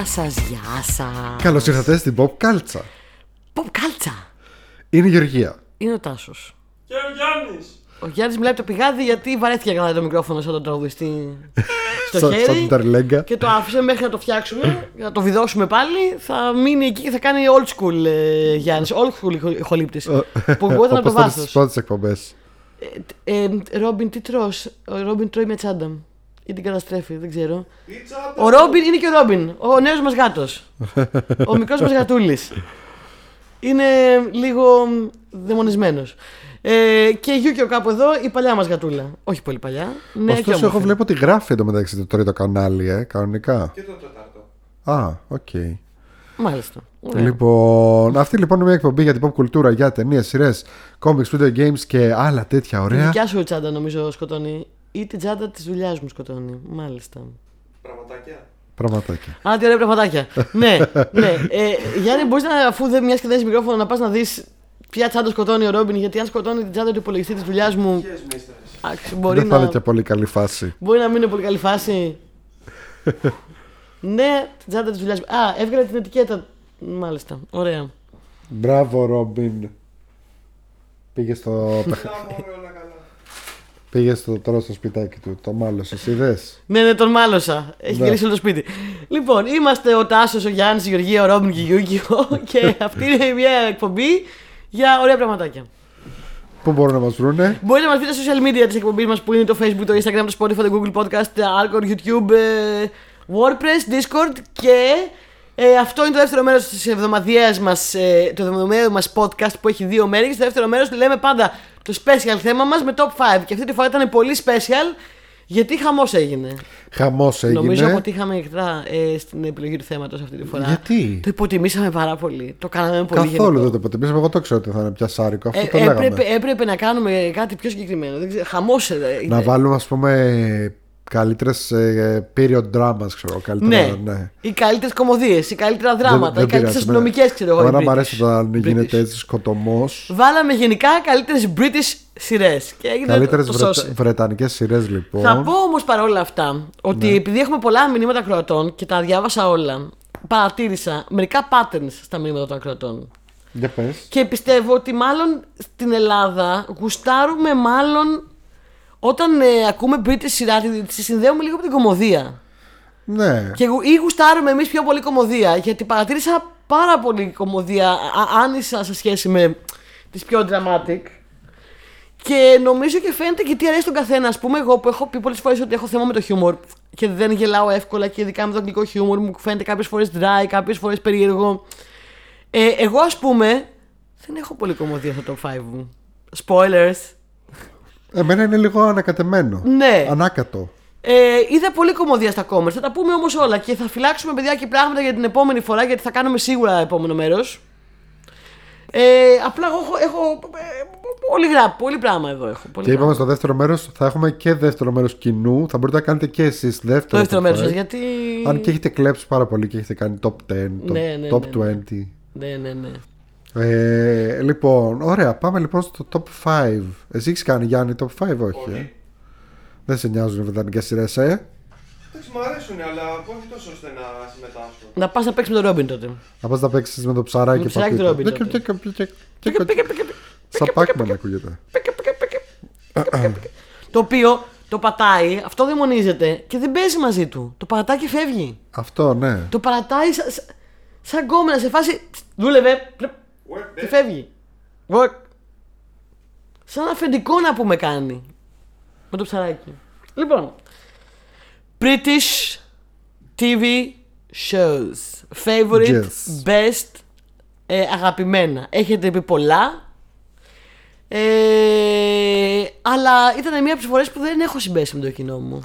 Γεια σας, γεια σας. Καλώς ήρθατε στην Pop Κάλτσα. Pop κάλτσα. Είναι η Γεωργία. Είναι ο Τάσος. Και ο Γιάννης. Ο Γιάννης μιλάει από το πηγάδι γιατί βαρέθηκε να κρατάει το μικρόφωνο σαν τον τραγουδιστή στο Σαν- σαν χέρι. την Ταρλέγκα. Και το άφησε μέχρι να το φτιάξουμε, για να το βιδώσουμε πάλι. Θα μείνει εκεί και θα κάνει old school ε, Γιάννης. Old school ηχολήπτης. που εγώ ήταν από το βάθο. Στις πρώτες εκπομπές. Ε, Ρόμπιν, τι τρως; Ο Ρόμπιν τρώει με τσάντα. Ή την καταστρέφει, δεν ξέρω. Πίτσα. Ο Ρόμπιν είναι και ο Ρόμπιν. Ο νέος μας γάτος. ο μικρός μας γατούλης. Είναι λίγο δαιμονισμένος. Ε, και Γιούκιο κάπου εδώ, η παλιά μας γατούλα. Όχι πολύ παλιά. Ναι, και Ωστόσο, όμορφη. εγώ βλέπω ότι γράφει εντωμεταξύ το τρίτο κανάλι, ε, κανονικά. Και το τέταρτο. Α, οκ. Μάλιστα. Ωραία. Λοιπόν, αυτή λοιπόν είναι μια εκπομπή για την pop κουλτούρα, για ταινίες, σειρές, comics, video games και άλλα τέτοια Τη ωραία. δικιά σου τσάντα νομίζω σκοτώνει. Ή την τσάντα της δουλειάς μου σκοτώνει. Μάλιστα. Πραγματάκια. Πραγματάκια. Α, τι ωραία πραγματάκια. ναι, ναι. Ε, Γιάννη, μπορείς να, αφού δεν μια και δεν έχεις μικρόφωνο, να πας να δεις ποια τσάντα σκοτώνει ο Ρόμπιν. Γιατί αν σκοτώνει την τσάντα του υπολογιστή της δουλειάς μου. Ποιες μίστρε. άξι, μπορεί, Δεν θα να, είναι και πολύ καλή φάση. μπορεί να μην είναι πολύ καλή φάση. ναι, την τσάντα της δουλειάς μου. Α, έβγαλε την ετικέτα. Μάλιστα. Ωραία. Μπράβο, Ρόμπιν. Πήγε στο, Να μωρέ όλα καλά. Πήγες στο, τώρα στο σπιτάκι του. Το μάλωσες, είδε. Ναι, ναι, τον μάλωσα. Έχει Ναι. γυρίσει όλο το σπίτι. Λοιπόν, είμαστε ο Τάσος, ο Γιάννης, η Γεωργία, ο Ρόμπιν και η Γιούγκιο. και αυτή είναι μια εκπομπή για ωραία πραγματάκια. Πού μπορούν να μας βρούνε; Μπορείτε να μας δείτε στα social media της εκπομπής μας που είναι το Facebook, το Instagram, το Spotify, το Google Podcast, το Anchor, YouTube, ε, WordPress, Discord και ε, αυτό είναι το δεύτερο μέρος της εβδομαδιαίας μας, ε, το εβδομαδιαίο μας podcast που έχει δύο μέρη. Και στο δεύτερο μέρος λέμε πάντα το special θέμα μας με top 5. Και αυτή τη φορά ήταν πολύ special γιατί χαμός έγινε. Χαμός έγινε. Νομίζω αποτύχαμε εκτρά ε, στην επιλογή του θέματος αυτή τη φορά. Γιατί; Το υποτιμήσαμε πάρα πολύ. Το κάναμε πολύ Καθόλου γενικό. δεν το υποτιμήσαμε. Εγώ το ξέρω ότι θα είναι πια σάρικο. Αυτό Ε, το λέγαμε. έπρεπε, έπρεπε να κάνουμε κάτι πιο συγκεκριμένο. Δεν ξέρω, χαμός, ε, Να βάλουμε, ας πούμε, καλύτερες period dramas, ξέρω. Καλύτερα, Ναι. ναι. Οι καλύτερες κομμωδίες, οι καλύτερα δράματα, Δεν- οι δεν καλύτερες πειράζει, αστυνομικές, ξέρω εγώ. Εμένα οι μου British. αρέσει όταν British. γίνεται έτσι σκοτωμός. Βάλαμε γενικά καλύτερες British σειρές. Και έγινε Καλύτερες το σώσει. βρετανικές σειρές, λοιπόν. Θα πω όμως παρόλα αυτά ότι Ναι. επειδή έχουμε πολλά μηνύματα ακροατών και τα διάβασα όλα, παρατήρησα μερικά patterns στα μηνύματα των ακροατών. Για πες. Και πιστεύω ότι μάλλον στην Ελλάδα γουστάρουμε μάλλον όταν ε, ακούμε British σειρά, τη, τη συνδέουμε λίγο με την κομμωδία. Ναι. Και γου- ή γουστάρουμε εμείς πιο πολύ κομμωδία. Γιατί παρατήρησα πάρα πολύ κομμωδία α- άνισα σε σχέση με τις πιο dramatic. Και νομίζω και φαίνεται και τι αρέσει τον καθένα. Α πούμε, εγώ που έχω πει πολλές φορές ότι έχω θέμα με το χιούμορ και δεν γελάω εύκολα και ειδικά με το αγγλικό χιούμορ μου φαίνεται κάποιες φορές dry, κάποιες φορές περίεργο. Ε, εγώ ας πούμε δεν έχω πολύ κομμωδία στο top 5 μου. Spoilers. Εμένα είναι λίγο ανακατεμένο. Ναι. Ανάκατο. Ε, είδα πολύ κομμωδία στα comments. Θα τα πούμε όμως όλα και θα φυλάξουμε παιδιά και πράγματα για την επόμενη φορά γιατί θα κάνουμε σίγουρα επόμενο μέρος. Ε, απλά εγώ έχω, έχω ε, πολύ, γρά, πολύ πράγμα εδώ. Έχω, πολύ Και είπαμε πράγμα. στο δεύτερο μέρος θα έχουμε και δεύτερο μέρος κοινού. Θα μπορείτε να κάνετε και εσείς δεύτερο. Το δεύτερο μέρος top σας five. γιατί. Αν και έχετε κλέψει πάρα πολύ και έχετε κάνει top 10, top, Ναι, ναι, top ναι, 20. Ναι, ναι, ναι. Ε, λοιπόν, ωραία. Πάμε λοιπόν στο top 5. Εσύ έχεις κάνει Γιάννη top 5, όχι. Όχι. Ε; Δεν σε νοιάζουν οι βρετανικές σειρές, ε; Εντάξει, μου αρέσουν, αλλά όχι τόσο ώστε να συμμετάσχω. Να πας να παίξεις με τον Ρόμπιν τότε. Να πας να παίξεις με το ψαράκι Με το ψαράκι του Ρόμπιν, τότε. Πικε, πικε, πικε, Σαν Pac-Man ακούγεται. πικε, πικε, πικε, πικε, πικε, πικε. Το οποίο το πατάει, αυτό δαιμονίζεται και δεν παίζει μαζί του. Το παρατάει και φεύγει. Αυτό, ναι. Το παρατάει σα- σα- σαν γκόμενα σε φάση. Δούλευε. Πλεπ, Work, Και bitch. φεύγει. Work. Σαν αφεντικό να πούμε κάνει. Με το ψαράκι. Λοιπόν. British TV shows. Favorite, Yes. best, ε, αγαπημένα. Έχετε πει πολλά. Ε, αλλά ήταν μία από τις φορές που δεν έχω συμπέσει με το κοινό μου.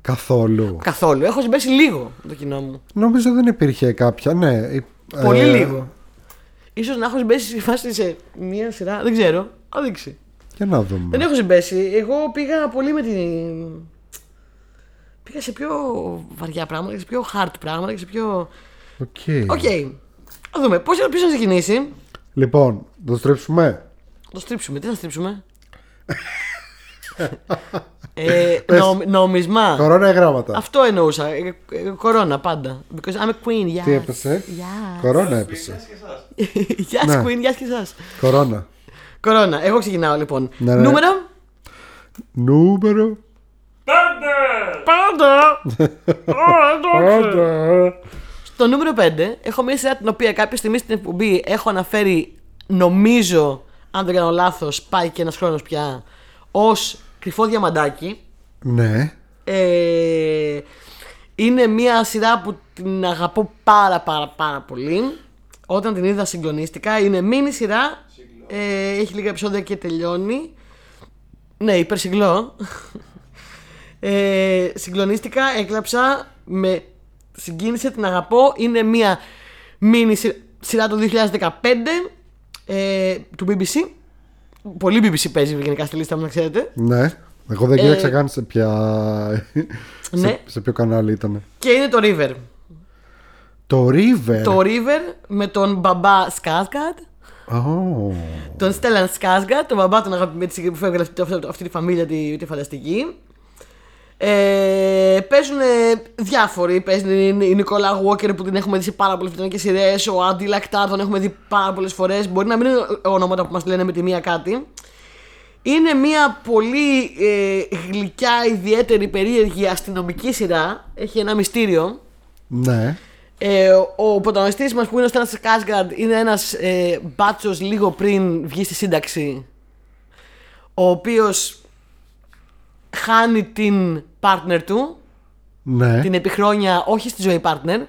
Καθόλου. Καθόλου. Έχω συμπέσει λίγο με το κοινό μου. Νομίζω δεν υπήρχε κάποια, ναι. Ε, Πολύ ε, λίγο. Ίσως να έχω συμπέσει στη φάση σε μία σειρά. Δεν ξέρω. Θα δείξει. Για να δούμε. Δεν έχω συμπέσει. Εγώ πήγα πολύ με την. Πήγα σε πιο βαριά πράγματα και σε πιο hard πράγματα και σε πιο. Οκ. Οκ. Θα δούμε. Πώς ποιος θα ξεκινήσει; Λοιπόν, το στρίψουμε; Το στρίψουμε. Τι θα στρίψουμε; Ε, Πες. νο- νόμισμα. Κορώνα ή γράμματα; Αυτό εννοούσα. Ε, ε, Κορώνα πάντα. Because I'm a queen, yes. Τι έπεσε; Yes. Κορώνα έπεσε. Γεια Ναι. σας, queen, γεια και εσάς. Κορώνα. Κορώνα. Εγώ ξεκινάω λοιπόν. Ναι, ναι. Νούμερο; Νούμερο. Πάντα. Πάντα. Στο νούμερο 5 έχω μια σειρά την οποία κάποια στιγμή στην εκπομπή έχω αναφέρει, νομίζω, αν δεν κάνω λάθος, πάει και ένας χρόνος πια, ως κρυφό διαμαντάκι. Ναι. Ε, είναι μια σειρά που την αγαπώ πάρα πάρα πάρα πολύ. Όταν την είδα συγκλονίστηκα. Είναι μίνι σειρά. Ε, έχει λίγα επεισόδια και τελειώνει. Ναι, υπερσυγκλώ. Ε, συγκλονίστηκα, έκλαψα, με συγκίνησε, την αγαπώ. Είναι μια μίνι σειρά- σειρά του 2015 ε, του BBC. Πολύ BBC παίζει γενικά στη λίστα μου, να ξέρετε. Ναι. Εγώ δεν κοίταξα καν σε ποια. Ναι. σε, σε ποιο κανάλι ήταν. Και είναι το River. Το River; Το River με τον μπαμπά Σκάσγκατ. Oh. Τον Στέλλαν Σκάσγκατ, τον μπαμπά τον αγαπημένο που φεύγει αυτή, αυτή, αυτή τη φαμίλια τη, τη φανταστική. Ε, παίζουν διάφοροι. Παίζει η Νικόλα Γουόκερ που την έχουμε δει σε πάρα πολλές φωτεινέ σειρές. Ο Άντι Λακτάρ τον έχουμε δει πάρα πολλές φορές. Μπορεί να μην είναι ονόματα που μας λένε με τη μία κάτι. Είναι μια πολύ ε, γλυκιά, ιδιαίτερη, περίεργη αστυνομική σειρά. Έχει ένα μυστήριο. Ναι. Ε, ο πρωταγωνιστής μας που είναι ο Στένας Σκάσγκαρντ είναι ένας ε, μπάτσος λίγο πριν βγει στη σύνταξη ο οποίος χάνει την partner του Ναι. την επί χρόνια όχι στη ζωή partner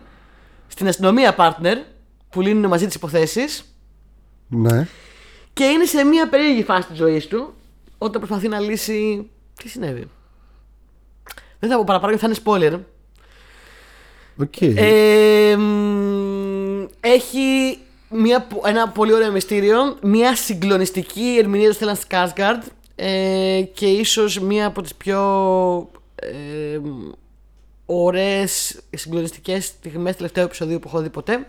στην αστυνομία partner που λύνουν μαζί τις υποθέσεις Ναι. και είναι σε μια περίεργη φάση της ζωής του όταν προσπαθεί να λύσει τι συνέβη; Δεν θα πω παραπάνω γιατί θα είναι spoiler. Οκ. Ε, μ, έχει μια, πο- ένα πολύ ωραίο μυστήριο, μια συγκλονιστική ερμηνεία του Στέλλαν Σκάσγκαρντ ε, και ίσως μια από τις πιο ε, μ, ωραίες συγκλονιστικές στιγμές τελευταίου επεισοδίου που έχω δει ποτέ.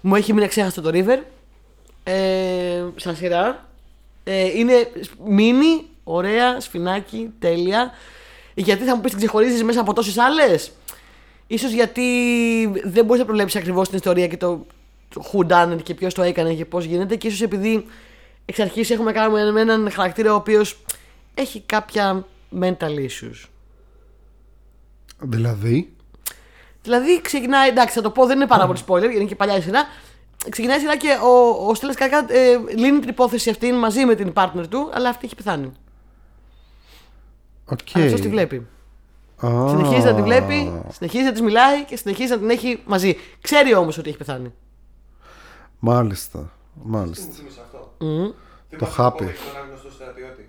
Μου έχει μείνει αξέχαστο το River ε, σαν σειρά. Ε, είναι μίνι, ωραία, σφινάκι, τέλεια. Γιατί θα μου πεις την ξεχωρίζεις μέσα από τόσες άλλες; Ίσως γιατί δεν μπορείς να προβλέψεις ακριβώς την ιστορία και το το who done it και ποιος το έκανε και πώς γίνεται. Και ίσως επειδή εξ αρχής έχουμε κάνει με έναν χαρακτήρα ο οποίος έχει κάποια mental issues. Δηλαδή; Δηλαδή ξεκινάει, εντάξει θα το πω, δεν είναι πάρα πολύ spoiler, γιατί είναι και παλιά η σειρά. Ξεκινάει η σειρά και ο, ο Στέλλαν Σκάσγκαρντ ε, λύνει την υπόθεση αυτή μαζί με την partner του, αλλά αυτή έχει πεθάνει. Οκ. Αλλά αυτός τη βλέπει. Α. Συνεχίζει να τη βλέπει, συνεχίζει να της μιλάει και συνεχίζει να την έχει μαζί. Ξέρει όμως ότι έχει πεθάνει. Μάλιστα. Μάλιστα. Μου θύμισε αυτό. Μμμ. Θυμάσαι χάπι. κόμικ Τον άγνωστο στρατιώτη;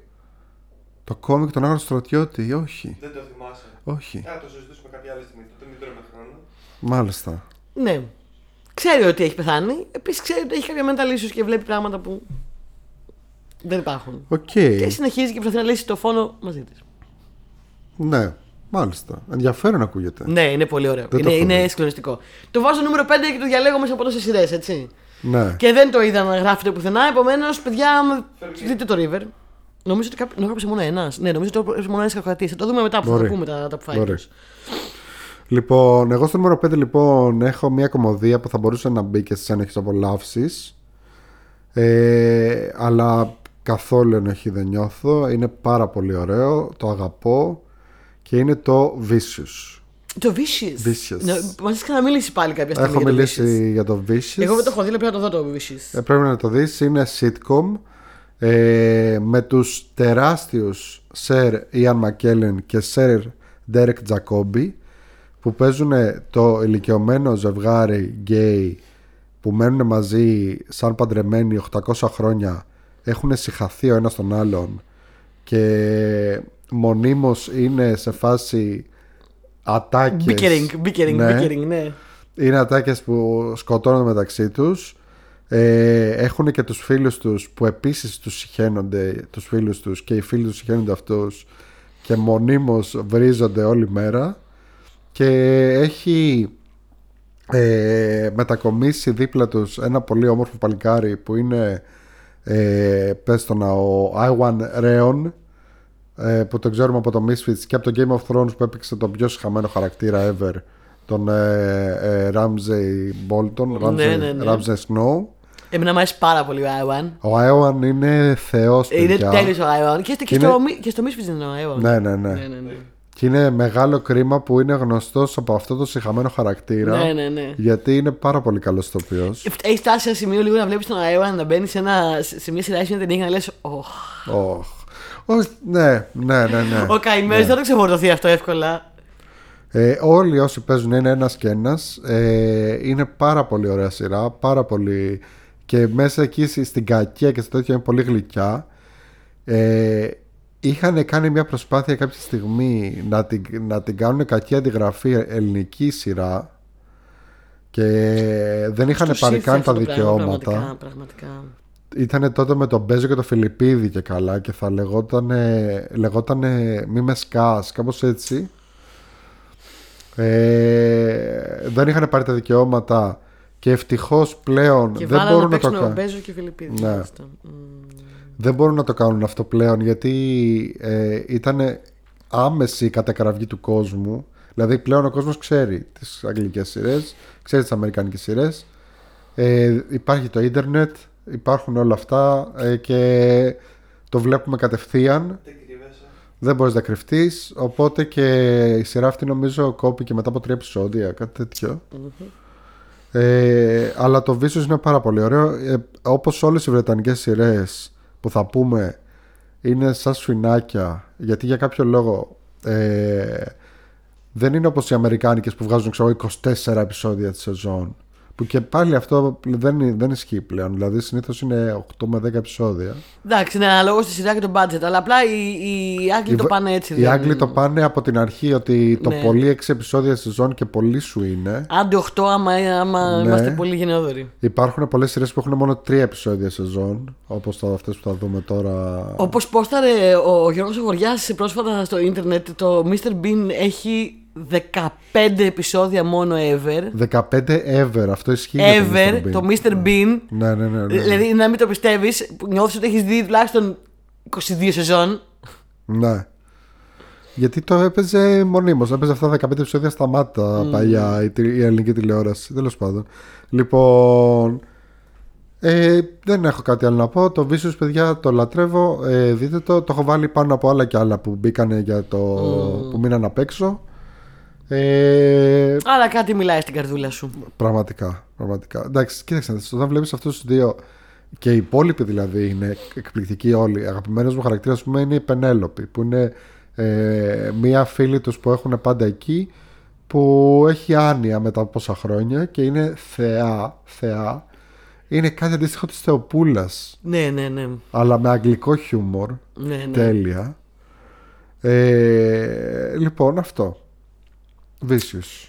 Το κόμικ των άγνωστων στρατιώτη, όχι. Δεν το θυμάσαι. Όχι. Θα το συζητήσουμε κάποια άλλη στιγμή. Τότε μην τρώμε χρόνο. Μάλιστα. Ναι. Ξέρει ότι έχει πεθάνει. Επίσης ξέρει ότι έχει κάποια mental issues και βλέπει πράγματα που δεν υπάρχουν. Οκ. Και συνεχίζει και προσπαθεί να λύσει το φόνο μαζί της. Ναι. Μάλιστα. Ενδιαφέρον ακούγεται. Ναι, είναι πολύ ωραίο. Δεν το Είναι, έχω είναι δει. συγκλονιστικό. Το βάζω νούμερο 5 και το διαλέγω μέσα από τόσες σειρές, έτσι. Ναι. Και δεν το είδα να γράφεται πουθενά. Επομένως, παιδιά, μ, Φέρνει. δείτε το River. Νομίζω ότι κάποιο... έγραψε μόνο ένας. Ναι, νομίζω ότι έγραψε μόνο ένας κακορατή. Θα το δούμε μετά που θα Μπορεί. τα πούμε τα, τα που Μπορεί. Λοιπόν, εγώ στο νούμερο 5 λοιπόν έχω μια κομμωδία που θα μπορούσε να μπει και στις ένοχες απολαύσεις ε, αλλά καθόλου ενοχή δεν νιώθω είναι πάρα πολύ ωραίο, το αγαπώ και είναι το Vicious Το Vicious. Vicious. Ναι, Μας έχει ξαναμιλήσει πάλι κάποια στιγμή. Έχω για το μιλήσει Vicious. για το Vicious Εγώ δεν το έχω δει, αλλά πρέπει να το δω το Vicious. Ε, πρέπει να το δεις είναι sitcom ε, με τους τεράστιους Sir Ian McKellen και Sir Derek Jacobi που παίζουν το ηλικιωμένο ζευγάρι γκέι που μένουν μαζί σαν παντρεμένοι 800 χρόνια έχουν συχαθεί ο ένας τον άλλον και μονίμως είναι σε φάση ατάκες Bickering, bickering, Ναι. bickering, ναι. είναι ατάκες που σκοτώνονται μεταξύ τους ε, έχουν και τους φίλους τους που επίσης τους συχαίνονται τους φίλους τους και οι φίλοι τους συχαίνονται αυτούς και μονίμως βρίζονται όλη μέρα και έχει ε, μετακομίσει δίπλα τους ένα πολύ όμορφο παλικάρι που είναι ε, πες το να ο Άιουαν Ρέον ε, που τον ξέρουμε από το Misfits και από το Game of Thrones που έπαιξε τον πιο συχαμένο χαρακτήρα ever τον ε, ε, Ramsey Bolton, Ramsey, Ναι, ναι, ναι. Ramsey Snow. Εμένα μου αρέσει πάρα πολύ ο Άιουαν. Ο Aeon είναι θεός Είναι παιδιά. τέλειος ο Άιουαν. Και, στο- και, Είναι- στο, Μι- και στο Misfits είναι ο Άιουαν. Ναι, ναι, ναι. ναι, ναι, ναι. Και είναι μεγάλο κρίμα που είναι γνωστός από αυτό το συχαμένο χαρακτήρα. Ναι, ναι, ναι. Γιατί είναι πάρα πολύ καλός ηθοποιός. Έχεις φτάσει σε ένα σημείο λίγο να βλέπεις τον Άιουαν να μπαίνει σε, ένα, σε μια σειρά ή σε μια ταινία και να λες: Οχ. Όχι, ναι, ναι, ναι, ναι. Ο καημένο δεν θα το ξεφορτωθεί αυτό εύκολα. Ε, όλοι όσοι παίζουν είναι ένας και ένας ε, Είναι πάρα πολύ ωραία σειρά Πάρα πολύ Και μέσα εκεί στη- στην κακία και στο τέτοιο είναι πολύ γλυκιά ε, Είχαν κάνει μια προσπάθεια κάποια στιγμή Να την, να την κάνουν κακή αντιγραφή ελληνική σειρά Και δεν είχαν Τους πάρει ήρθε καν αυτό τα το πράγμα, δικαιώματα Πραγματικά, πραγματικά. Ήταν τότε με τον Μπέζο και τον Φιλιππίδη και καλά Και θα λεγότανε, λεγότανε Μη με σκάς Κάπως έτσι ε, δεν είχαν πάρει τα δικαιώματα και ευτυχώς πλέον Και δεν βάλανε μπορούν να να το παίξουν ο κάνουν. Μπέζο και ο Φιλιππίδης. Ναι. Δεν μπορούν να το κάνουν αυτό πλέον γιατί ε, ήταν άμεση η κατακραυγή του κόσμου. Δηλαδή πλέον ο κόσμος ξέρει τις αγγλικές σειρές, ξέρει τις αμερικανικές σειρές. Ε, υπάρχει το ίντερνετ, υπάρχουν όλα αυτά ε, και το βλέπουμε κατευθείαν. Δεν κρύβεσαι. Δεν μπορείς να κρυφτείς Οπότε και η σειρά αυτή νομίζω κόπηκε μετά από τρία επεισόδια Κάτι τέτοιο. ε, Αλλά το Vicious είναι πάρα πολύ ωραίο ε, Όπως όλες οι βρετανικές σειρές Που θα πούμε Είναι σαν σφινάκια Γιατί για κάποιο λόγο ε, Δεν είναι όπως οι αμερικάνικες Που βγάζουν ξέρω, 24 επεισόδια τη σεζόν Που και πάλι αυτό δεν, δεν ισχύει πλέον Δηλαδή συνήθως είναι 8 με 10 επεισόδια Εντάξει, ναι, αναλόγως στη σειρά και το budget. Αλλά απλά οι, οι Άγγλοι Οι το Β- πάνε έτσι. Οι δεν- Άγγλοι το πάνε από την αρχή ότι το Ναι. πολύ 6 επεισόδια σεζόν και πολύ σου είναι. Άντε 8 άμα, άμα Ναι. είμαστε πολύ γενναιόδοροι. Υπάρχουν πολλές σειρές που έχουν μόνο 3 επεισόδια σεζόν, όπως αυτές που θα δούμε τώρα. Όπως πόσταρε ο Γιώργος Αγοριάς πρόσφατα στο ίντερνετ, το Mr. Bean έχει 15 επεισόδια μόνο ever. 15 ever, αυτό ισχύει. για το Ever, Mr. Bean. το Mr. Bean. Ναι, ναι, ναι. ναι. Δηλαδή να μην το πιστεύεις, νιώθεις ότι έχεις δει τουλάχιστον 22 σεζόν. ναι. Γιατί το έπαιζε μονίμως. Έπαιζε αυτά τα 15 επεισόδια στα μάτα παλιά η, τη- η ελληνική τηλεόραση. Τέλος πάντων. Λοιπόν. Ε, δεν έχω κάτι άλλο να πω. Το Vicious, παιδιά, το λατρεύω. Ε, δείτε το. Το έχω βάλει πάνω από άλλα και άλλα που μπήκανε για το. που μείναν απ' έξω. Ε, Αλλά κάτι μιλάει στην καρδούλα σου. Πραγματικά, πραγματικά. Εντάξει, κοίταξε, να δεις, όταν βλέπεις αυτούς τους δύο και οι υπόλοιποι δηλαδή είναι εκπληκτικοί όλοι. Αγαπημένος μου χαρακτήρας, ας πούμε, είναι η Πενέλοπη, που είναι ε, μία φίλη τους που έχουν πάντα εκεί, που έχει άνοια μετά από πόσα χρόνια και είναι θεά, θεά. Είναι κάτι αντίστοιχο της Θεοπούλας, Ναι, ναι, ναι. αλλά με αγγλικό χιούμορ. ναι, ναι. Τέλεια. Ε, λοιπόν, αυτό. Vicious.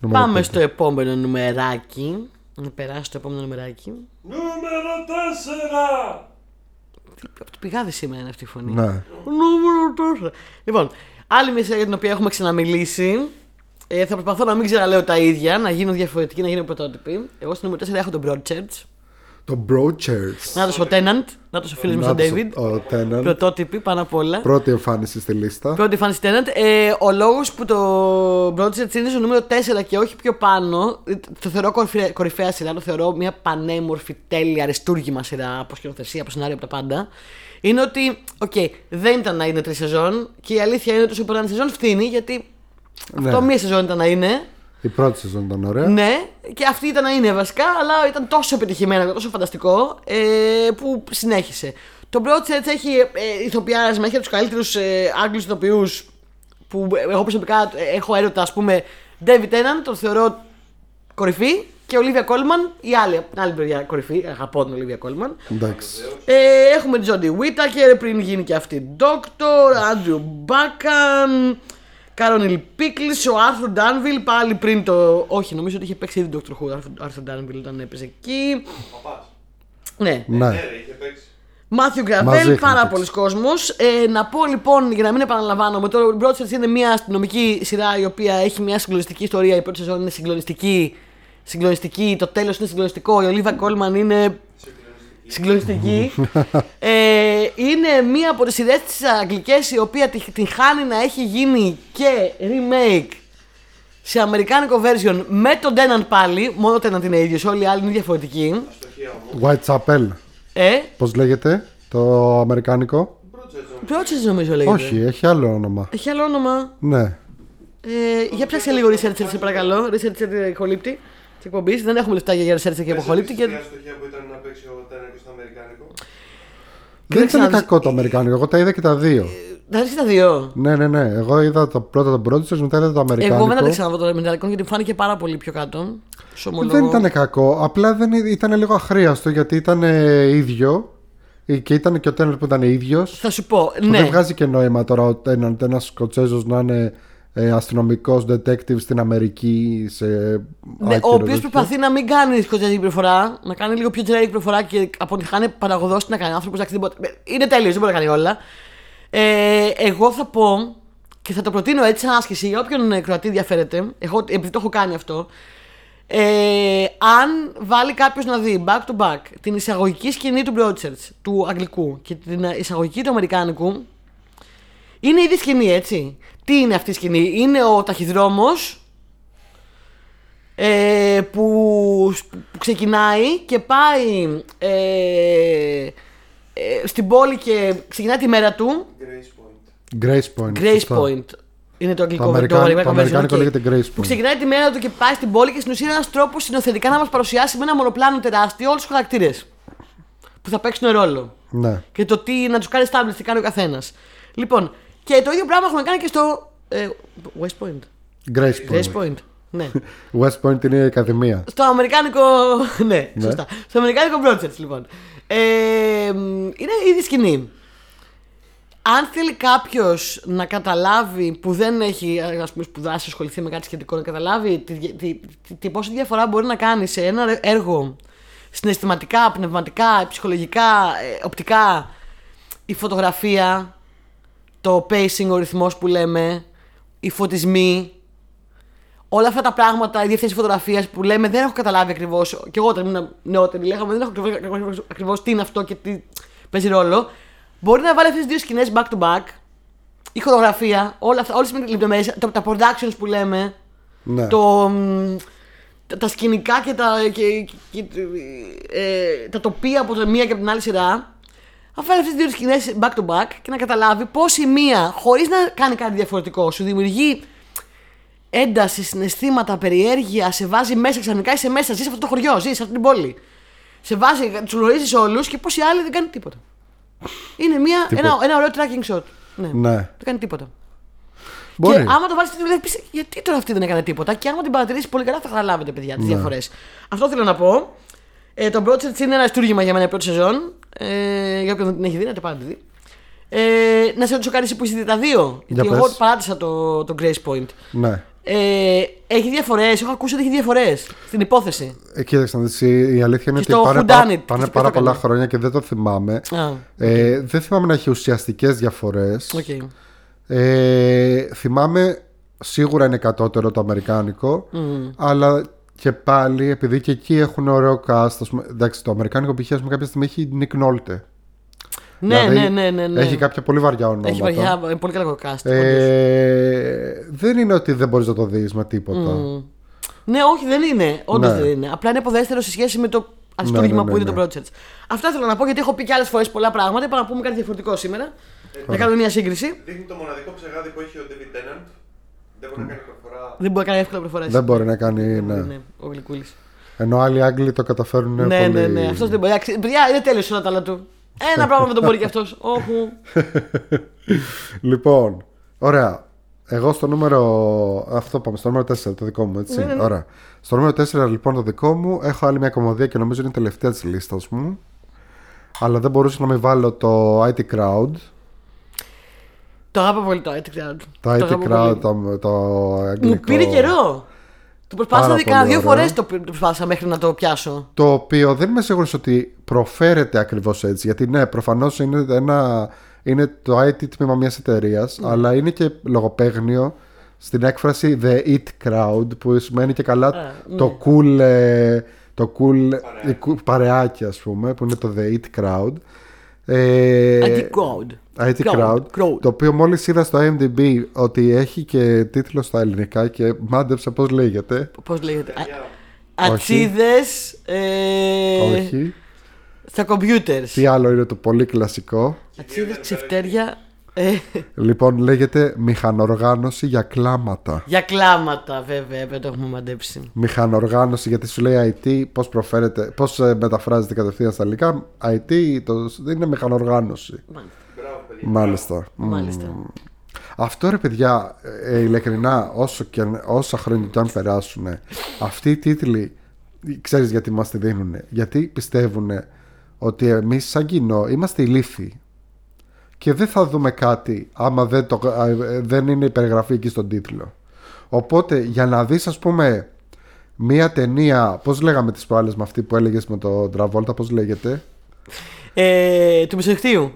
Νούμερο Πάμε πέντε. στο επόμενο νουμεράκι. Να περάσει στο επόμενο νουμεράκι. Νούμερο 4! Από το πηγάδι σήμερα είναι αυτή η φωνή. Ναι. Νούμερο 4. Λοιπόν, άλλη μια σειρά για την οποία έχουμε ξαναμιλήσει. Ε, θα προσπαθώ να μην ξαναλέω τα ίδια, να γίνω διαφορετική, να γίνω πρωτότυπη. Εγώ στο νούμερο 4 έχω τον Broadchurch. Το Broadchurch. Να ο Tennant. Να ο φίλος μου ο Να τος David. Ο, ο Tennant. Πρωτότυπη πάνω απ' όλα. Πρώτη εμφάνιση στη λίστα. Πρώτη φάνη Tennant. Ε, ο λόγος που το Broadchurch είναι στο νούμερο 4 και όχι πιο πάνω, ε, το θεωρώ κορυφαία, κορυφαία σειρά, το θεωρώ μια πανέμορφη, τέλεια, αριστούργημα σειρά από σκηνοθεσία, από σενάριο, από τα πάντα. Είναι ότι, οκ, δεν ήταν να είναι τρεις σεζόν και η αλήθεια είναι ότι όσο περνάνε σεζόν φθίνει γιατί Ναι. αυτό μία σεζόν ήταν να είναι. Η πρώτη σεζόν ήταν ωραία. Ναι, και αυτή ήταν να είναι βασικά, αλλά ήταν τόσο επιτυχημένο και τόσο φανταστικό ε, που συνέχισε. Το Broadchurch έχει ε, ηθοποιάρισμα, έχει από τους καλύτερους ε, Άγγλους ηθοποιούς που ε, εγώ προσωπικά ε, έχω έρωτα, ας πούμε, David Tennant, τον θεωρώ κορυφή και Olivia Colman, η άλλη, από την άλλη μεριά κορυφή, αγαπώ την Olivia Colman. Εντάξει. Ε, έχουμε τη Jodie Whittaker πριν γίνει και αυτή Doctor, Andrew Μπάκαν, Κάρονιλ Πίκλς, ο Άρθουρ Ντάνβιλ πάλι πριν το. Όχι, νομίζω ότι είχε παίξει ήδη Doctor Who ο Άρθουρ Ντάνβιλ όταν έπαιζε εκεί. Παπάς. Ναι. Ναι. Ναι, ρε, είχε παίξει. Μάθιου Μαζί Γκραβέλ, είχαν πάρα παίξει. πολλοί κόσμος. Ε, να πω λοιπόν, για να μην επαναλαμβάνομαι, το Broadchurch είναι μια αστυνομική σειρά η οποία έχει μια συγκλονιστική ιστορία. Η πρώτη σεζόν είναι συγκλονιστική. Συγκλονιστική, το τέλος είναι συγκλονιστικό. Η Ολίβα Κόλμαν είναι συγκλονιστική. ε, είναι μία από τις σειρέ της Αγγλικές η οποία τη- την χάνει να έχει γίνει και remake σε αμερικάνικο version με τον Τέναντ πάλι. Μόνο ο Τέναντ είναι ίδιος, όλοι οι άλλοι είναι διαφορετικοί. Αστοχία μου. Whitechapel. Ε, Πώς λέγεται το αμερικάνικο; Μπρούτσετζον. Project νομίζω λέγεται. Όχι, έχει άλλο όνομα. Έχει άλλο όνομα. Ναι. Ε, για ψάξε λίγο researcher, σε παρακαλώ. Researcher χολύπτη τη εκπομπής. Δεν έχουμε λεφτά για researcher και αποχολύπτη. Και... Πες ότι αστοχία που ήταν να παίξει ο Τένα και στο Αμερικάνικο. Δεν Κοίταξε να ήταν δεις- κακό το αμερικάνικο. Εγώ τα είδα και τα δύο. Θα δεις και τα δύο; Ναι, ναι, ναι. Εγώ είδα το πρώτο το Broadstars, μετά είδα το αμερικάνικο. Εγώ δεν θα τα ξαναδώ το Αμερικάνικο γιατί μου φάνηκε πάρα πολύ πιο κάτω. Σου ομολογώ. Δεν ήταν κακό. Απλά δεν ή- ήταν λίγο αχρίαστο γιατί ήταν ε, ίδιο. Ε, Και ήταν και ο Τένερ που ήταν ίδιος. Θα σου πω, Ναι. ναι. Δεν βγάζει και νόημα τώρα ο Τένερ, ένα Σκοτσέζο να είναι ε, αστυνομικός detective στην Αμερική. Σε Ναι, άκυρο ο οποίος τέτοιο. προσπαθεί να μην κάνει σκοτεινή προφορά, να κάνει λίγο πιο generic προφορά και από τη χάνει παραγωγός να κάνει. άνθρωπος εντάξει, δεν μπορεί- Είναι τέλειος, δεν μπορεί να κάνει όλα. Ε, εγώ θα πω και θα το προτείνω έτσι σαν άσκηση για όποιον ε, Κροατή ενδιαφέρεται. Εγώ, επειδή το έχω κάνει αυτό. Ε, αν βάλει κάποιος να δει back to back την εισαγωγική σκηνή του Broadchurch του Αγγλικού και την ε, εισαγωγική του Αμερικάνικου, είναι ήδη σκηνή, έτσι. Τι είναι αυτή η σκηνή, Είναι ο ταχυδρόμος ε, που, που ξεκινάει και πάει ε, ε, στην πόλη και ξεκινάει τη μέρα του. Grace Point. Grace Point. Grace σωστά. Point. Είναι το αγγλικό Το, αμερικάνικο, το version, αμερικάνικο οκ. λέγεται Grace Που Point. ξεκινάει τη μέρα του και πάει στην πόλη και στην ουσία είναι ένας τρόπος σκηνοθετικά να μας παρουσιάσει με ένα μονοπλάνο τεράστιο όλους τους χαρακτήρες που θα παίξουν ρόλο. Ναι. Και το τι να τους κάνει establish τι κάνει ο καθένας. Λοιπόν, και το ίδιο πράγμα έχουμε κάνει και στο. Ε, West Point. Grace Point. Grace Point. Ναι. West Point είναι η Ακαδημία. Στο αμερικάνικο. ναι, Ναι. σωστά. Στο αμερικάνικο Broadchurch, λοιπόν. Ε, μ, είναι ήδη σκηνή. Αν θέλει κάποιος να καταλάβει που δεν έχει ας πούμε, σπουδάσει, ασχοληθεί με κάτι σχετικό, να καταλάβει τη, τη, τη, τη πόση διαφορά μπορεί να κάνει σε ένα έργο συναισθηματικά, πνευματικά, ψυχολογικά, ε, οπτικά, η φωτογραφία, το pacing, ο ρυθμός που λέμε, οι φωτισμοί, όλα αυτά τα πράγματα, η διευθύνση φωτογραφίας που λέμε δεν έχω καταλάβει ακριβώς. Και εγώ όταν ήμουν νεότερη, λέγαμε δεν έχω ακριβώ τι είναι αυτό και τι παίζει ρόλο. Μπορεί να βάλει αυτές τις δύο σκηνές back to back. Η χορογραφία, όλα αυτά, όλες τις λεπτομέρειες, τα productions που λέμε, Ναι. το, μ, τα, τα σκηνικά και τα, και, και, ε, τα τοπία από τη μία και από την άλλη σειρά. Θα βάλει αυτές τις δύο σκηνές back to back και να καταλάβει πώς η μία, χωρίς να κάνει κάτι διαφορετικό, σου δημιουργεί ένταση, συναισθήματα, περιέργεια, σε βάζει μέσα ξαφνικά είσαι μέσα, ζεις σε αυτό το χωριό, ζεις σε αυτή την πόλη. Σε βάζει, τους γνωρίζεις όλους και πώς οι άλλοι δεν κάνουν τίποτα. Είναι μια, Τίποτα. ένα, ένα ωραίο tracking shot. Ναι. Ναι. Δεν κάνει τίποτα. Μπορεί. Και άμα το βάλεις στην τηλεόραση, πεις, γιατί τώρα αυτή δεν έκανε τίποτα; Και άμα την παρατηρήσεις πολύ καλά, θα καταλάβετε, παιδιά, Ναι. τι διαφορές. Αυτό θέλω να πω. Ε, το Broadchurch είναι ένα στούργημα για μένα η πρώτη σεζόν. Ε, για όποιον δεν την έχει δει, να το πάρει να τη δει. Ε, να σε ρωτήσω κάτι εσύ που έχεις δει τα δύο. Για Γιατί εγώ πες. παράτησα το, το Grace Point. Ναι. Ε, έχει διαφορές. Έχω ακούσει ότι έχει διαφορές στην υπόθεση. Ε, κοίταξε να δεις, η η αλήθεια είναι Και ότι στο πάνε, Who πάρα, Done It, πάνε ποιος πάρα το πολλά έκανε. χρόνια και δεν το θυμάμαι. Α, Ε, δεν θυμάμαι να έχει ουσιαστικές διαφορές. οκ. Ε, θυμάμαι σίγουρα είναι κατώτερο το αμερικάνικο, αλλά και πάλι επειδή και εκεί έχουν ωραίο cast. Ας πούμε, εντάξει, το αμερικάνικο π.χ. ας πούμε, κάποια στιγμή έχει Nick Nolte. Ναι, Δηλαδή, ναι, ναι, ναι, ναι. Έχει κάποια πολύ βαριά ονόματα. Έχει βαριά, είναι πολύ καλό cast. όντως. Ε, δεν είναι ότι δεν μπορείς να το δεις με τίποτα. Ναι, όχι, δεν είναι. Όντως Ναι. δεν είναι. Απλά είναι αποδέστερο σε σχέση με το αριστούργημα Ναι, ναι, που ναι, είναι ναι. το Broadchurch. Αυτά θέλω να πω γιατί έχω πει και άλλες φορές πολλά πράγματα. Είπα να πούμε κάτι διαφορετικό σήμερα. να κάνουμε μια σύγκριση. Δείχνει το μοναδικό ψεγάδι που έχει ο David Tennant. Δεν μπορεί να κάνει προφορά. Δεν μπορεί να κάνει εύκολα προφορά. Δεν μπορεί να κάνει. Ναι. Ναι, ο Γλυκούλης. Ενώ άλλοι Άγγλοι το καταφέρουν Ναι, πολύ. ναι, ναι. Αυτός δεν μπορεί. Αξι- Παιδιά, είναι τέλειος όλα τα άλλα του. Ένα πράγμα δεν το μπορεί κι αυτός. Όχι. Λοιπόν, ωραία. Εγώ στο νούμερο. Αυτό πάμε, στο νούμερο 4, το δικό μου, έτσι. Ναι, ναι, ναι. Ωραία. Στο νούμερο 4, λοιπόν, το δικό μου, έχω άλλη μια κομμωδία και νομίζω είναι η τελευταία της λίστας μου. Αλλά δεν μπορούσα να μην βάλω το IT Crowd. Το αγάπη πολύ το IT Crowd. Το IT αγαπώ Crowd, πολύ. το, το αγγλικό. Μου πήρε καιρό. Το προσπάθησα Πάρα να δει κανένα πολύ δύο ωραίο. φορές το το προσπάθησα μέχρι να το πιάσω. Το οποίο δεν είμαι σίγουρος ότι προφέρεται ακριβώς έτσι. Γιατί ναι, προφανώς είναι, ένα, είναι το IT τμήμα μιας εταιρείας, Ναι. αλλά είναι και λογοπαίγνιο στην έκφραση The It Crowd που σημαίνει και καλά Α, ναι. το cool ε, το cool η κου- παρεάκι ας πούμε που είναι το The It Crowd ε, Anti-crowd. IT Crowd, Crowd. το οποίο μόλις είδα στο MDB ότι έχει και τίτλο στα ελληνικά και μάντεψα πώς λέγεται Πώς λέγεται; Παιδιά, Ατσίδες ε, όχι στα κομπιούτερς. τι άλλο είναι το πολύ κλασικό; Ατσίδες, ξεφτέρια. ε, λοιπόν λέγεται μηχανοργάνωση για κλάματα για κλάματα, βέβαια, δεν το έχουμε μαντέψει. μηχανοργάνωση γιατί σου λέει IT πώς προφέρεται πώς ε, μεταφράζεται κατευθείαν στα ελληνικά IT το, είναι μηχανοργάνωση Μάλιστα. Μπράβο, παιδιά. μάλιστα Μάλιστα. Μμμ. Αυτό ρε παιδιά, ε, ειλικρινά, όσο και, όσα χρόνια και αν περάσουν, αυτοί οι τίτλοι, ξέρεις γιατί μας τη δίνουν. Γιατί πιστεύουν ότι εμείς σαν κοινό είμαστε ηλίθιοι. Και δεν θα δούμε κάτι άμα δεν, το, ε, δεν είναι η περιγραφή εκεί στον τίτλο. Οπότε για να δεις ας πούμε μία ταινία, πώς λέγαμε τις προάλλες με αυτή που έλεγες με τον Τραβόλτα, πώς λέγεται; Ε, του μισοδικτύου.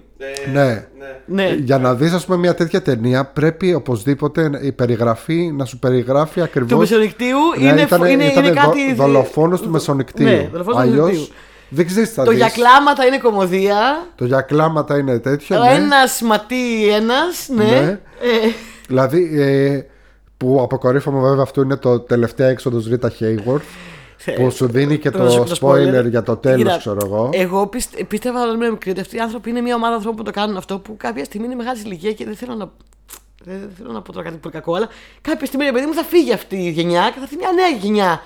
Ε, Ναι. ναι. Ναι. Για να δεις ας πούμε μια τέτοια ταινία πρέπει οπωσδήποτε η περιγραφή να σου περιγράφει Του ακριβώς μεσονικτίου Ναι, είναι, ήτανε- είναι, ήτανε είναι δο- κάτι. δολοφόνος του μεσονικτίου Ναι, δολοφόνος του Αλλιώς μεσονικτίου. δεν ξέρεις τι θα Το δεις για κλάματα είναι κομμωδία. Το για κλάματα είναι τέτοιο Ο ναι. ένας ματί ένας, ναι. Ναι. Ε, Δηλαδή ε, που αποκορύφωμα βέβαια αυτό είναι το τελευταίο έξοδος Ρίτα Hayward που σου δίνει και το- το, το spoiler spoiler. για το τέλος Κοίτα, ξέρω εγώ Εγώ πιστε, πίστευα όταν ήμουν μικρή ότι αυτοί οι άνθρωποι είναι μια ομάδα ανθρώπων που το κάνουν αυτό που κάποια στιγμή είναι μεγάλης ηλικία και δεν θέλω να. Δεν θέλω να πω τώρα κάτι πολύ κακό, αλλά κάποια στιγμή ρε παιδί μου θα φύγει αυτή η γενιά και θα έρθει μια νέα γενιά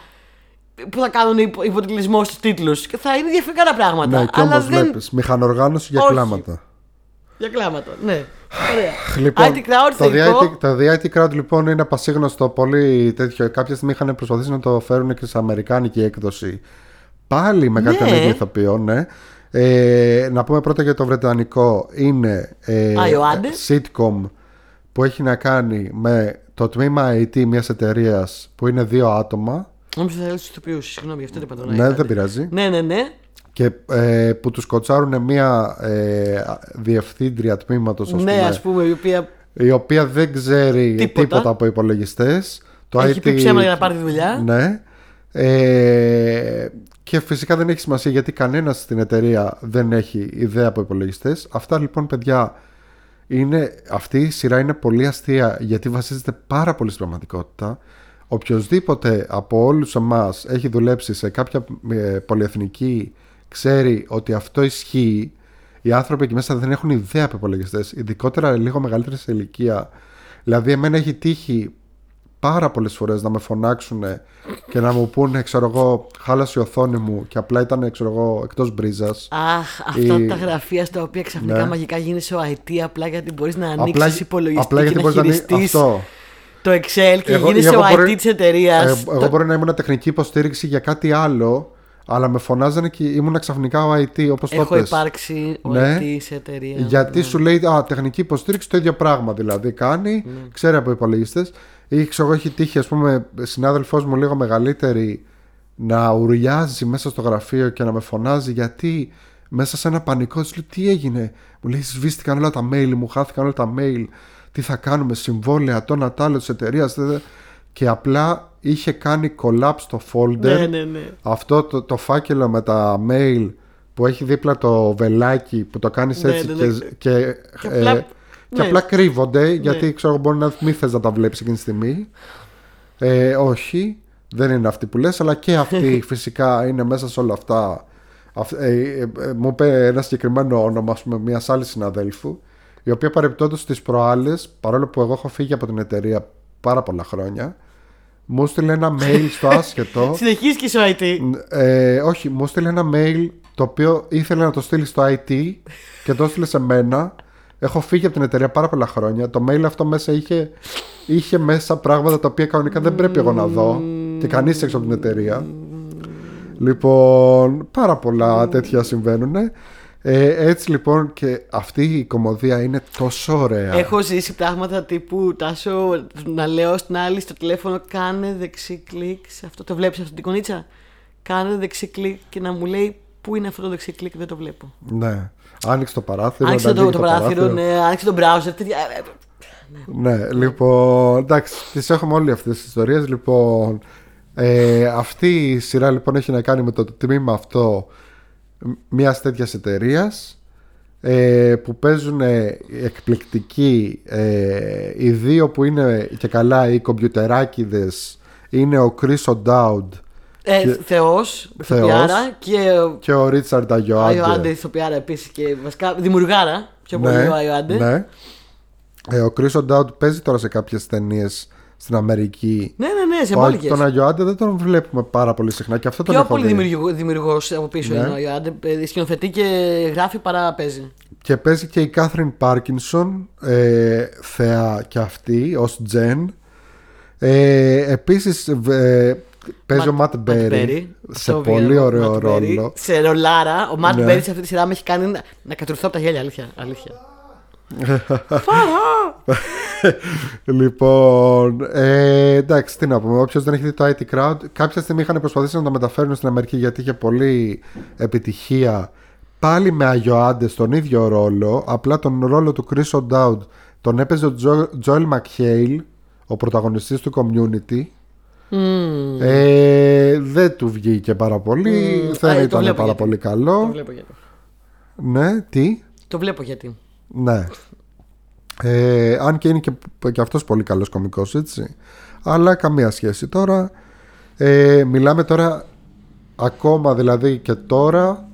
που θα κάνουν υπο, υποτιτλισμό στους τίτλους και θα είναι διαφορετικά τα πράγματα. Ναι και αλλά όμως δεν. βλέπεις μηχανοργάνωση για Όχι. κλάματα Για κλάματα, ναι. Ωραία. Λοιπόν, IT Crowd, το, The θετικό. IT, το The IT Crowd λοιπόν είναι πασίγνωστο πολύ τέτοιο. Κάποια στιγμή είχαν προσπαθήσει να το φέρουν και σε αμερικάνικη έκδοση. Πάλι με κάτι Ναι. ναι. ηθοποιό, ναι. Ε, να πούμε πρώτα για το βρετανικό. Είναι ε, Α, Ιωάννης. sitcom που έχει να κάνει με το τμήμα IT μιας εταιρείας που είναι δύο άτομα. Νόμιζα θα έλεγε του ηθοποιούς, συγγνώμη, γι' αυτό δεν είπα τον Ναι, Άι δεν πειράζει. Ναι, ναι, ναι. Και ε, που τους κοτσάρουν μια ε, διευθύντρια τμήματος ας Ναι, πούμε, ας πούμε, η οποία η οποία δεν ξέρει Τίποτα. τίποτα, από υπολογιστές. έχει πει ψέματα για να πάρει τη δουλειά. Ναι. Ε, και φυσικά δεν έχει σημασία γιατί κανένας στην εταιρεία δεν έχει ιδέα από υπολογιστές. Αυτά λοιπόν, παιδιά, είναι, αυτή η σειρά είναι πολύ αστεία γιατί βασίζεται πάρα πολύ στην πραγματικότητα. Οποιοδήποτε από όλους εμάς έχει δουλέψει σε κάποια ε, πολυεθνική ξέρει ότι αυτό ισχύει. Οι άνθρωποι εκεί μέσα δεν έχουν ιδέα από υπολογιστές, ειδικότερα λίγο μεγαλύτερη σε ηλικία. Δηλαδή, εμένα έχει τύχει πάρα πολλές φορές να με φωνάξουν και να μου πούνε, ξέρω εγώ, χάλασε η οθόνη μου και απλά ήταν, ξέρω εγώ, εκτός μπρίζας. Αχ, αυτά Η- τα γραφεία στα οποία ξαφνικά Ναι. μαγικά γίνεσαι ο IT απλά γιατί μπορείς να Απλά, ανοίξεις υπολογιστή απλά γιατί και να μπορείς να ανοίξεις χειριστείς αυτό. το Excel και Εγώ- γίνεσαι εγώ ο μπορεί- IT της εταιρείας. Ε, εγώ μπορεί να ήμουν τεχνική υποστήριξη για κάτι άλλο, αλλά με φωνάζανε και ήμουν ξαφνικά ο IT, όπως το Έχω πες. υπάρξει ο Ναι. IT σε εταιρεία. Γιατί Ναι. σου λέει α, τεχνική υποστήριξη το ίδιο πράγμα δηλαδή κάνει, Ναι. ξέρει από υπολογιστές. Ή ξέρω εγώ, έχει τύχει, ας πούμε, συνάδελφός μου λίγο μεγαλύτερη να ουρλιάζει μέσα στο γραφείο και να με φωνάζει γιατί μέσα σε ένα πανικό της λέω τι έγινε; Μου λέει σβήστηκαν όλα τα mail μου, χάθηκαν όλα τα mail. Τι θα κάνουμε, συμβόλαια, το να τ' άλλο της εταιρείας. Και απλά είχε κάνει collapse το folder Ναι, ναι, ναι. αυτό το, το φάκελο με τα mail που έχει δίπλα το βελάκι που το κάνεις Ναι, έτσι ναι, και, ναι. και, Και ε, απλά- και ναι. απλά κρύβονται γιατί ξέρω εγώ, μπορεί να μην θες να τα βλέπεις εκείνη τη στιγμή ε, όχι δεν είναι αυτή που λες αλλά και αυτή φυσικά είναι μέσα σε όλα αυτά Αυ- ε, ε, ε, μου είπε ένα συγκεκριμένο όνομα ας πούμε, μιας άλλης συναδέλφου η οποία παρεπτόντως τις προάλλες παρόλο που εγώ έχω φύγει από την εταιρεία πάρα πολλά χρόνια μου έστειλε ένα mail στο άσχετο Συνεχίζει και είσαι ο IT. ε, όχι, μου έστειλε ένα mail το οποίο ήθελε να το στείλει στο IT και το έστειλε σε μένα. Έχω φύγει από την εταιρεία πάρα πολλά χρόνια. Το mail αυτό μέσα είχε, είχε μέσα πράγματα τα οποία κανονικά δεν πρέπει εγώ να δω και κανείς έξω από την εταιρεία. Λοιπόν, πάρα πολλά τέτοια συμβαίνουν. Ε, έτσι λοιπόν και αυτή η κομμωδία είναι τόσο ωραία. Έχω ζήσει πράγματα τύπου τάσο να λέω στην άλλη στο τηλέφωνο κάνε δεξί κλικ σε αυτό. Το βλέπεις αυτή την κονίτσα; Κάνε δεξί κλικ και να μου λέει πού είναι αυτό το δεξί κλικ; Δεν το βλέπω. Ναι. Άνοιξε το παράθυρο. Άνοιξε να το, ανοίγει το παράθυρο, ναι, άνοιξε το browser. Τέτοια. ε, ε, Ναι, λοιπόν, εντάξει, τις έχουμε όλοι αυτές τις ιστορίες. Λοιπόν, Ε, αυτή η σειρά λοιπόν έχει να κάνει με το τμήμα αυτό μιας τέτοιας εταιρείας ε, που παίζουν εκπληκτικοί ε, οι δύο που είναι και καλά οι κομπιουτεράκιδες είναι ο Chris O'Dowd Ε, Και- Θεός, Θεός. ηθοποιάρα και και ο Ρίτσαρντ Άγιο Άντε Αγιοάντε ηθοποιάρα επίσης και βασικά δημιουργάρα. Πιο πολύ ο Άγιο Άντε. ναι. Ε, ο Chris O'Dowd παίζει τώρα σε κάποιες ταινίες στην Αμερική ναι, ναι, ναι, σε Ο- μπόλικες. τον Αγιοάντε δεν τον βλέπουμε πάρα πολύ συχνά και αυτό τον Πιο έχω πολύ δει. δημιουργός από πίσω Ναι. είναι ο Άγιο Άντε. Ε, Σκηνοθετεί και γράφει παρά παίζει. Και παίζει και η Κάθριν Πάρκινσον, ε, θεά και αυτή, ως Τζεν. Ε, επίσης ε, παίζει ο Ματ Μπέρι σε Αυτό πολύ βγαίνει, ο ωραίο Matt Berry. ρόλο. Σε ρολάρα. Ο Ματ Ναι. Μπέρι σε αυτή τη σειρά με έχει κάνει να, να κατουρθώ από τα γέλια. Αλήθεια. αλήθεια. Λοιπόν, ε, εντάξει, τι να πούμε. Όποιος δεν έχει δει το IT Crowd, κάποια στιγμή είχαν προσπαθήσει να το μεταφέρουν στην Αμερική γιατί είχε πολύ επιτυχία. Πάλι με Αγιοάντε στον ίδιο ρόλο. Απλά τον ρόλο του Chris O'Dowd τον έπαιζε ο Τζο- Joel McHale, ο πρωταγωνιστής του Community. Μμμ. Ε, δεν του βγήκε πάρα πολύ. Μμμ. Δεν Α, το ήταν βλέπω πάρα γιατί. πολύ Το καλό. βλέπω γιατί. Ναι, τι; Το βλέπω γιατί. Ναι. Ε, αν και είναι και, και αυτός πολύ καλός κωμικός έτσι. Αλλά καμία σχέση τώρα. Ε, Μιλάμε τώρα Ακόμα δηλαδή και τώρα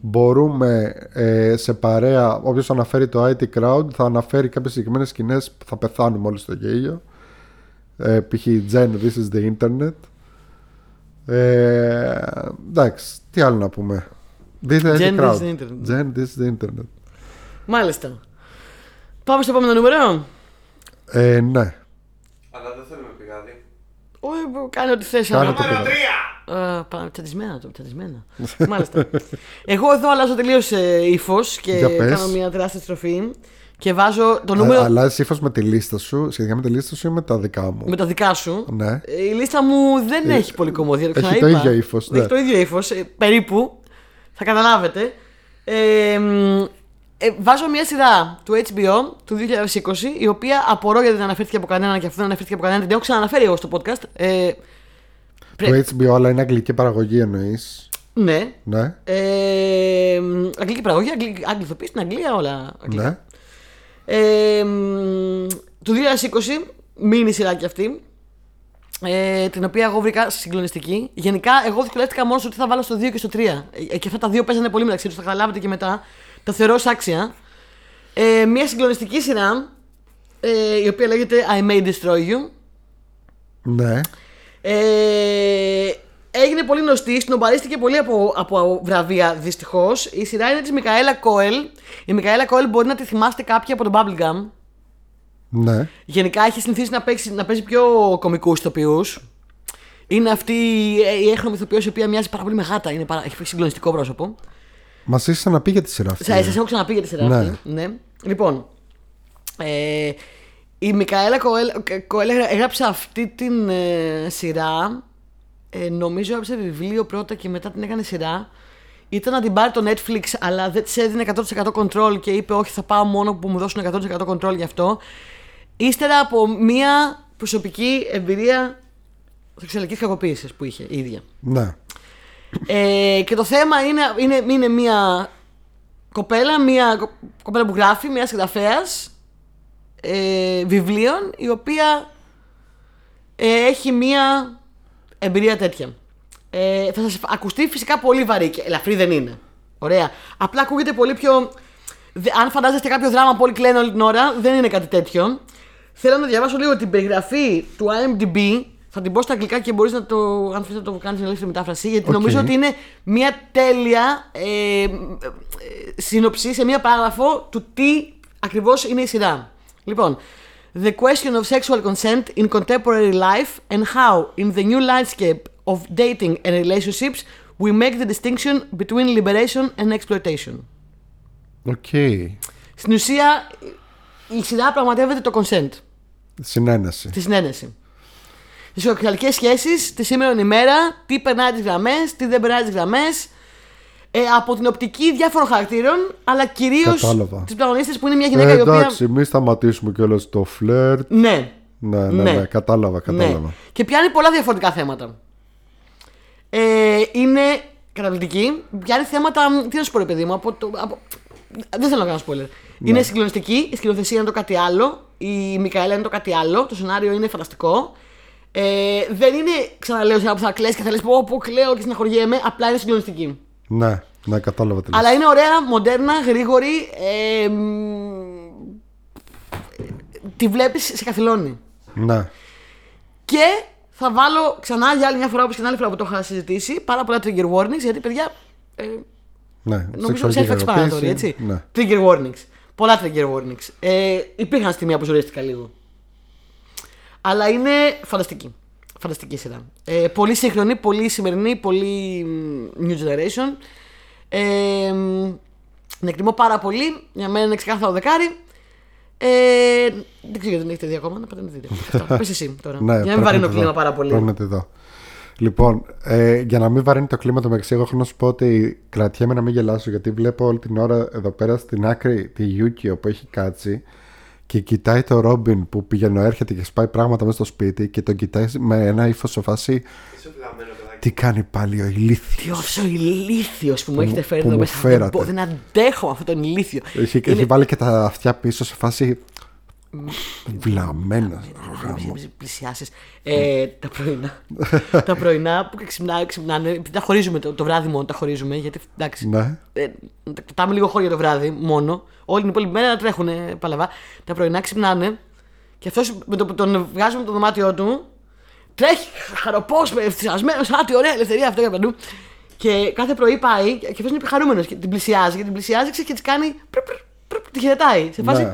Μπορούμε ε, σε παρέα Όποιος αναφέρει το IT Crowd Θα αναφέρει κάποιες συγκεκριμένες σκηνές που Θα πεθάνουμε όλοι στο γέλιο. Ε, Π.χ. Jen This is the Internet. Ε, Εντάξει Τι άλλο να πούμε. This is the Jen, this crowd is the internet. Jen This is the Internet Μάλιστα. Πάμε στο επόμενο νούμερο. ε, Ναι Αλλά δεν θέλουμε πηγάδι. Όχι, κάνε ό,τι θες. Κάνε αλλά- το Νούμερο πηγάδι. 3! Ε, πα- Τσαντισμένα το, τσαντισμένα. Μάλιστα. Εγώ εδώ αλλάζω τελείως ύφος και Για πες. κάνω μια τεράστια στροφή και βάζω το Α, νούμερο Αλλά ύφος με τη λίστα σου, σχετικά με τη λίστα σου ή με τα δικά μου; με τα δικά σου. Ναι. Ε, Η λίστα μου δεν έχει πολύ κομμωδία. Το έχει ξαναείπα. το ίδιο ύφος, ναι. Έχει το ίδιο ύφος, περίπου. Θα καταλάβετε. Ε, μ, ε, βάζω μια σειρά του HBO του 2020, η οποία απορώ γιατί δεν αναφέρθηκε από κανέναν και αφού δεν αναφέρθηκε από κανέναν, την έχω ξαναναφέρει εγώ στο podcast. Ε, Το HBO, αλλά είναι αγγλική παραγωγή εννοείς; ναι. Ναι, Ε, μ, αγγλική παραγωγή, αγγλική, αγγλική στην Αγγλία, όλα αγγλικά. ναι. Ε, μ, το 2020, μήνυ σειρά και αυτή. Ε, την οποία εγώ βρήκα συγκλονιστική. Γενικά, εγώ δυσκολεύτηκα μόνος στο τι θα βάλω στο 2 και στο 3. Ε, και αυτά τα δύο παίζανε πολύ μεταξύ τους, θα καταλάβετε και μετά. Τα θεωρώ ως άξια. Ε, μια συγκλονιστική σειρά, ε, η οποία λέγεται I May Destroy You. ναι. Ε, έγινε πολύ γνωστή, σνομπαρίστηκε πολύ από, από βραβεία δυστυχώς. Η σειρά είναι της Μικαέλα Κόελ. Η Μικαέλα Κόελ μπορεί να τη θυμάστε κάποιοι από τον Bubblegum. ναι. Γενικά έχει συνηθίσει να, παίξει, να παίζει πιο κομικούς ηθοποιούς. Είναι αυτή η έχρωμη ηθοποιός η οποία μοιάζει πάρα πολύ με γάτα. Είναι πάρα, έχει συγκλονιστικό πρόσωπο. Μας είσαι ξαναπεί για τη σειρά αυτή. Σας έχω ξαναπεί για τη σειρά Ναι. αυτή. Ναι. Λοιπόν, ε, η Μικαέλα Κοέλ, Κοέλ έγραψε αυτή την ε, σειρά. Ε, νομίζω έγραψε βιβλίο πρώτα και μετά την έκανε σειρά. Ήταν να την πάρει το Netflix, αλλά δεν της έδινε 100% control και είπε: Όχι, θα πάω μόνο που μου δώσουν 100% control γι' αυτό. Ύστερα από μία προσωπική εμπειρία σεξουαλικής κακοποίησης που είχε η ίδια. Ναι. Ε, και το θέμα είναι, είναι, είναι μια κοπέλα, μια κο- κοπέλα που γράφει, μια συγγραφέας ε, βιβλίων, η οποία ε, έχει μια εμπειρία τέτοια. Ε, θα σας ακουστεί φυσικά πολύ βαρύ και ελαφρύ δεν είναι. Ωραία. Απλά ακούγεται πολύ πιο... δε- Αν φαντάζεστε κάποιο δράμα που όλοι κλαίνουν όλη την ώρα, δεν είναι κάτι τέτοιο. Θέλω να διαβάσω λίγο την περιγραφή του IMDb. Θα την πω στα αγγλικά και μπορείς να το. Αν θέλει να το κάνεις στην ελεύθερη μετάφραση. Γιατί Οκ. νομίζω ότι είναι μια τέλεια ε, ε, σύνοψη σε μια παράγραφο του τι ακριβώς είναι η σειρά. Λοιπόν. The question of sexual consent in contemporary life and how, in the new landscape of dating and relationships, we make the distinction between liberation and exploitation. Οκ. Στην ουσία, η σειρά πραγματεύεται το consent, Συναίνεση. τη συναίνεση. Τις σεξουαλικέ σχέσεις της σήμερα ημέρα, τι περνάει τις γραμμές, τι δεν περνάει τις γραμμές. Ε, από την οπτική διάφορων χαρακτήρων, αλλά κυρίως Κατάλαβα. τη πρωταγωνίστρια που είναι μια γυναίκα Ε, η οποία. εντάξει, μην σταματήσουμε κιόλας το φλερτ. Ναι, Ναι, ναι, ναι, Ναι. κατάλαβα, ναι. κατάλαβα. Και πιάνει πολλά διαφορετικά θέματα. Ε, είναι καταπληκτική. Πιάνει θέματα. Τι να σου πω, ρε παιδί μου, από το, από... Δεν θέλω να κάνω spoiler. Είναι συγκλονιστική, η σκηνοθεσία είναι το κάτι άλλο, η Μικαέλα είναι το κάτι άλλο, το σενάριο είναι φανταστικό. Ε, δεν είναι, ξαναλέω, σειρά που θα κλαις και θα λες πω, πω κλαίω και συναχωριέμαι, απλά είναι συγκλονιστική. Ναι, ναι, κατάλαβα τι λες. Αλλά είναι ωραία, μοντέρνα, γρήγορη. Ε, μ, τη βλέπεις σε καθυλώνει. Ναι. Και θα βάλω ξανά για άλλη μια φορά, όπως και την άλλη φορά που το είχα συζητήσει, πάρα πολλά trigger warnings, γιατί παιδιά. Ε, ναι. νομίζω Σεξουαλική self-explanatory, κακοποίηση. έτσι. Ναι. Trigger warnings. Πολλά trigger warnings. Ε, υπήρχαν στιγμία που ζωρίστηκα λίγο. Αλλά είναι φανταστική. Φανταστική σειρά. Ε, πολύ σύγχρονη, πολύ σημερινή, πολύ μ, new generation. Ε, μ, την εκτιμώ πάρα πολύ. Για μένα είναι ξεκάθαρο δεκάρι. Ε, δεν ξέρω γιατί δεν έχετε δει ακόμα. Να πάτε να δείτε. Αυτά. Πες εσύ τώρα. Ναι, για να μην πρέπει βαρύνω τη κλίμα δω. πάρα πολύ. Πρέπει να τη δω. Λοιπόν, ε, για να μην βαρύνει το κλίμα το μεταξύ, εγώ έχω να σου πω ότι κρατιέμαι να μην γελάσω γιατί βλέπω όλη την ώρα εδώ πέρα στην άκρη τη Yukio που έχει κάτσει και κοιτάει το Ρόμπιν που πηγαίνει έρχεται και σπάει πράγματα μέσα στο σπίτι και τον κοιτάει με ένα ύφος σε φάση. Είσαι βλαμμένο παιδάκι. Τι κάνει πάλι ο ηλίθιος. Τι όσο ηλίθιος που μου έχετε φέρει που εδώ μου μέσα. Δεν, φέρατε. μπο- δεν αντέχω αυτόν τον ηλίθιο. Έχει, Είναι- έχει βάλει και τα αυτιά πίσω σε φάση. Βλαμμένος. Μην πλησιάσεις. Ε, τα πρωινά. τα πρωινά που ξυπνά, ξυπνάνε. επειδή Τα χωρίζουμε το, το βράδυ μόνο. Τα χωρίζουμε. Γιατί εντάξει. Ναι. Ε, τα κοιτάμε λίγο χώρια το βράδυ μόνο. Όλη την υπόλοιπη μέρα τρέχουν παλαβά. Τα πρωινά ξυπνάνε. Και αυτός με το που τον βγάζουμε το δωμάτιό του. Τρέχει χαροπός, ευθυσιασμένος. Α, τι ωραία ελευθερία αυτό και παντού. Και κάθε πρωί πάει και αυτός είναι χαρούμενο και την πλησιάζει. Και την πλησιάζει ξέρεις, και τη κάνει. πρρ, πρρ, πρρ, Τη χαιρετάει. Σε φάση. Ναι.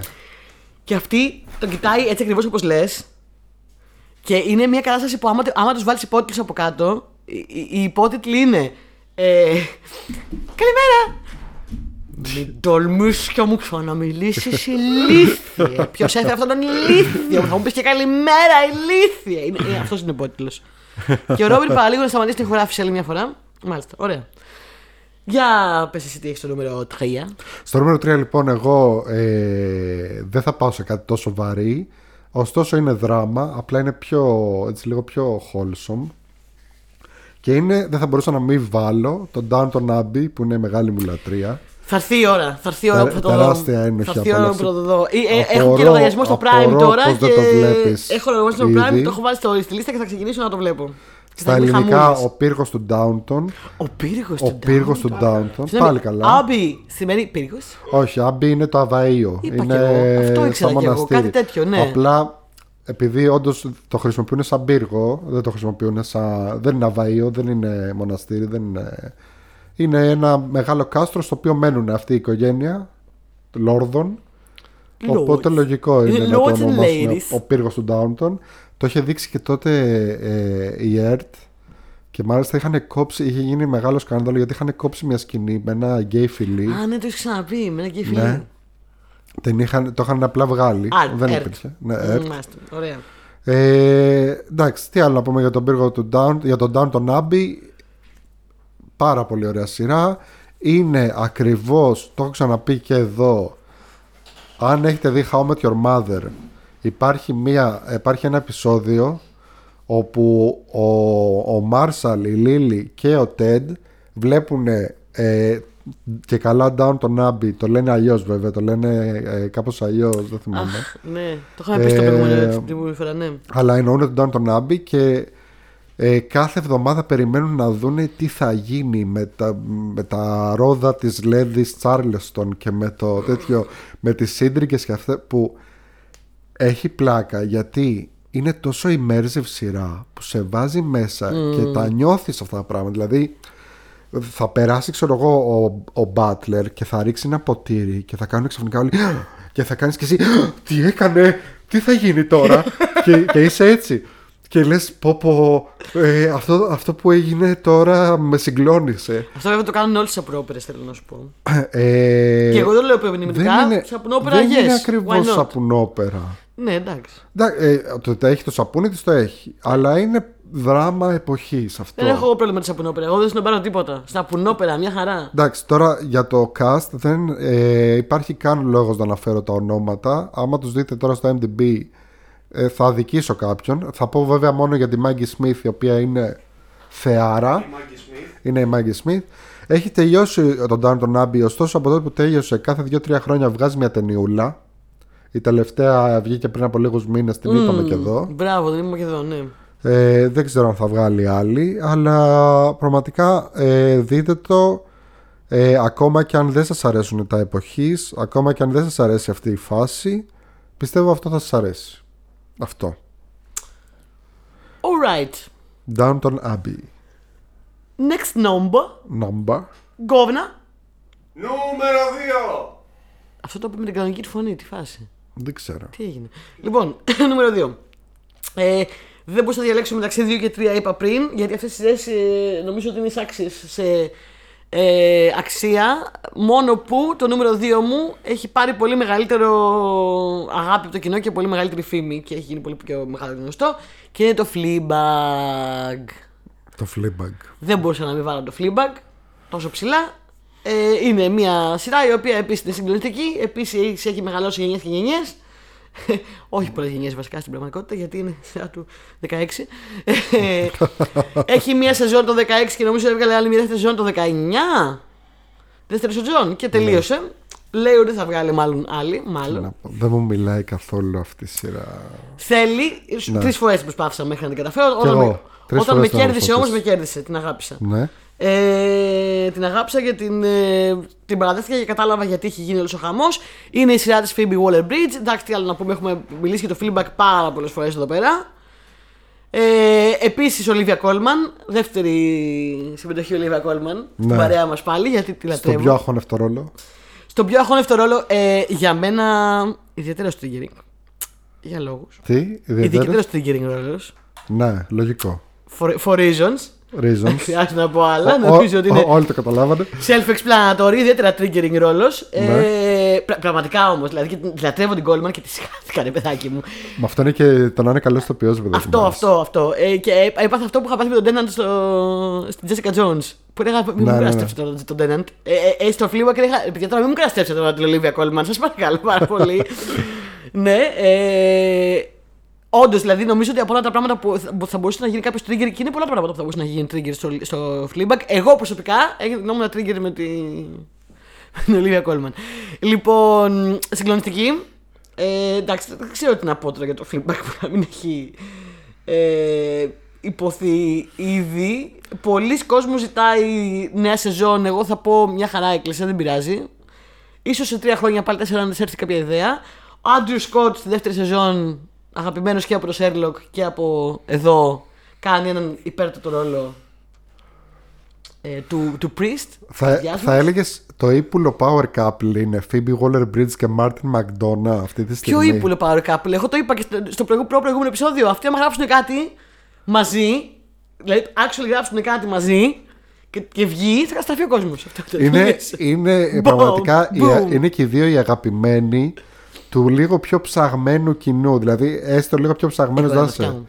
Και αυτή τον κοιτάει έτσι ακριβώς όπως λες. Και είναι μια κατάσταση που άμα, άμα τους βάλεις υπότιτλους από κάτω, οι, οι, οι υπότιτλοι είναι. Ε, Καλημέρα! Μην τολμήσει και μου ξαναμιλήσεις ηλίθιε. Ποιος έφερε αυτόν τον ηλίθιο, θα μου πεις και καλημέρα, ηλίθιε. Είναι, ε, αυτός είναι ο υπότιτλος. και ο Ρόμπιν παραλίγο να σταματήσει την ηχογράφηση άλλη μια φορά. Μάλιστα, ωραία. Για πες εσύ τι έχεις το νούμερο 3. Στο νούμερο 3 λοιπόν εγώ ε, δεν θα πάω σε κάτι τόσο βαρύ Ωστόσο είναι δράμα Απλά είναι πιο, έτσι, λίγο πιο wholesome Και είναι, δεν θα μπορούσα να μην βάλω Τον Downton Abbey που είναι μεγάλη μου λατρεία Θα έρθει η ώρα. Θα έρθει η ώρα Τε- που θα το δω. τεράστια ένοχη Θα έρθει η ώρα που απόλαυση. θα το δω. Ε, ε, Απορώ- έχω και λογαριασμό στο Prime απορώ τώρα. πώς και δεν το βλέπεις Έχω λογαριασμό στο Prime, ήδη. το έχω βάλει στο, στη λίστα και θα ξεκινήσω να το βλέπω. Και θα Στα είμαι ελληνικά χαμούλης. ο πύργος του Downton Ο πύργος Ο του πύργος του Downton Πάλι καλά Άμπι σημαίνει πύργος; Όχι, Άμπι είναι το Αβαΐο. Είπα είναι κι εγώ. Αυτό ήξερα σαν κι εγώ. μοναστήρι. Κάτι τέτοιο, ναι. Απλά επειδή όντως το χρησιμοποιούν σαν πύργο, δεν το χρησιμοποιούν σαν. Δεν είναι Αβαΐο, δεν είναι μοναστήρι, δεν είναι. Είναι ένα μεγάλο κάστρο στο οποίο μένουν αυτή η οικογένεια Λόρδων. Lords. Οπότε λογικό είναι Είναι να το lords and ονομάσουν ladies. ο πύργος του Downton. Το είχε δείξει και τότε ε, η ΕΡΤ και μάλιστα είχαν κόψει, είχε γίνει μεγάλο σκάνδαλο γιατί είχαν κόψει μια σκηνή με ένα γκέι φιλί. Α, ναι, το έχεις ξαναπεί. Με ένα κεφί. Ναι. Την είχαν, το είχαν απλά βγάλει. Α, δεν Earth. υπήρχε. Ναι, Earth. Μάλιστα. Ωραία. Ε, εντάξει, τι άλλο να πούμε για τον πύργο του Down, για τον Downton Abbey. Πάρα πολύ ωραία σειρά. Είναι ακριβώς, το έχω ξαναπεί και εδώ. Αν έχετε δει How I Met Your Mother, υπάρχει, μια, υπάρχει ένα επεισόδιο όπου ο, ο Μάρσαλ, η Λίλη και ο Τέντ βλέπουν ε, και καλά Downton Abbey. Το λένε αλλιώς βέβαια, το λένε ε, κάπως αλλιώς, δεν θυμάμαι. Αχ, ναι. Το είχαμε πει στο Ε, προηγούμενο την προηγούμενη φορά, ναι. αλλά εννοούν τον Downton Abbey και ε, κάθε εβδομάδα περιμένουν να δούνε τι θα γίνει με τα, με τα ρόδα της Λέδης Τσάρλεστον και με το τέτοιο με τις σύντρικες και αυτά που έχει πλάκα γιατί είναι τόσο immersive σειρά που σε βάζει μέσα και τα νιώθεις αυτά τα πράγματα δηλαδή θα περάσει ξέρω εγώ ο, ο Butler και θα ρίξει ένα ποτήρι και θα κάνουν ξαφνικά όλοι και θα κάνεις και εσύ τι έκανε, τι θα γίνει τώρα; Και, και είσαι έτσι και λες πω πω ε, αυτό, αυτό που έγινε τώρα με συγκλώνησε Αυτό βέβαια το κάνουν όλε τι απρόπερε, θέλω να σου πω. ε, Και εγώ δεν λέω δεν επιμηνυτικά. είναι, Σαπουνόπερα, δεν είναι yes. ακριβώς Why not? σαπουνόπερα Ναι, εντάξει. Εντάξει, ε, το ότι έχει το σαπούνι της το έχει αλλά είναι δράμα εποχής αυτό Δεν έχω εγώ πρόβλημα με τη σαπουνόπερα. Εγώ δεν συνομπάρω τίποτα. Σαπουνόπερα, μια χαρά. Εντάξει, τώρα για το cast δεν ε, υπάρχει καν λόγος να αναφέρω τα ονόματα. Άμα τους δείτε τώρα στο MDB ε, θα αδικήσω κάποιον. Θα πω βέβαια μόνο για τη Maggie Smith η οποία είναι θεάρα. Η Μάγκη Σμιθ. Είναι η Μάγκη Σμιθ. Έχει τελειώσει τον Downton Abbey, ωστόσο από τότε που τέλειωσε, κάθε 2-3 χρόνια βγάζει μια ταινιούλα. Η τελευταία βγήκε πριν από λίγους μήνες, την είπαμε και εδώ. Μπράβο, δεν είμαι και εδώ, ναι. Ε, δεν ξέρω αν θα βγάλει άλλη, αλλά πραγματικά ε, δείτε το ε, ακόμα και αν δεν σας αρέσουν τα εποχής, ακόμα και αν δεν σας αρέσει αυτή η φάση, πιστεύω αυτό θα σας αρέσει. Αυτό. Alright. Downton Abbey. Next number. Number. Governor. Νούμερο 2. Αυτό το είπε με την κανονική του φωνή, τι φάση. Δεν ξέρω. Τι έγινε. Λοιπόν, νούμερο 2. Ε, δεν μπορούσα να διαλέξω μεταξύ 2 και 3, είπα πριν, γιατί αυτές τις ιδέες ε, νομίζω ότι είναι άξιες σε ε, αξία. Μόνο που το νούμερο 2 μου έχει πάρει πολύ μεγαλύτερο αγάπη από το κοινό και πολύ μεγαλύτερη φήμη και έχει γίνει πολύ πιο μεγάλο γνωστό. Και είναι το Fleabag. Το Fleabag. Δεν μπορούσα να μην βάλω το Fleabag τόσο ψηλά. Ε, είναι μια σειρά η οποία επίσης είναι συγκλονιστική. Επίσης έχει μεγαλώσει γενιές και γενιές. Όχι πολλές γενιές βασικά στην πραγματικότητα γιατί είναι σειρά του 16. Ε, έχει μια σεζόν το 16 και νομίζω έβγαλε άλλη μια δεύτερη σεζόν το 19. Δεύτερη σεζόν και τελείωσε. Λέει ότι δεν θα βγάλει μάλλον άλλη. Τι Μάλλον. να πω, Δεν μου μιλάει καθόλου αυτή η σειρά. Θέλει. Ναι. Τρεις φορές προσπάθησα μέχρι να την καταφέρω. Κι Όταν, εγώ. με, Τρεις όταν με φορές να κέρδισε όμως, με προσπαθήσω. κέρδισε. Την αγάπησα. Ναι. Ε, την αγάπησα και την, ε, την παραδέχτηκα και κατάλαβα γιατί έχει γίνει όλος ο χαμός. Είναι η σειρά της Phoebe Waller Bridge. Εντάξει, τι άλλο να πούμε, έχουμε μιλήσει για το feedback πάρα πολλές φορές εδώ πέρα. Ε, Επίσης, Ολίβια Κόλμαν. Δεύτερη συμμετοχή Ολίβια Κόλμαν. Στην Ναι. παρέα μας πάλι, γιατί τη Στον λατρεύω. πιο αχώνευτο ρόλο. Στον πιο αχώνευτο ρόλο, ε, για μένα, ιδιαίτερα στο triggering. Για λόγους. Τι, Ιδιαίτερα; Ιδιαίτερα. στο triggering ρόλος. Ναι, λογικό. For, for reasons. Reasons. Χρειάζεται να πω άλλα. Ο- Νομίζω ο- ότι είναι ο- Όλοι το καταλάβανε. Self-explanatory, ιδιαίτερα triggering ρόλος. Ναι. Ε, πρα- πραγματικά όμως. Δηλαδή, και την- λατρεύω την Goldman και τη συγχάθηκα, ρε παιδάκι μου. Μα αυτό είναι και το να είναι καλό ηθοποιό, βέβαια. αυτό, αυτό, αυτό. Ε, και ε, έπαθα αυτό που είχα πάθει με τον Tennant στο, στην Jessica Jones. Που έλεγα, μην Ναι, μου ναι, κραστέψετε τον, τον Tennant. Ε, ε, ε, στο Fleabag έλεγα, παιδιά τώρα μην μου κραστέψετε τώρα την Olivia Colman, σας παρακαλώ πάρα πολύ. ναι, ε, Όντως, δηλαδή, νομίζω ότι από όλα τα πράγματα που θα- που θα μπορούσε να γίνει κάποιος trigger και είναι πολλά πράγματα που θα μπορούσε να γίνει trigger στο, στο Fleabag. Εγώ προσωπικά γινόμουν trigger με, τη, με την Olivia Colman. Λοιπόν, συγκλονιστική. Ε, εντάξει, δεν ξέρω τι να πω τώρα για το feedback που να μην έχει ε, υποθεί ήδη. Πολλοί κόσμοι ζητάει νέα σεζόν. Εγώ θα πω μια χαρά έκλεισε, δεν πειράζει. Ίσως σε τρία χρόνια πάλι τέσσερα να της έρθει κάποια ιδέα. Ο Άντριου Σκότ στη δεύτερη σεζόν, αγαπημένος και από το Sherlock και από εδώ, κάνει έναν υπέρτατο ρόλο ε, του, του Priest. Θα, καρδιάς θα μας. έλεγες το ύπουλο power couple είναι Phoebe Waller Bridge και Martin McDonough αυτή τη στιγμή; Ποιο ύπουλο power couple; Εγώ το είπα και στο, στο προηγούμενο, προηγούμενο επεισόδιο. Αυτοί άμα γράψουν κάτι μαζί, δηλαδή actually γράψουν κάτι μαζί και, και βγει, θα καταστραφεί ο κόσμος. Είναι, είναι ε, Boom, πραγματικά οι- boom. είναι και οι δύο οι αγαπημένοι του λίγο πιο ψαγμένου κοινού. Δηλαδή, έστω λίγο πιο ψαγμένος δάσε.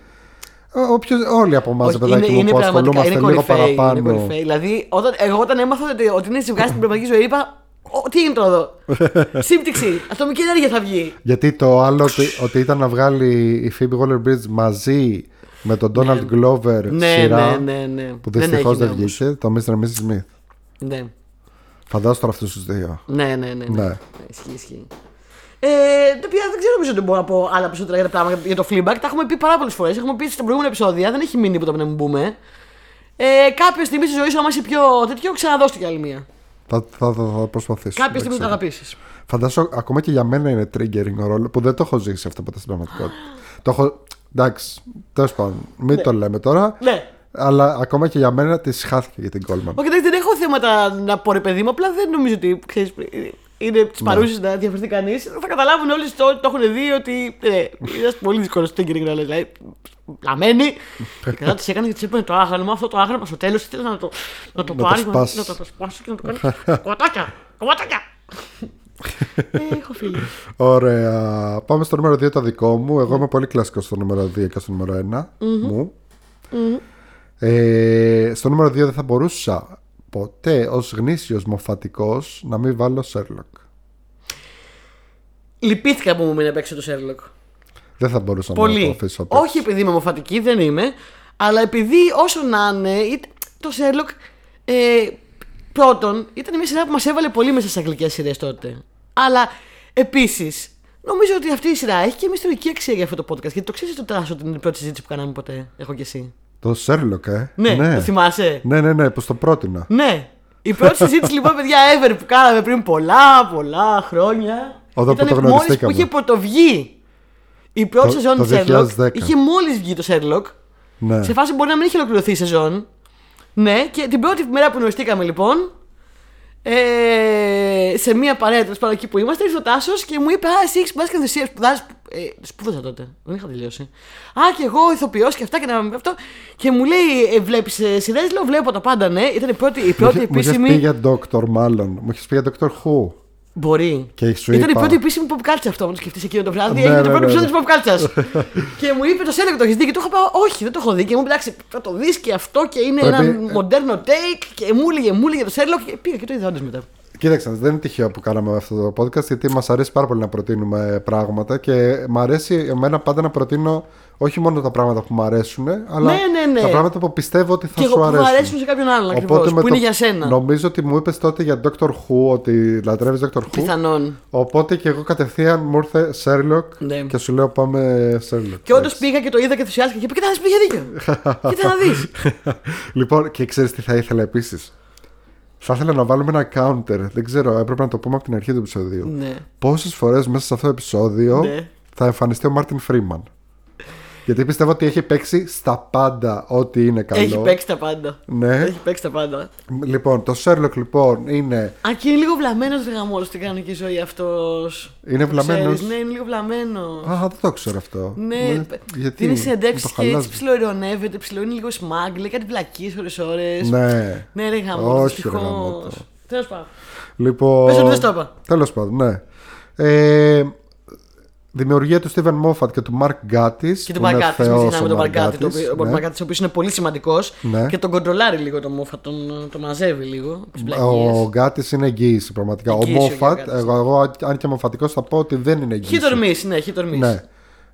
Όλοι από εμάς, Όχι, παιδάκι μου, που ασχολούμαστε λίγο Είναι παραπάνω. κορυφαίοι. Δηλαδή, όταν, εγώ όταν έμαθα ότι, ότι είναι ζευγάρι στην πραγματική ζωή, είπα. «Ω, τι είναι τώρα εδώ; Σύμπτυξη. Ατομική ενέργεια θα βγει. Γιατί το άλλο ότι, ότι ήταν να βγάλει η Phoebe Waller Bridge μαζί με τον Donald Glover Ναι, σειρά ναι, ναι, ναι. που Δεν δυστυχώς έγινε δεν όμως. βγήκε, το Mr. and Mrs. Smith. Ναι. Φαντάζομαι τώρα αυτούς τους δύο. Ναι, ναι, ναι. ναι. Ναι. ναι. Ισχύει, ισχύει. Ε, τα οποία δεν ξέρω νομίζω ότι μπορώ να πω άλλα περισσότερα για τα πράγματα για το Fleabag. Τα έχουμε πει πάρα πολλές φορές. Έχουμε πει στα προηγούμενα επεισόδια. Δεν έχει μείνει που το να μην πούμε. Ε, κάποια στιγμή στη ζωή σου, άμα είσαι πιο τέτοιο, ξαναδώστε κι άλλη μία. Θα, θα, θα, θα προσπαθήσω. Κάποια δεν στιγμή θα το ξέρω. αγαπήσεις. Φαντάζομαι ακόμα και για μένα είναι triggering ο ρόλο που δεν το έχω ζήσει αυτό ποτέ στην πραγματικότητα. το έχω. Εντάξει, τέλος πάντων, μην το λέμε τώρα. Ναι. Αλλά ακόμα και για μένα τη χάθηκε για την Goldman. Όχι, εντάξει, δεν έχω θέματα να πω ρε παιδί μου, απλά δεν νομίζω ότι ξέρεις, είναι Ναι. τη παρούσης να διαφερθεί κανείς. Θα καταλάβουν όλοι το, το έχουν δει ότι. Ε, είναι πολύ δύσκολος στο Tinkering Roll. Δηλαδή, λαμένη. και κατά της έκανε και της έπαιρνε το άγαλμα. Αυτό το άγαλμα στο τέλος ήθελε να το, να το Να το πάρει. σπάσει. Να το σπάσει και να το κάνει. Κομματάκια! Κομματάκια! ε, έχω φίλοι. Ωραία. Πάμε στο νούμερο 2 το δικό μου. Εγώ είμαι πολύ κλασικός στο νούμερο 2 και στο νούμερο 1 μου. Ε, στο νούμερο 2 δεν θα μπορούσα ποτέ ως γνήσιος μοφατικός να μην βάλω Sherlock. Λυπήθηκα που μου μείνει απ' έξω το Sherlock. Δεν θα μπορούσα να το Πολύ. αφήσω απ' έξω. Όχι επειδή είμαι μοφατική, δεν είμαι. Αλλά επειδή όσο να είναι, είτε- το Sherlock. Ε, πρώτον, ήταν μια σειρά που μας έβαλε πολύ μέσα στις αγγλικές σειρές τότε. Αλλά επίσης, νομίζω ότι αυτή η σειρά έχει και μια ιστορική αξία για αυτό το podcast. Γιατί το ξέρεις το τράσο την πρώτη συζήτηση που κάναμε ποτέ, έχω και εσύ. Το Sherlock, ε. Ναι, το θυμάσαι; Ναι, ναι, ναι, πως το πρότεινα. Ναι. Η πρώτη συζήτηση λοιπόν, παιδιά, ever που κάναμε πριν πολλά, πολλά χρόνια. Όταν ήταν μόλις που πρωτογνωριστήκαμε. είχε πρωτοβγεί η πρώτη Το- σεζόν το του Sherlock. 2010. Είχε μόλις βγει το Sherlock. Ναι. Σε φάση μπορεί να μην είχε ολοκληρωθεί η σεζόν. Ναι, και την πρώτη μέρα που γνωριστήκαμε λοιπόν, ε, σε μία παρέα τέλος πάντων εκεί που είμαστε, ήρθε ο Τάσος και μου είπε: Α, εσύ έχεις σπουδάσει κανονισία. Σπουδάζει. Ε, σπούδασα τότε, δεν είχα τελειώσει. Α, και εγώ ηθοποιός και αυτά και να με αυτό. Και μου λέει: ε, Βλέπεις ε, σειρές, λέω: Βλέπω τα πάντα, ναι. Ήταν η πρώτη, η πρώτη Μου είχες επίσημη. πει για Doctor, μάλλον. Μου είχες πει για Doctor Who. Μπορεί. Και σου Ήταν η είπα- πρώτη επίσημη pop culture αυτό. Αν το σκεφτεί εκείνο το βράδυ, Ναι, έγινε το ναι, πρώτο ναι, επεισόδιο ναι. της pop culture. και μου είπε το Σέλεκ το έχεις δει; Και του είχα πει Όχι, δεν το έχω δει. Και μου είπε εντάξει, θα το δεις και αυτό και είναι Πρέπει- ένα μοντέρνο take. Και μου έλεγε, μου έλεγε το Σέρλοκ και πήγα και το είδα όντως μετά. Κοίταξε, δεν είναι τυχαίο που κάναμε αυτό το podcast γιατί μας αρέσει πάρα πολύ να προτείνουμε πράγματα και μου αρέσει εμένα πάντα να προτείνω όχι μόνο τα πράγματα που μου αρέσουν, αλλά Ναι, ναι, ναι. τα πράγματα που πιστεύω ότι θα Και εγώ σου που αρέσουν. μου αρέσουν σε κάποιον άλλον ακριβώς. με Που είναι για σένα. Νομίζω ότι μου είπες τότε για Doctor Who ότι λατρεύεις Doctor Who. Πιθανόν. Οπότε και εγώ κατευθείαν μου ήρθε Sherlock Ναι. και σου λέω πάμε Sherlock. Και όντως πήγα και το είδα και ενθουσιάστηκα και είπα: Κοίτα, πήγε δίκιο. Κοίτα να δεις. λοιπόν, και ξέρεις τι θα ήθελα επίσης. Θα ήθελα να βάλουμε ένα counter. Δεν ξέρω, έπρεπε να το πούμε από την αρχή του επεισοδίου. ναι. Πόσες φορές μέσα σε αυτό το επεισόδιο Ναι. θα εμφανιστεί ο Μάρτιν Φρήμαν. Γιατί πιστεύω ότι έχει παίξει στα πάντα ό,τι είναι καλό. Έχει παίξει τα πάντα. Ναι. Έχει παίξει τα πάντα. Λοιπόν, το Sherlock λοιπόν είναι. Α, και είναι λίγο βλαμμένος γαμό στην κανονική ζωή αυτός. Είναι βλαμμένος; Ναι, είναι λίγο βλαμμένος. Α, δεν το ξέρω αυτό. Ναι, γιατί. είναι μου συνεντεύξει το και έτσι χαλάζεις. ψιλοειρωνεύεται, ψιλο είναι λίγο σμάγκλ, λέει κάτι βλακίε ώρε-ώρε. Ναι. Ναι, ρε γαμό. Όχι, ρε γαμώτο. Τέλος πάντων. Λοιπόν. Πες ότι δεν στο είπα. Τέλος πάντων, ναι. Ε, δημιουργία του Steven Moffat και του Mark Gatiss. Και τον που είναι Μαρκάτη, μην θεός ξεχνάμε ο τον Mark Μαρκάτη, το Gatiss, οποίο- ο ναι. Μαρκάτη, ο οποίος είναι πολύ σημαντικός Ναι. και τον κοντρολάρει λίγο τον Μόφα, τον, τον μαζεύει λίγο. τις Ο βλακίες. Γκάτι είναι εγγύηση πραγματικά. Εγγύηση ο ο Μόφατ, Γκάτις. εγώ, εγώ αν και μοφατικό θα πω ότι δεν είναι εγγύηση. Χι τορμής, ναι, χι τορμής. Ναι.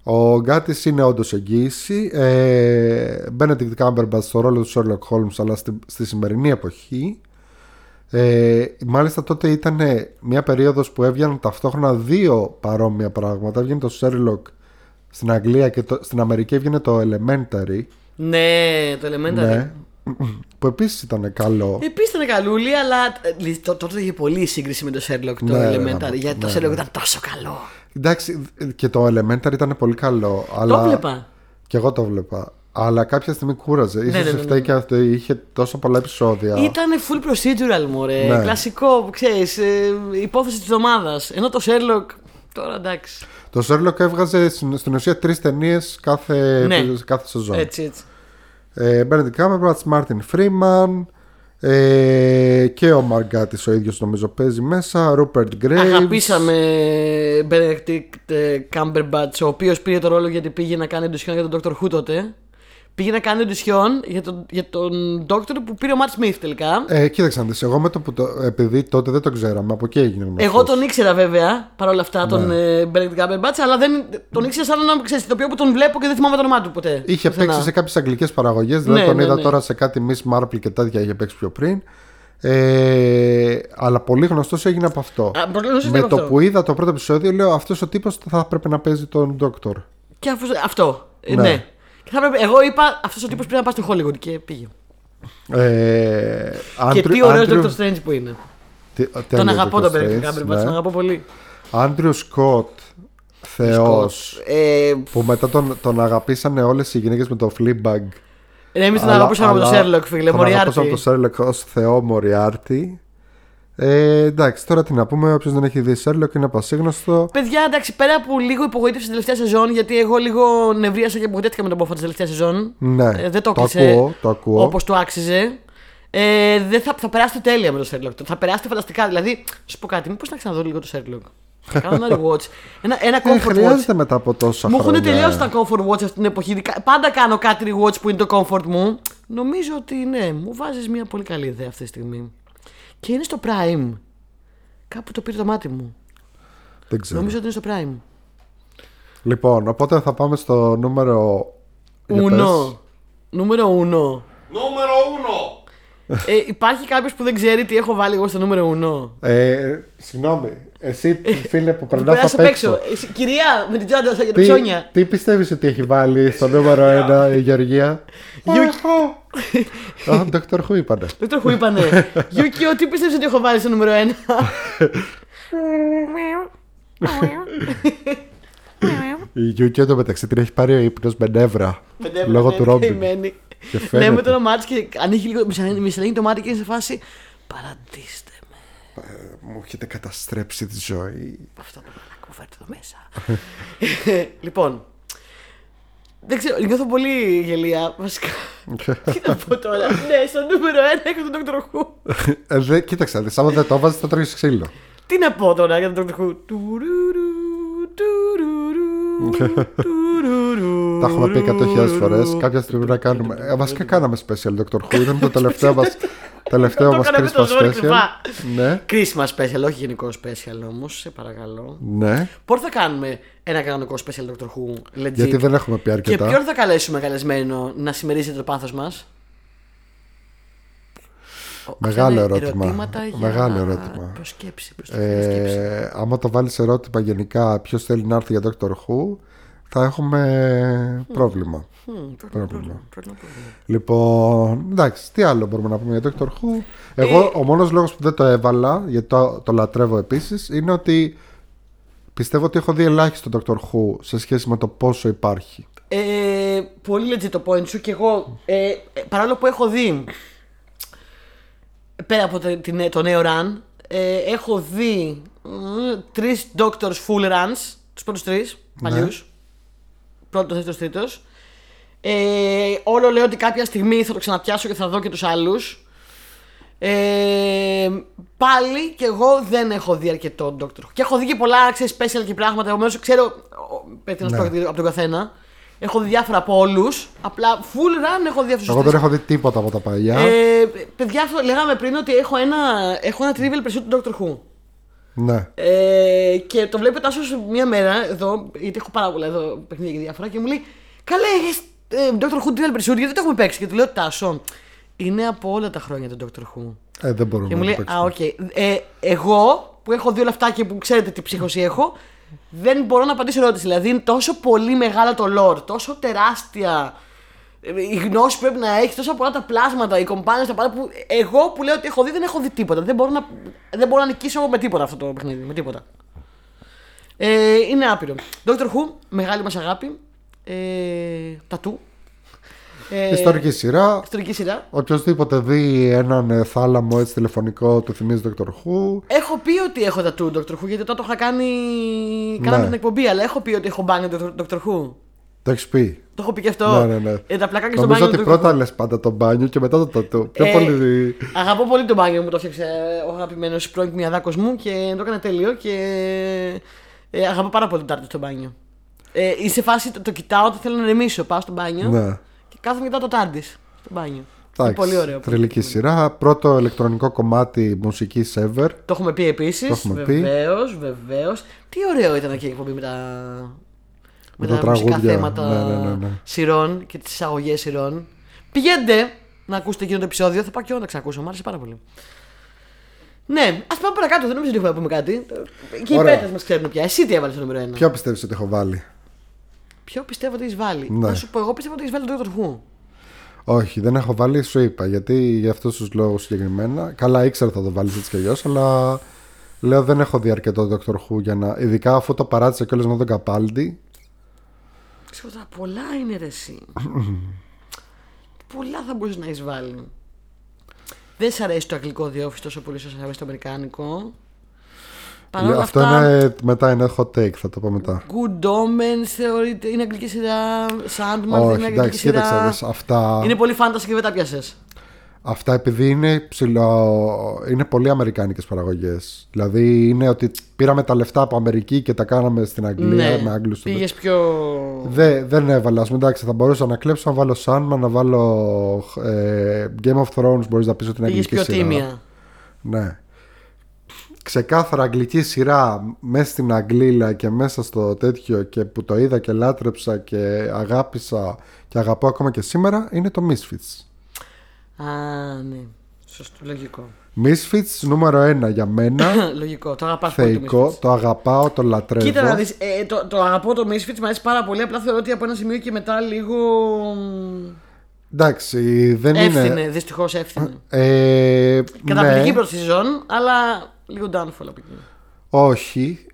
Ο Γκάτι είναι όντως εγγύηση. Ε, Benedict Cumberbatch στο ρόλο του Sherlock Holmes, αλλά στη, στη σημερινή εποχή. Ε, μάλιστα τότε ήταν μια περίοδος που έβγαιναν ταυτόχρονα δύο παρόμοια πράγματα. Έβγαινε το Sherlock στην Αγγλία και το, στην Αμερική έβγαινε το Elementary. Ναι, το Elementary. Ναι. Που επίσης ήταν καλό. Επίσης ήταν καλούλη, αλλά ε, το- τότε είχε πολύ σύγκριση με το Sherlock το Ναι, Elementary. ναι, γιατί το ναι, Sherlock ναι. ήταν τόσο καλό. Εντάξει, και το Elementary ήταν πολύ καλό. Αλλά... Το βλέπα. Και εγώ το βλέπα. Αλλά κάποια στιγμή κούραζε. Ίσως ναι, ναι, ναι. φταίει και αυτό. Είχε τόσο πολλά επεισόδια. Ήταν full procedural, μωρέ. Ναι. Κλασικό, ξέρεις, ε, υπόθεση της εβδομάδα. Ενώ το Sherlock. Τώρα εντάξει. Το Sherlock έβγαζε στην, στην ουσία τρεις ταινίες κάθε, Ναι. κάθε σεζόν. Έτσι, έτσι. Ε, Benedict Cumberbatch, Martin Freeman ε, και ο Margatis ο ίδιος νομίζω παίζει μέσα. Rupert Graves. Αγαπήσαμε Benedict ε, Cumberbatch, ο οποίος πήρε το ρόλο γιατί πήγε να κάνει εντουσιόν για τον Dr. Who τότε. Πήγε να κάνει εντουσιόν για τον, για τον Doctor που πήρε ο Matt Smith τελικά. Ε, κοίταξε να δεις, εγώ με το που το, επειδή τότε δεν το ξέραμε, από εκεί έγινε γνωστός. Εγώ τον ήξερα βέβαια παρόλα αυτά τον Ναι. ε, Benedict Cumberbatch, αλλά δεν, τον ήξερα σαν να ξέρεις το οποίο που τον βλέπω και δεν θυμάμαι το όνομά του ποτέ. Είχε Πουθενά. παίξει σε κάποιες αγγλικές παραγωγές, δηλαδή Ναι, τον ναι, είδα ναι. τώρα σε κάτι Miss Marple και τέτοια είχε παίξει πιο πριν. Ε, αλλά πολύ γνωστός έγινε από αυτό. Α, πολύ γνωστός Με έγινε το από αυτό. που είδα το πρώτο επεισόδιο, λέω αυτός ο τύπος θα έπρεπε να παίζει τον Doctor. Και αφού, αυτό. Ε, Ναι. Ναι. Και θα έπρεπε, εγώ είπα αυτός ο τύπος πρέπει να πάει στο Hollywood και πήγε. Ε, και Andrew- τι ωραίος Andrew- Doctor Strange που είναι. Τι- τον τέλειος αγαπώ Doctor τον Benedict Strange, Cumberbatch, ναι. τον αγαπώ πολύ. Andrew Scott, θεός Ε, που μετά τον, τον αγαπήσανε όλες οι γυναίκες με το Fleabag. ε, Εμείς τον Αλλά- αγαπούσαμε από το αλλά Sherlock, φίλε. Τον αγαπούσαμε Moriarty. από το Sherlock ως θεό Μοριάρτη. Ε, εντάξει, τώρα τι να πούμε, όποιος δεν έχει δει Sherlock είναι πασίγνωστο. Παιδιά, εντάξει, πέρα από λίγο υπογοήτευση στην τελευταία σεζόν, γιατί εγώ λίγο νευρίασα και απογοητεύτηκα με τον Μπόφα τη τελευταία σεζόν. Ναι, Ε, δεν το το έκλεισε ακούω, το ακούω. Όπως το άξιζε. Ε, δεν θα, θα περάσετε τέλεια με το Sherlock. Θα περάσετε φανταστικά. Δηλαδή, σου πω κάτι, μήπως να ξαναδώ λίγο το Sherlock. Θα κάνω ένα rewatch. Ένα, ένα Ε, comfort watch. χρειάζεται μετά από τόσα Μου χρόνια. έχουν τελειώσει τα comfort watch αυτή την εποχή. Δικα- Πάντα κάνω κάτι rewatch που είναι το comfort μου. Νομίζω ότι ναι, μου βάζεις μια πολύ καλή ιδέα αυτή τη στιγμή. Και είναι στο Prime. Κάπου το πήρε το μάτι μου. Δεν ξέρω. Νομίζω ότι είναι στο Prime. Λοιπόν, οπότε θα πάμε στο νούμερο. για Ουνό. Νούμερο 1. Νούμερο 1. Ε, υπάρχει κάποιος που δεν ξέρει τι έχω βάλει εγώ στο νούμερο 1. Ε, συγγνώμη, εσύ φίλε που περνάς Περάσει απ' απ' έξω. έξω. Εσύ, Κυρία, με την τσάντα για τα Τι, ψώνια. τι πιστεύεις ότι έχει βάλει στο νούμερο 1 η Γεωργία; Α, Dr. Who είπανε. Δεν το έχω είπανε. Γιούκιο, τι πιστεύεις ότι έχω βάλει στο νούμερο 1. Η Γιούκη το μεταξύ την έχει πάρει ο ύπνος με νεύρα. Λόγω του Ρόμπιν. Ρόμπιν. Και Λέμε φαίνεται. το όνομά της και ανοίγει λίγο, μισελέγει το μάτι και είναι σε φάση. Παραντήστε με. Μου έχετε καταστρέψει τη ζωή. Αυτό το μαλακό φέρτε εδώ μέσα. λοιπόν. Δεν ξέρω, νιώθω πολύ γελία. Βασικά. Τι να πω τώρα. ναι, στο νούμερο 1 έχω τον Dr. Who. Ε, δε, κοίταξε, δεις, άμα δεν το έβαζες θα τρώγεις ξύλο. Τι να πω τώρα για τον Dr. Who. Τουρουρου, τουρουρου, τουρουρου, Τα έχουμε πει 100.000 φορές. Κάποια στιγμή να κάνουμε. Ε, βασικά κάναμε special Dr. Who. Ήταν το τελευταίο μας, τελευταίο Το μας έκανα με το Christmas ζόρι special. κρυφά. Ναι, Christmas special, όχι γενικό special όμως, σε παρακαλώ. ναι. Πότε θα κάνουμε ένα κανονικό special Doctor Who, legit; Γιατί δεν έχουμε πει Και αρκετά. ποιον θα καλέσουμε καλεσμένο να συμμερίζεται το πάθος μας; Ο- Μεγάλο αυτά είναι ερώτημα. ερωτήματα για Μεγάλο ερώτημα. Προσκέψη, προς τη προσκέψη. Ε, άμα το βάλεις ερώτημα γενικά ποιος θέλει να έρθει για Dr. Who, θα έχουμε πρόβλημα. Μμμ, πρόβλημα, πρόβλημα, πρόβλημα, πρόβλημα. Λοιπόν, εντάξει, τι άλλο μπορούμε να πούμε για Doctor Who. Εγώ, Ε, ο μόνος λόγος που δεν το έβαλα, γιατί το, το λατρεύω επίσης, είναι ότι πιστεύω ότι έχω δει ελάχιστο Doctor Who σε σχέση με το πόσο υπάρχει. Ε, πολύ legit το point σου και εγώ ε, ε, παρόλο που έχω δει πέρα από το, την, το νέο run ε, έχω δει ε, τρεις Doctors full runs τους πρώτους τρεις παλιούς πρώτος, δεύτερος, τρίτος ε, όλο λέω ότι κάποια στιγμή θα το ξαναπιάσω και θα δω και τους άλλους ε, πάλι και εγώ δεν έχω δει αρκετό Doctor Who. Και έχω δει και πολλά ξέρεις, special και πράγματα. Επομένως ξέρω ο, περί τίνος Ναι. πρόκειται από τον καθένα. Έχω δει διάφορα από όλους. Απλά full run έχω δει αυτούς Εγώ δεν έχω δει τίποτα από τα παλιά. Ε, παιδιά, αυτό λέγαμε πριν ότι έχω ένα, έχω ένα trivial pursuit του Doctor Who. Ναι. Ε, και το βλέπει ο Τάσο μία μέρα εδώ, γιατί έχω πάρα πολλά εδώ παιχνίδια και διάφορα, και μου λέει: Καλέ, έχεις ε, Doctor Who Trivial Pursuit, γιατί δεν το έχουμε παίξει; Και του λέω: Τάσο, είναι από όλα τα χρόνια το Doctor Who. Ε, δεν μπορούμε Και μου να λέει: το Α, παίξουμε. οκ. Ε, εγώ που έχω δει όλα αυτά και που ξέρετε τι ψύχωση έχω, δεν μπορώ να απαντήσω ερώτηση. Δηλαδή είναι τόσο πολύ μεγάλο το lore, τόσο τεράστια ε, η γνώση που πρέπει να έχεις, τόσο πολλά τα πλάσματα, οι companions, τα πάντα που εγώ που λέω ότι έχω δει δεν έχω δει τίποτα. Δεν μπορώ να, δεν μπορώ να νικήσω με τίποτα αυτό το παιχνίδι. Με τίποτα. Ε, είναι άπειρο. Doctor Who, μεγάλη μας αγάπη. Ε, τατού. Ε, Ιστορική σειρά. ιστορική σειρά. Οποιοδήποτε δει έναν ε, θάλαμο έτσι τηλεφωνικό του θυμίζει Dr. Who. Έχω πει ότι έχω τα του Doctor Who γιατί τότε το είχα κάνει. Κάναμε Ναι. την εκπομπή, αλλά έχω πει ότι έχω μπάνιο το Doctor Who. Το έχεις πει. Το έχω πει και αυτό. Ναι, ναι, ναι. Ε, τα πλακάκια στο Νομίζω μπάνιο ότι του Dr. πρώτα Who. λες πάντα το μπάνιο και μετά το τατού. Πιο Ε, πολύ. Αγαπώ πολύ το μπάνιο μου, το έφτιαξε ο αγαπημένος πρώην μιαδάκος μου και το έκανε τέλειο και ε, αγαπώ πάρα πολύ το τάρτι στο μπάνιο. Ε, είσαι σε φάση το, το κοιτάω όταν θέλω να ρεμίσω. Πάω στο μπάνιο Ναι. Και κάθομαι κοιτάω το τάρτι στο μπάνιο. Είναι Εντάξει, πολύ ωραίο. Τρελική σειρά. Πρώτο ηλεκτρονικό κομμάτι μουσικής ever. Το έχουμε πει επίσης. Το έχουμε πει. Βεβαίως, βεβαίως. Τι ωραίο ήταν και η εκπομπή με τα, με τα τα μουσικά τραγούδια. θέματα Ναι, ναι, ναι, ναι. σειρών και τις εισαγωγές σειρών. Πηγαίνετε να ακούσετε εκείνο το επεισόδιο. Θα πάω και εγώ να ξανακούσω. Μου άρεσε πάρα πολύ. Ναι, ας πάμε παρακάτω. Δεν νομίζω ότι έχουμε να πούμε κάτι. Και οι Ωραία. πέτε μας ξέρουν πια. Εσύ τι έβαλες στο νούμερο 1. Ποιο πιστεύεις ότι έχω βάλει; Ποιο πιστεύω ότι έχεις βάλει. Ναι. Να σου πω, εγώ πιστεύω ότι έχεις βάλει τον Dr. Who. Όχι, δεν έχω βάλει, σου είπα. Γιατί για αυτούς τους λόγους συγκεκριμένα. Καλά, ήξερα θα το βάλεις έτσι κι αλλιώς, αλλά λέω δεν έχω δει αρκετό Dr. Who για να. Ειδικά αφού το παράτησα κιόλας με τον Καπάλντι. Ξέρω τώρα, πολλά είναι ρε εσύ. πολλά θα μπορούσε να έχεις βάλει. Δεν σ' αρέσει το αγγλικό διόφυση τόσο πολύ όσο σ' αρέσει το αμερικάνικο. Παρ' όλα Αυτό αυτά, είναι, μετά είναι hot take, θα το πω μετά. Good Omens θεωρείται είναι αγγλική σειρά. Sandman είναι Όχι, αγγλική εντάξει, σειρά. κοίταξε. δες, Αυτά, Είναι πολύ φάνταση και δεν τα πιάσες. αυτά επειδή είναι ψηλό, είναι πολύ αμερικάνικες παραγωγές. Δηλαδή είναι ότι πήραμε τα λεφτά από Αμερική και τα κάναμε στην Αγγλία με Άγγλους. στο- Πήγες Ναι, πιο. Δε, δεν έβαλα. Ας πούμε, εντάξει, θα μπορούσα να κλέψω να βάλω Sandman, να βάλω ε, Game of Thrones. Μπορείς να πεις ότι είναι Πήγες αγγλική πιο σειρά. τίμια. Ναι. Ξεκάθαρα αγγλική σειρά μέσα στην Αγγλίλα και μέσα στο τέτοιο και που το είδα και λάτρεψα και αγάπησα και αγαπώ ακόμα και σήμερα είναι το Misfits. Α, ναι. Σωστό, λογικό. Misfits νούμερο 1 για μένα. λογικό. Το αγαπάς πολύ το θεϊκό, Misfits. το αγαπάω, το λατρεύω. Κοίτα να δεις, ε, το, το αγαπώ το Misfits, μου αρέσει πάρα πολύ. Απλά θεωρώ ότι από ένα σημείο και μετά λίγο. μ, Εντάξει, δεν Έφθινε, είναι. δυστυχώς έφθινε. Ε, Καταπληκτική ναι, πρώτη σεζόν, αλλά λίγο downfall από εκεί. όχι.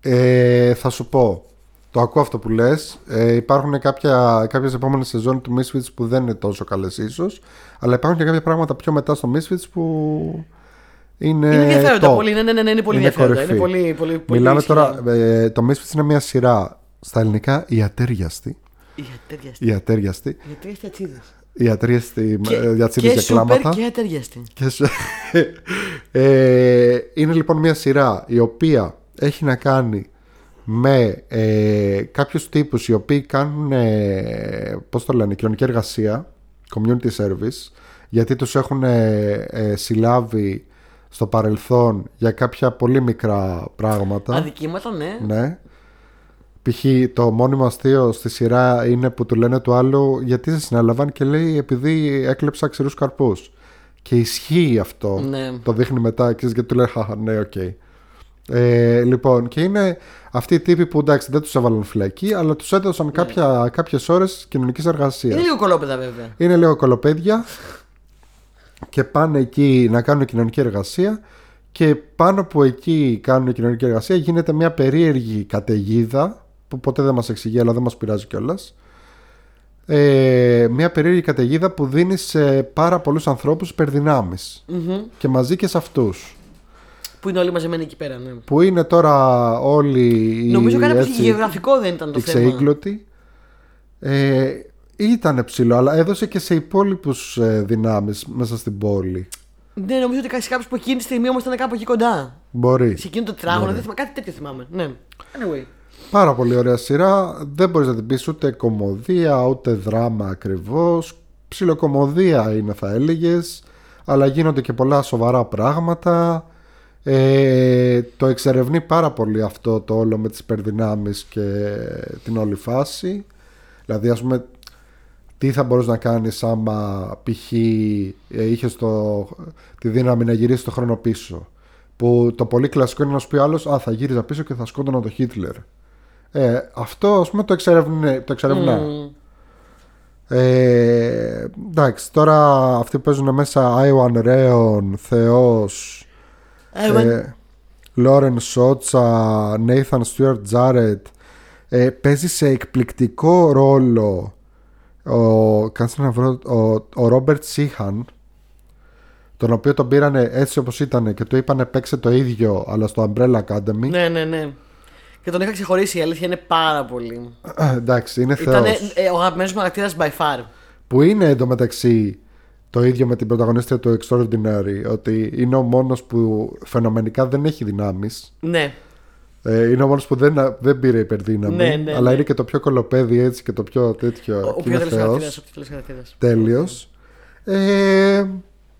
Ε, θα σου πω. Το ακούω αυτό που λες. Ε, υπάρχουν κάποια, κάποιες επόμενες σεζόν του Misfits που δεν είναι τόσο καλές ίσως. Αλλά υπάρχουν και κάποια πράγματα πιο μετά στο Misfits που είναι είναι ενδιαφέροντα top. πολύ, ναι, ναι, ναι, είναι πολύ Είναι ενδιαφέροντα. κορυφή. Είναι πολύ, πολύ, πολύ Μιλάμε ισχυρά. τώρα, ε, το Misfits είναι μια σειρά στα ελληνικά η ατέριαστη. Η ατέριαστη. Η ατέριαστη. Οι ατέριαστοι ατσίδες. Η ατέριαστη Και, ε, για τσίδες και και κλάματα. σούπερ και ατέριαστη. Και σε- ε, είναι λοιπόν μια σειρά η οποία έχει να κάνει με ε, κάποιους τύπους οι οποίοι κάνουν ε, πώς το λένε, κοινωνική εργασία community service γιατί τους έχουν ε, ε, συλλάβει στο παρελθόν για κάποια πολύ μικρά πράγματα Αδικήματα, ναι. ναι. Π.χ. το μόνιμο αστείο στη σειρά είναι που του λένε του άλλου γιατί σε συνέλαβαν; και λέει επειδή έκλεψα ξηρούς καρπούς. Και ισχύει αυτό. Ναι. Το δείχνει μετά και γιατί του λέει χαχα ναι οκ. Ε, λοιπόν και είναι αυτοί οι τύποι που εντάξει δεν τους έβαλαν φυλακή αλλά τους έδωσαν κάποια, κάποιες ώρες κοινωνικής εργασίας. Είναι λίγο κωλόπαιδα βέβαια. Είναι λίγο κωλοπαίδια και πάνε εκεί να κάνουν κοινωνική εργασία και πάνω που εκεί κάνουν κοινωνική εργασία γίνεται μια περίεργη καταιγίδα που ποτέ δεν μας εξηγεί αλλά δεν μας πειράζει κιόλας. Ε, μια περίεργη καταιγίδα που δίνει σε πάρα πολλούς ανθρώπους υπερδυνάμεις Μμμ. και μαζί και σε αυτούς Που είναι όλοι μαζεμένοι εκεί πέρα, ναι. που είναι τώρα όλοι οι, Νομίζω κάτι έτσι, γεωγραφικό δεν ήταν το οι θέμα. ξεήγκλωτοι. Ε, ήταν ψηλό, αλλά έδωσε και σε υπόλοιπους ε, δυνάμεις μέσα στην πόλη. Ναι, νομίζω ότι σε κάποιους που εκείνη τη στιγμή όμως ήταν κάπου εκεί κοντά. Μπορεί. Σε εκείνο το τετράγωνο, δεν θυμάμαι, κάτι τέτοιο θυμάμαι. Ναι. Anyway. Πάρα πολύ ωραία σειρά. Δεν μπορείς να την πεις ούτε κομμωδία ούτε δράμα ακριβώς. Ψιλοκομμωδία είναι, θα έλεγες. Αλλά γίνονται και πολλά σοβαρά πράγματα. Ε, το εξερευνεί πάρα πολύ αυτό το όλο με τις υπερδυνάμεις και την όλη φάση. Δηλαδή ας πούμε τι θα μπορούσε να κάνεις άμα π.χ. ε, είχες το, τη δύναμη να γυρίσεις το χρόνο πίσω. Που το πολύ κλασικό είναι να σου πει ο άλλος «Α, θα γύριζα πίσω και θα σκότωνα τον Χίτλερ». Ε, αυτό ας πούμε το, εξερευνε, το εξερευνά. Μμμ. Ε, εντάξει, τώρα αυτοί που παίζουν μέσα Άιουαν Ρέον, Θεός, Ε, Λόρεν Σότσα, Νέιθαν Στιουαρτ Τζάρετ ε, παίζει σε εκπληκτικό ρόλο ο, κάτσε να βρω, ο, ο Ρόμπερτ Σίχαν τον οποίο τον πήρανε έτσι όπως ήταν και του είπανε παίξε το ίδιο αλλά στο Umbrella Academy Ναι, ναι, ναι. Και τον είχα ξεχωρίσει, η αλήθεια είναι πάρα πολύ. εντάξει είναι Ήταν θεός ε, ο αγαπημένος μου χαρακτήρας by far. που είναι εντωμεταξύ το ίδιο με την πρωταγωνίστρια του Extraordinary ότι είναι ο μόνος που φαινομενικά δεν έχει δυνάμεις Ναι. Ε, είναι ο μόνος που δεν, δεν πήρε υπερδύναμη Ναι, ναι, αλλά ναι. είναι και το πιο κολοπέδι έτσι και το πιο τέτοιο Ο, ο και πιο είναι τέλειος χαρακτήρας. θεός Ο πιο τέλειος χαρακτήρας. τέλειος ε,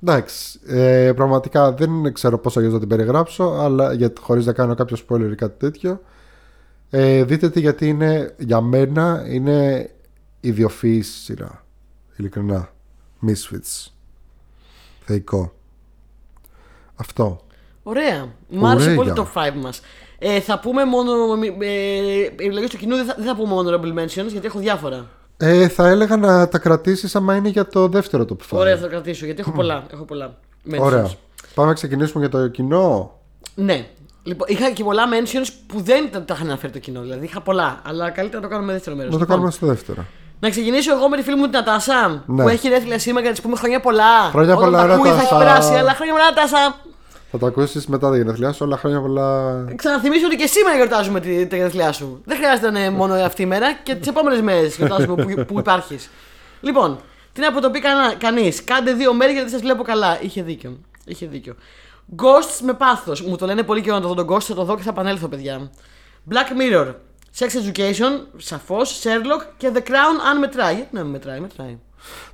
εντάξει ε, πραγματικά δεν ξέρω πώς αλλιώς να την περιγράψω αλλά για, χωρίς να κάνω κάποιο spoiler ή κάτι τέτοιο ε, δείτε τι γιατί είναι για μένα είναι ιδιοφυής σειρά ειλικρινά Misfits θεϊκό αυτό Ωραία. Μ' άρεσε Ωραία. πολύ το 5 μας. Ε, θα πούμε μόνο. Ε, επιλογέ του κοινού δεν θα, δεν θα πούμε honorable mentions γιατί έχω διάφορα. ε, θα έλεγα να τα κρατήσεις άμα είναι για το δεύτερο top 5 Ωραία, θα το κρατήσω γιατί έχω πολλά. Έχω πολλά mentions. Ωραία. Πάμε να ξεκινήσουμε για το κοινό. Ναι. Λοιπόν, είχα και πολλά mentions που δεν τα, τα είχαν αναφέρει το κοινό. Δηλαδή είχα πολλά. Αλλά καλύτερα να το κάνουμε δεύτερο μέρος. Να το κάνουμε στο δεύτερο. Να ξεκινήσω εγώ με τη φίλη μου την Νατάσα Ναι. που έχει ρέθλια σήμερα για να της πούμε χρόνια πολλά. Χρόνια Όταν πολλά, τα ακούει, θα έχει Νατάσα. περάσει, αλλά χρόνια πολλά, Νατάσα. Θα το ακούσεις μετά τα γενέθλιά σου. Όλα χρόνια πολλά. Ξαναθυμίσω ότι και σήμερα γιορτάζουμε τη- τα γενέθλιά σου. Δεν χρειάζεται να είναι μόνο αυτή η μέρα και τις επόμενες μέρες γιορτάζουμε που, που υπάρχεις. Λοιπόν, τι να το πει κανείς. Κάντε δύο μέρη γιατί σας βλέπω καλά. Είχε δίκιο. Είχε δίκιο. Ghosts με πάθος. Μου το λένε πολύ καιρό να το δω τον Ghost, θα το δω και θα επανέλθω, παιδιά. Black Mirror. Sex Education, σαφώς. Sherlock και The Crown, αν μετράει. Γιατί να μην μετράει, μετράει.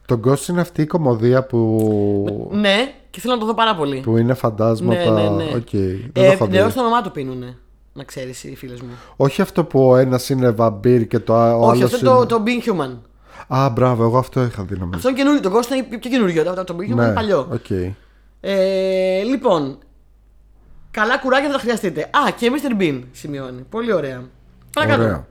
Το Ghosts είναι αυτή η κωμωδία που. Ναι, Και θέλω να το δω πάρα πολύ. Που είναι φαντάσματα. Ναι, ναι, ναι. Οκ, δεν το Ε, έχω δει. νερό στο όνομά του πίνουνε. Να ξέρεις οι φίλες μου. Όχι αυτό που ο ένας είναι βαμπίρ και το άλλο. Όχι, αυτό είναι... το, το Being Human. Α, μπράβο, εγώ αυτό είχα δει νομίζω. Αυτό είναι καινούριο. Το Ghosts είναι πιο καινούριο. Το, το Being Human ναι, είναι παλιό. οκ. Ε, λοιπόν, καλά κουράγια θα τα χρειαστείτε. Α, και Mr. Bean σημειώνει. Πολύ ωραία. Παρακάτω. Ωραία.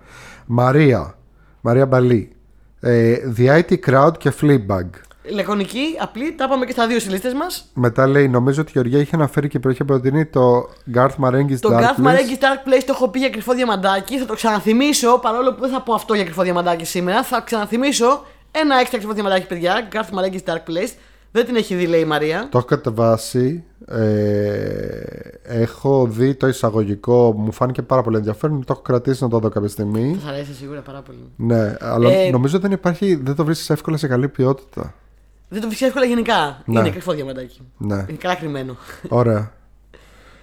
Μαρία. Μαρία Μπαλή. Ε, The IT Crowd και Fleabag. Λακωνική, απλή, τα είπαμε και στα δύο στις λίστες μας. Μετά λέει, νομίζω ότι η Γεωργία είχε αναφέρει και είχε προτείνει το Garth Marenghi's Το Dark Garth Place. Marenghi's Dark Place το έχω πει για κρυφό διαμαντάκι. Θα το ξαναθυμίσω, παρόλο που δεν θα πω αυτό για κρυφό διαμαντάκι σήμερα. Θα ξαναθυμίσω ένα έξτρα κρυφό διαμαντάκι, παιδιά. Garth Marenghi's Dark Place. Δεν την έχει δει, λέει η Μαρία. Το έχω κατεβάσει. Ε, έχω δει το εισαγωγικό. Μου φάνηκε πάρα πολύ ενδιαφέρον. Το έχω κρατήσει να το δω κάποια στιγμή. Θα σας αρέσει σίγουρα πάρα πολύ. Ναι, αλλά Ε, νομίζω δεν υπάρχει. Δεν το βρίσκεις εύκολα σε καλή ποιότητα. Δεν το βρίσκεις εύκολα γενικά. Ναι. Είναι κρυφό διαμαντάκι. Ναι. Είναι καλά κρυμμένο. Ωραία.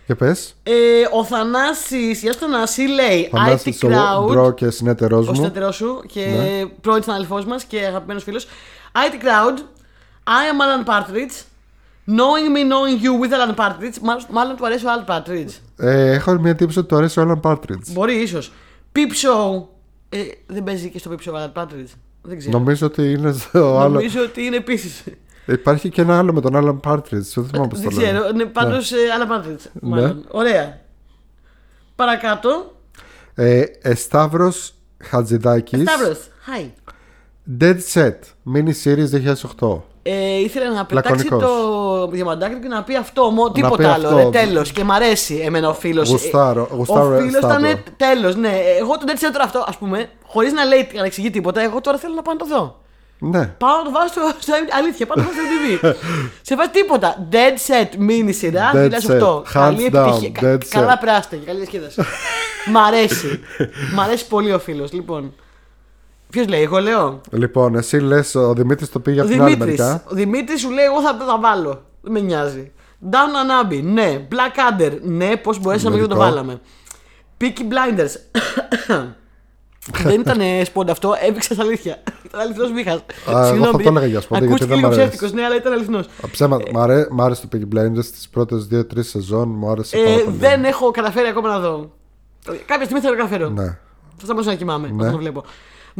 Και πες. Ε, ο Θανάσης, γεια σου Θανάση, λέει IT Φαντάζεσαι ο Crowd. bro και συνεταιρό Ο μου. συνεταιρό σου και Ναι. πρώην συναδελφό μας και αγαπημένος φίλος. IT Crowd, I am Alan Partridge. Knowing me, knowing you with Alan Partridge. Μάλλον, μάλλον του αρέσει ο Alan Partridge. Ε, έχω μια τύψη ότι του αρέσει ο Alan Partridge. Μπορεί ίσως. Peep Show. Ε, δεν παίζει και στο Peep Show ο Alan Partridge. Δεν ξέρω. Νομίζω ότι είναι στο άλλο. Νομίζω ότι είναι επίσης. Υπάρχει και ένα άλλο με τον Alan Partridge. Δεν θυμάμαι πώς δεν το λένε. ξέρω. Ναι, Πάντω Alan Partridge. Μάλλον. Ωραία. Παρακάτω. Ε, Εσταύρος Χατζηδάκης. Σταύρο. Hi. Dead Set. Mini Series 2008. Ε, ήθελε να πετάξει Λακωνικός. το διαμαντάκι του και να πει αυτό, μόνο πει τίποτα άλλο. αυτό. Τέλος. Και μ' αρέσει εμένα ο φίλος. Γουστάρω, γουστάρω, Ο φίλος Σταύρο. ήταν τέλος. Ναι, εγώ τον έτσι τώρα αυτό, ας πούμε, χωρίς να λέει να εξηγεί τίποτα. Εγώ τώρα θέλω να πάω να το δω. Ναι. Πάω να το βάζω στο. στο αλήθεια, πάω να το βάζω στο TV. Σε βάζει τίποτα. Dead set mini σειρά. Dead 2008. set. Καλή Hands down. επιτυχία. Κα- Dead Καλά set. πράστε και καλή διασκέδαση. Μ' αρέσει. Μ' αρέσει πολύ ο φίλος. Λοιπόν. Ποιος λέει, εγώ λέω; Λοιπόν, εσύ λες, ο Δημήτρης το πήγε Ο από την άλλη Δημήτρης. μερικά. Ο Δημήτρης σου λέει: Εγώ θα θα βάλω. Δεν με νοιάζει. Down Abbey, ναι. Black Adder, ναι. Πώς μπορέσαμε και δεν το Λογικό. βάλαμε. Peaky Blinders. δεν ήταν σπόντα αυτό, έπαιξες στα αλήθεια. Ήταν αληθινός Μίχα. εγώ θα το έλεγα για σπόντα, γιατί Ακούστηκε δεν λίγο μ' αρέσει. ψεύτικος, ναι, αλλά ήταν αληθινός. Ψέματα. Μ' αρέ- μ' άρεσε το Piggy Blinders στι πρώτες 2-3 σεζόν. Μου άρεσε πάρα Ε, πολύ. δεν έχω καταφέρει ακόμα να δω. Κάποια στιγμή θα το καταφέρω. Ναι. Θα σταματήσω να κοιμάμαι Ναι. όταν το βλέπω.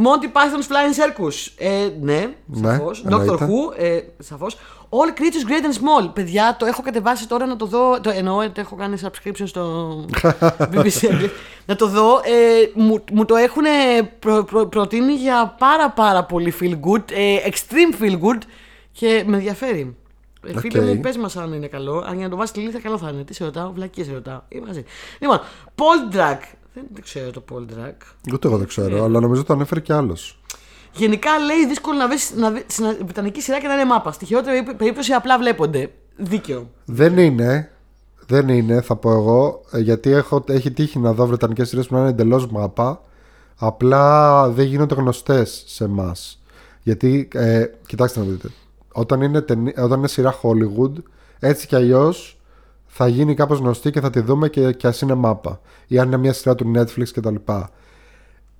Monty Python's Flying Circus. Ε, ναι, Ναι, σαφώς. Doctor εννοείται. Who, ε, σαφώς. All Creatures Great and Small. Παιδιά, το έχω κατεβάσει τώρα να το δω. Το εννοώ, το έχω κάνει subscription στο BBC English. να το δω. Ε, μου, μου το έχουν προ, προ- προτείνει για πάρα πάρα πολύ feel good. Ε, extreme feel good. Και με ενδιαφέρει. Ε, Φίλε Οκ. μου, πες μας αν είναι καλό. Αν για να το βάζεις στη λίστα, καλό θα είναι. Τι σε ρωτάω, βλακείες σε ρωτάω. Είμαι χαζή. Λοιπόν, Poldark. Δεν, δεν ξέρω το Poldark. Ούτε εγώ δεν ξέρω, αλλά νομίζω το ανέφερε κι άλλος. Γενικά λέει δύσκολο να βρεις να βρεις στην βρετανική σειρά και να είναι μάπα. Στη χειρότερη περί- περίπτωση απλά βλέπονται. Δίκαιο. Δεν είναι. Δεν είναι, θα πω εγώ, ε, γιατί έχω, έχει τύχει να δω βρετανικές σειρές που να είναι εντελώς μάπα. Απλά δεν γίνονται γνωστές σε εμάς. Γιατί, ε, κοιτάξτε να δείτε, όταν είναι, ταινί- όταν είναι σειρά Hollywood, έτσι κι αλλιώς θα γίνει κάπως γνωστή και θα τη δούμε και, και ας είναι μάπα. Ή αν είναι μια σειρά του Netflix κτλ.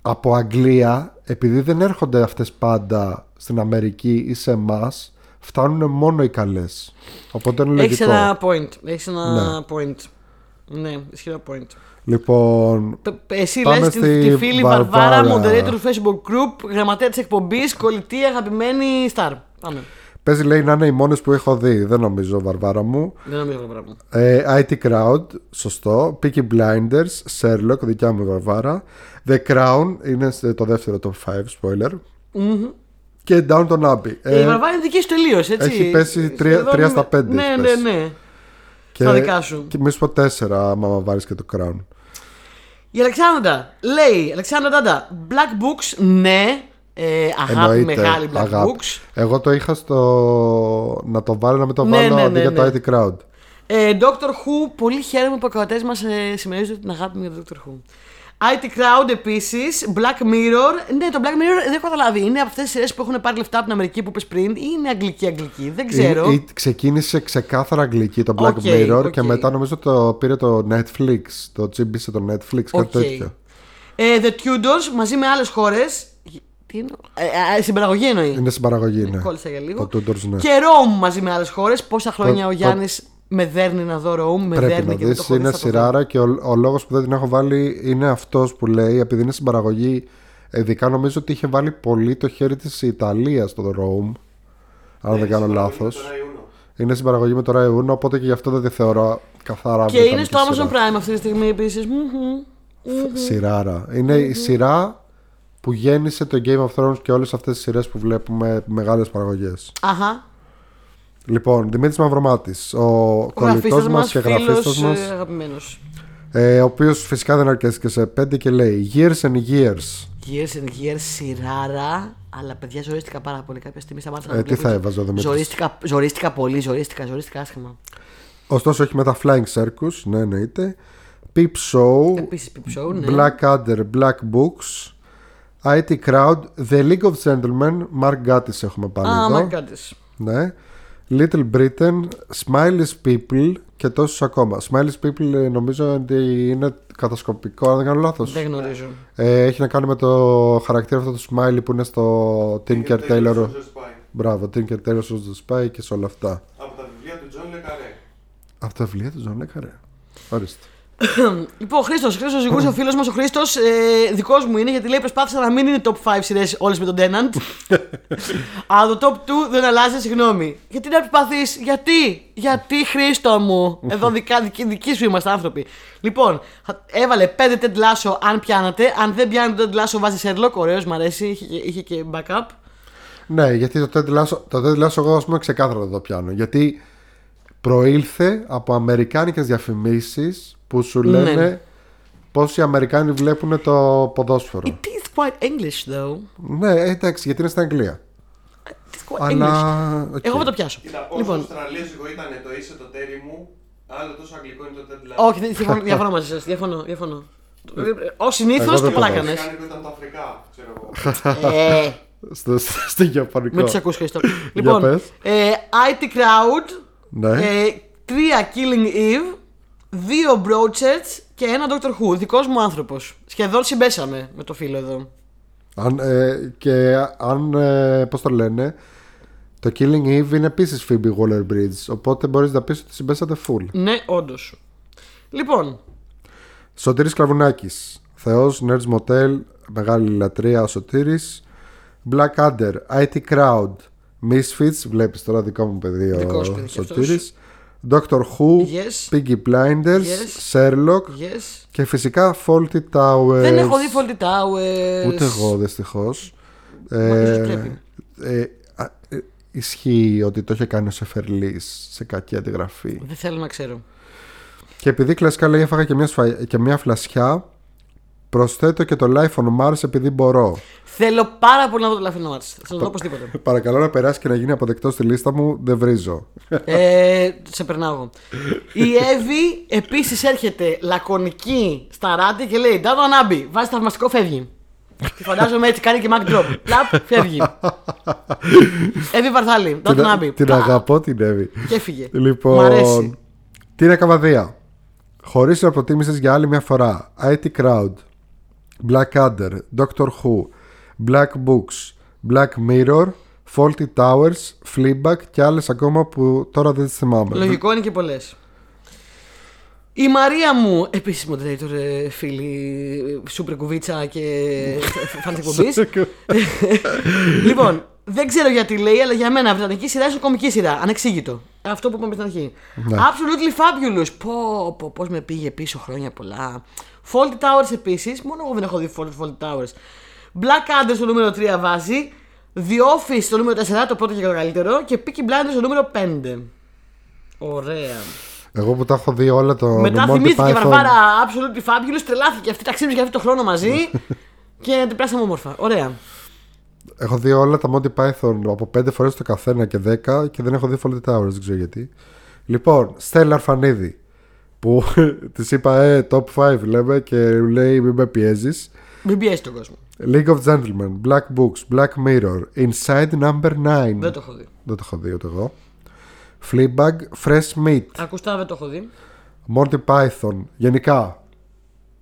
Από Αγγλία, επειδή δεν έρχονται αυτές πάντα στην Αμερική ή σε εμάς, φτάνουν μόνο οι καλές. Οπότε είναι Έχεις λογικό. ένα point. Έχεις ένα Ναι. point. Ναι, ισχυρό point. Λοιπόν, Π- π- Εσύ Πάμε λες τη, στη τη φίλη Βαρβάρα, Βαρβάρα. moderator του Facebook group, γραμματέα της εκπομπής, κολλητή, αγαπημένη star. Πάμε. Παίζει λέει να είναι οι μόνες που έχω δει. Δεν νομίζω, Βαρβάρα μου. Δεν νομίζω αυτό το πράγμα. Ε, IT Crowd, σωστό. Peaky Blinders, Sherlock, δικιά μου η Βαρβάρα. The Crown, είναι σε- το δεύτερο top 5, spoiler. Και Downton Abbey. Ε, η Ε, Βαρβάρα είναι δική σου τελείως, έτσι. έχει πέσει τρία- Σχεδόν τρία με- στα πέντε Ναι, έχει ναι, πέσει. ναι. και, στα δικά σου. Και μη σου πω τέσσερα, άμα βάλεις και το Crown. Η Αλεξάνδρα λέει, Αλεξάνδρα Τάντα, Black Books, ναι. Ε, αγάπη Εννοείται, μεγάλη Black αγάπη. Books. Εγώ το είχα στο. να το βάλω να μην το Ναι, βάλω ναι, αντί ναι, για το ναι. IT Crowd. Ε, Doctor Who, πολύ χαίρομαι που οι ακροατές μας ε, συμμερίζονται την αγάπη μου για το Doctor Who. IT Crowd επίσης, Black Mirror. Ναι, το Black Mirror δεν έχω καταλάβει. Είναι από αυτές τις σειρές που έχουν πάρει λεφτά από την Αμερική που είπε πριν, ή είναι αγγλική-αγγλική. Δεν ξέρω. Ή- ή ξεκίνησε ξεκάθαρα αγγλική το Black Οκ, Mirror οκ. και μετά νομίζω το πήρε το Netflix. Το τσίμπησε το Netflix, κάτι Οκ. τέτοιο. Ε, The Tudors μαζί με άλλες χώρες. Τι είναι. Ε, ε, στην παραγωγή εννοεί. Είναι στην παραγωγή, ναι. Κόλλησα για λίγο. Το Tudors, ναι. Και Rome μαζί με άλλες χώρες. Πόσα χρόνια Το- ο το- Γιάννης με δέρνει να δω Rome, με Πρέπει δέρνει να και δεν δεις, το έχω δει, είναι θα το δω. σειράρα και ο, ο λόγος που δεν την έχω βάλει είναι αυτός που λέει, επειδή είναι στην παραγωγή, ειδικά νομίζω ότι είχε βάλει πολύ το χέρι της η Ιταλία στο Rome, αν δεν κάνω λάθος. Τώρα Ιούνιο. Είναι στην παραγωγή με το Rai Uno, οπότε και γι' αυτό δεν τη θεωρώ καθαρά Και είναι βρετανική στο Amazon σειρά. Prime αυτή τη στιγμή επίσης. Σειράρα. Είναι η σειρά που γέννησε το Game of Thrones και όλες αυτές τις σειρές που βλέπουμε μεγάλες παραγωγές. Αχα. Λοιπόν, Δημήτρης Μαυρομάτης, ο Ο κολλητός γραφίστας μας μας, και γραφίστας φίλος, μας, ε, αγαπημένος. ε, ο οποίος φυσικά δεν αρκέστηκε σε πέντε και λέει Years and Years. Years and years, σειράρα. Αλλά παιδιά, ζορίστηκα πάρα πολύ. Κάποια στιγμή σταμάτησα να Ε, το τι βλέπω. θα έβαζε ο Δημήτρης; Ζορίστηκα, ζορίστηκα πολύ, ζορίστηκα, ζορίστηκα άσχημα. Ωστόσο έχει με τα Flying Circus, ναι εννοείται. Peep Show, Επίσης, Peep Show, ναι. Blackadder, Black Books, IT Crowd, The League of Gentlemen, Mark Gatiss έχουμε πάλι Α, εδώ. μαγκάτης. Ναι. Little Britain, Smiley's People και τόσους ακόμα. Smiley's People ε, νομίζω ότι είναι κατασκοπικό, αν δεν κάνω λάθος. Δεν γνωρίζω. Ε, έχει να κάνει με το χαρακτήρα αυτό του Smiley που είναι στο Tinker Tailor. Soldier Spy. Μπράβο, Tinker Tailor Soldier Spy και σε όλα αυτά. Από τα βιβλία του John Le Carré. Από τα βιβλία του John Le Carré. Ορίστε. Λοιπόν, ο Χρήστος, Χρήστο Ζυγούρη, ο φίλος μας ο Χρήστος, ε, δικός μου είναι γιατί λέει προσπάθησα να μην είναι top 5 σειρές όλες με τον Tenant. Αλλά το top 2 δεν αλλάζει, συγγνώμη. Γιατί να προσπαθείς, γιατί, γιατί Χρήστο μου. Εδώ δικά, δικοί, δικοί σου είμαστε άνθρωποι. Λοιπόν, θα- έβαλε 5 Ted Lasso αν πιάνατε. Αν δεν πιάνει το Ted Lasso βάζει Sherlock, ωραίος, μ' αρέσει, είχε, και- είχε και backup. Ναι, γιατί το Ted Lasso, το Ted Lasso εγώ ας πούμε ξεκάθαρα δεν το πιάνω. Γιατί προήλθε από αμερικάνικες διαφημίσεις που σου Ναι. λένε πώς οι Αμερικάνοι βλέπουν το ποδόσφαιρο. It is quite English though. Ναι, εντάξει, γιατί είναι στα Αγγλία. It is quite Αλλά. English. οκ. Εγώ θα το πιάσω. Κοίτα, όσο Λοιπόν, Αυστραλέζικο ήταν το είσαι το τέρι μου, άλλο τόσο αγγλικό είναι το Ted Lasso. όχι, δεν- διαφωνώ, διαφωνώ μαζί σας. Διαφωνώ. διαφωνώ. Ω συνήθως Εγώ το δεν το πλάκανες. Αμερικάνικο ήταν το Αφρικά, ξέρω εγώ. Ε, Στο, στο Ιαπωνικό. με του ακούς Χριστό. Λοιπόν, πες. ε, IT Crowd, Ναι. ε, τρία Killing Eve, δύο Broadchurch και ένα Doctor Who. Δικός μου άνθρωπος. Σχεδόν συμπέσαμε με το φίλο εδώ. Αν, ε, και αν. Ε, Πώς το λένε. Το Killing Eve είναι επίσης Phoebe Waller Bridge. Οπότε μπορείς να πεις ότι συμπέσατε full. Ναι, όντως. Λοιπόν, Σωτήρης Κλαβουνάκης Θεός, Nerds Motel Μεγάλη λατρεία ο Σωτήρης Blackadder, IT Crowd Misfits, βλέπεις τώρα δικό μου παιδί Δικός ο παιδί κι αυτός. Sotήρης Doctor Who, Yes. Piggy Blinders, Yes. Sherlock yes. και φυσικά Faulty Towers Δεν έχω δει Faulty Towers. Ούτε εγώ δυστυχώς Μα ίσως πρέπει. ε, α, ε, Ισχύει ότι το είχε κάνει ο Σεφερλής σε κακή αντιγραφή Δεν θέλω να ξέρω. Και επειδή κλασικά λέει έφαγα και μια, σφα... και μια φλασιά, προσθέτω και το Life on Mars επειδή μπορώ. Θέλω πάρα πολύ να δω το Laughing Mars. Θα το δω οπωσδήποτε. Παρακαλώ να περάσει και να γίνει αποδεκτός στη λίστα μου, δεν βρίζω. ε, σε περνάω εγώ. Η Εύη επίσης έρχεται λακωνική στα ράτη και λέει: Ντάδο Ανάμπη, βάζει θαυμαστικό, φεύγει. Και φαντάζομαι έτσι κάνει και Mac Drop. Πλαπ, φεύγει. Εύη Βαρθάλη, Ντάδο την, Ανάμπη. την αγαπώ την Εύη. Και έφυγε. Λοιπόν, Μ' αρέσει. τι είναι καβαδία. Χωρίς να προτίμησε για άλλη μια φορά. IT Crowd, Blackadder, Doctor Who, Black Books, Black Mirror, Faulty Towers, Fleabag και άλλες ακόμα που τώρα δεν τις θυμάμαι. Λογικό είναι και πολλέ. Η Μαρία μου, επίσης moderator ε, φίλη, σούπερ κουβίτσα και φαν εκπομπή. λοιπόν, δεν ξέρω γιατί λέει, αλλά για μένα βρετανική σειρά είναι κομική σειρά. Ανεξήγητο. Αυτό που είπαμε στην αρχή. Ναι. Absolutely fabulous. Πω, πω, πώς με πήγε πίσω χρόνια πολλά. Faulty Towers επίσης. Μόνο εγώ δεν έχω δει Faulty, Faulty Towers. Black Adder στο νούμερο 3 βάζει. The Office στο νούμερο 4, το πρώτο και το καλύτερο. Και Peaky Blinders στο νούμερο 5. Ωραία. Εγώ που τα έχω δει όλα το Μετά Monty θυμήθηκε η Python. Βαρβάρα Absolutely Fabulous, τρελάθηκε αυτή, ταξίδευε για αυτό το χρόνο μαζί και την πράσαμε όμορφα. Ωραία. Έχω δει όλα τα Monty Python από 5 φορές το καθένα και 10 και δεν έχω δει Faulty Towers, δεν ξέρω γιατί. Λοιπόν, Στέλλα Αρφανίδη που της είπα ε, top 5 λέμε και μου λέει μην με πιέζεις. Μην πιέσει τον κόσμο. League of Gentlemen, Black Books, Black Mirror, Inside Number 9. Δεν το έχω δει. Δεν το έχω δει ούτε εγώ. Fleabag, Fresh Meat, Ακουστά δεν το έχω δει. Monty Python. Γενικά.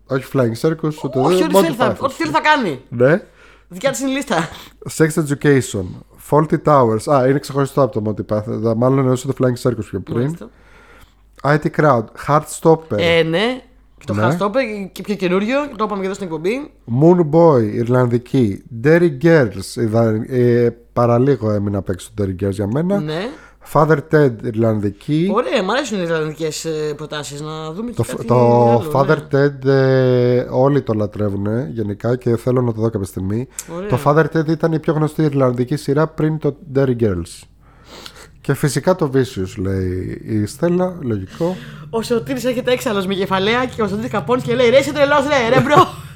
Όχι Flying Circus, ούτε Όχι, δεν- ό,τι Monty θέλει, θα, Python. ό,τι θέλει θα κάνει. Ναι. Δικιά της είναι η λίστα. Sex Education. Faulty Towers. Α, είναι ξεχωριστό από το Monty Python. Μάλλον εννοούσε το Flying Circus πιο πριν. Μάλιστα. IT Crowd. Heartstopper. Ε, ναι. Και το Ναι. Χαστόπε και πιο καινούριο. Το είπαμε και εδώ στην εκπομπή. Moon Boy, Ιρλανδική. Derry Girls. Ιδα- Ε, παραλίγο έμεινα απ' έξω το Derry Girls για μένα. Ναι. Father Ted, Ιρλανδική. Ωραία, μου αρέσουν οι Ιρλανδικές προτάσεις. Να δούμε Το, και κάτι το άλλο, Father ναι. Ted ε, όλοι το λατρεύουν ε, γενικά και θέλω να το δω κάποια στιγμή. Ωραία. Το Father Ted ήταν η πιο γνωστή Ιρλανδική σειρά πριν το Derry Girls. Και φυσικά το Vicious λέει η Στέλλα, λογικό. Ο Σωτήρης έρχεται έξαλλος με κεφαλαία και ο Σωτήρης καπώνεις και λέει ρε είσαι τρελός ρε ρε bro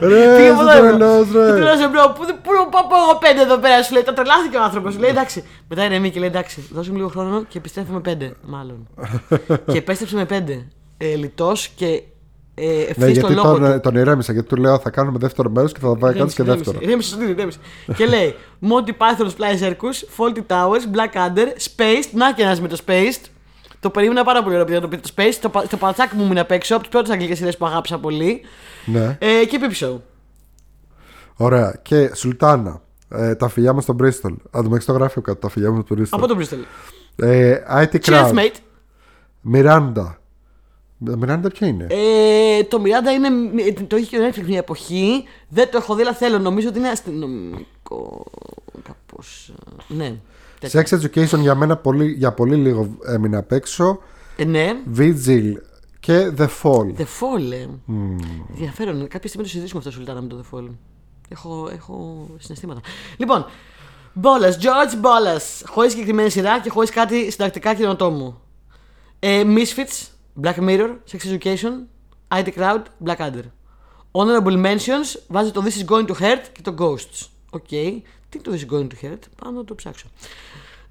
Ρε, Πήγε είσαι από εδώ, ρε. τρελός, ρε. Είσαι τρελός, ρε bro Πού πού να πάω εγώ πέντε εδώ πέρα σου λέει Τα τρελάθηκε ο άνθρωπος Λέει εντάξει Μετά ηρεμεί και λέει εντάξει Δώσε μου λίγο χρόνο και επιστρέφω με πέντε μάλλον Και επέστρεψε με πέντε ε, Λιτός και ε, Ναι, ευθύς στο γιατί λόγο του τον, τον ηρέμησα, γιατί του λέω θα κάνουμε δεύτερο μέρος και θα πάει κάνει και δεύτερο. Ρέμισε, Σωτήρη, ρέμισε. Και λέει Monty Python's Fly Circus, Faulty Towers, Blackadder, Spaced. Να και ένας με το Spaced. Το περίμενα πάρα πολύ ωραία επειδή το πείτε το Spaced. Το, πα- το πατσάκι μου έμεινε απ' έξω από τις πρώτες αγγλικές σειρές που αγάπησα πολύ. Ναι. Ε, και Peep Show. Ωραία. Και Σουλτάνα. Ε, τα φιλιά μας στο Bristol. Αν το το γράφει κάτω, τα φιλιά μας στο Bristol. Από τον Bristol. Ε, IT Cheers, Crowd. mate. Miranda. Miranda ποια είναι; Ε, το Miranda είναι. Το είχε και ο Netflix μια εποχή. Δεν το έχω δει, αλλά θέλω. Νομίζω ότι είναι αστυνομικό. Κάπως. Ναι. τέτοιο. Sex Education για μένα πολύ, για πολύ λίγο έμεινε απ' έξω. Ε, ναι. Vigil και The Fall. The Fall. ε. Ενδιαφέρον. Κάποια στιγμή το συζητήσουμε αυτό Σουλτάνα με το The Fall. Έχω, έχω συναισθήματα. Λοιπόν, Μπόλα, George Μπόλα. Χωρίς συγκεκριμένη σειρά και χωρίς κάτι συντακτικά καινοτόμο. Ε, Misfits, Black Mirror, Sex Education, IT Crowd, Blackadder. Honorable Mentions βάζει το This is going to hurt και το Ghosts. Οκ. Τι είναι το This is going to hurt, πάω να το ψάξω.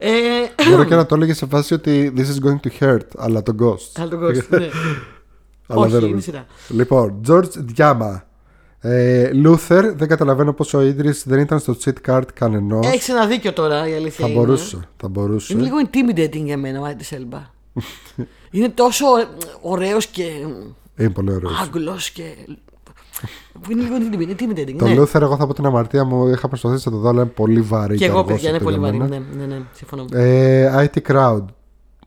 Ε, Μπορεί και να το έλεγε σε φάση ότι This is going to hurt, αλλά το Ghosts. αλλά το Ghosts, ναι. Αλλά Όχι, δεν είναι νομίζω. σειρά. Λοιπόν, George Διάμα. Ε, Luther, δεν καταλαβαίνω πως ο Idris δεν ήταν στο cheat card κανενός. Έχεις ένα δίκιο τώρα η αλήθεια. Θα είναι. μπορούσε, θα μπορούσε. Είναι λίγο intimidating για μένα ο Idris Elba. είναι τόσο ωραίος και Είναι πολύ ωραίος. άγγλος και. Είναι λίγο intimidating. Το ναι. Luther, εγώ θα πω την αμαρτία μου, είχα προσπαθήσει να το δω, αλλά είναι πολύ βαρύ. Και εγώ, αργός παιδιά, είναι αυτό πολύ για βαρύ. μένα. Ναι, ναι, ναι, συμφωνώ. Ε, IT Crowd.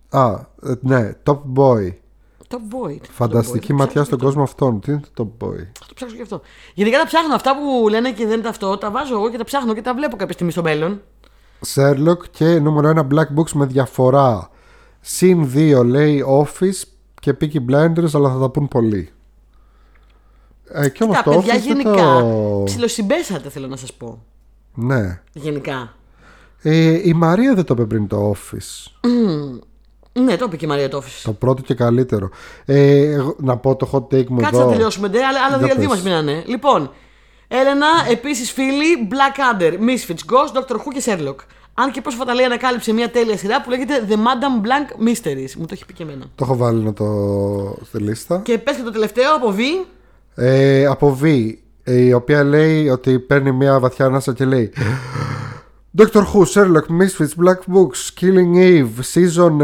Α, ε, ναι, Top Boy. Το Boy. Φανταστική το Boy, ματιά θα στον το κόσμο αυτόν. Τι είναι το Top Boy; Θα το ψάξω και αυτό. Γενικά τα ψάχνω αυτά που λένε και δεν είναι αυτό. Τα βάζω εγώ και τα ψάχνω και τα βλέπω κάποια στιγμή στο μέλλον. Sherlock και νούμερο 1 Black Books με διαφορά. Συν 2 λέει Office και Peaky Blinders, αλλά θα τα πούν πολύ. Ε, και όμως Τα το παιδιά Office δεν γενικά το... ψιλοσυμπέσατε, θέλω να σας πω. Ναι. Γενικά. Ε, η Μαρία δεν το είπε πριν το Office. Ναι, το είπε και η Μαρία Τόφη. Το πρώτο και καλύτερο. Ε, εγώ- να πω το hot take μου Κάτσε εδώ. να τελειώσουμε, ντε, αλλά άλλα Για δύο, δύο πες. μας μείνανε. Λοιπόν, Έλενα, επίσης φίλοι, Blackadder, Misfits, Ghost, Doctor Who και Sherlock. Αν και πρόσφατα λέει ανακάλυψε μια τέλεια σειρά που λέγεται The Madame Blanc Mysteries. Μου το έχει πει και εμένα. Το έχω βάλει να το στη λίστα. Και πες και το τελευταίο από V. Ε, από V, ε, η οποία λέει ότι παίρνει μια βαθιά ανάσα και λέει Doctor Who, Sherlock, Misfits, Black Books, Killing Eve, Season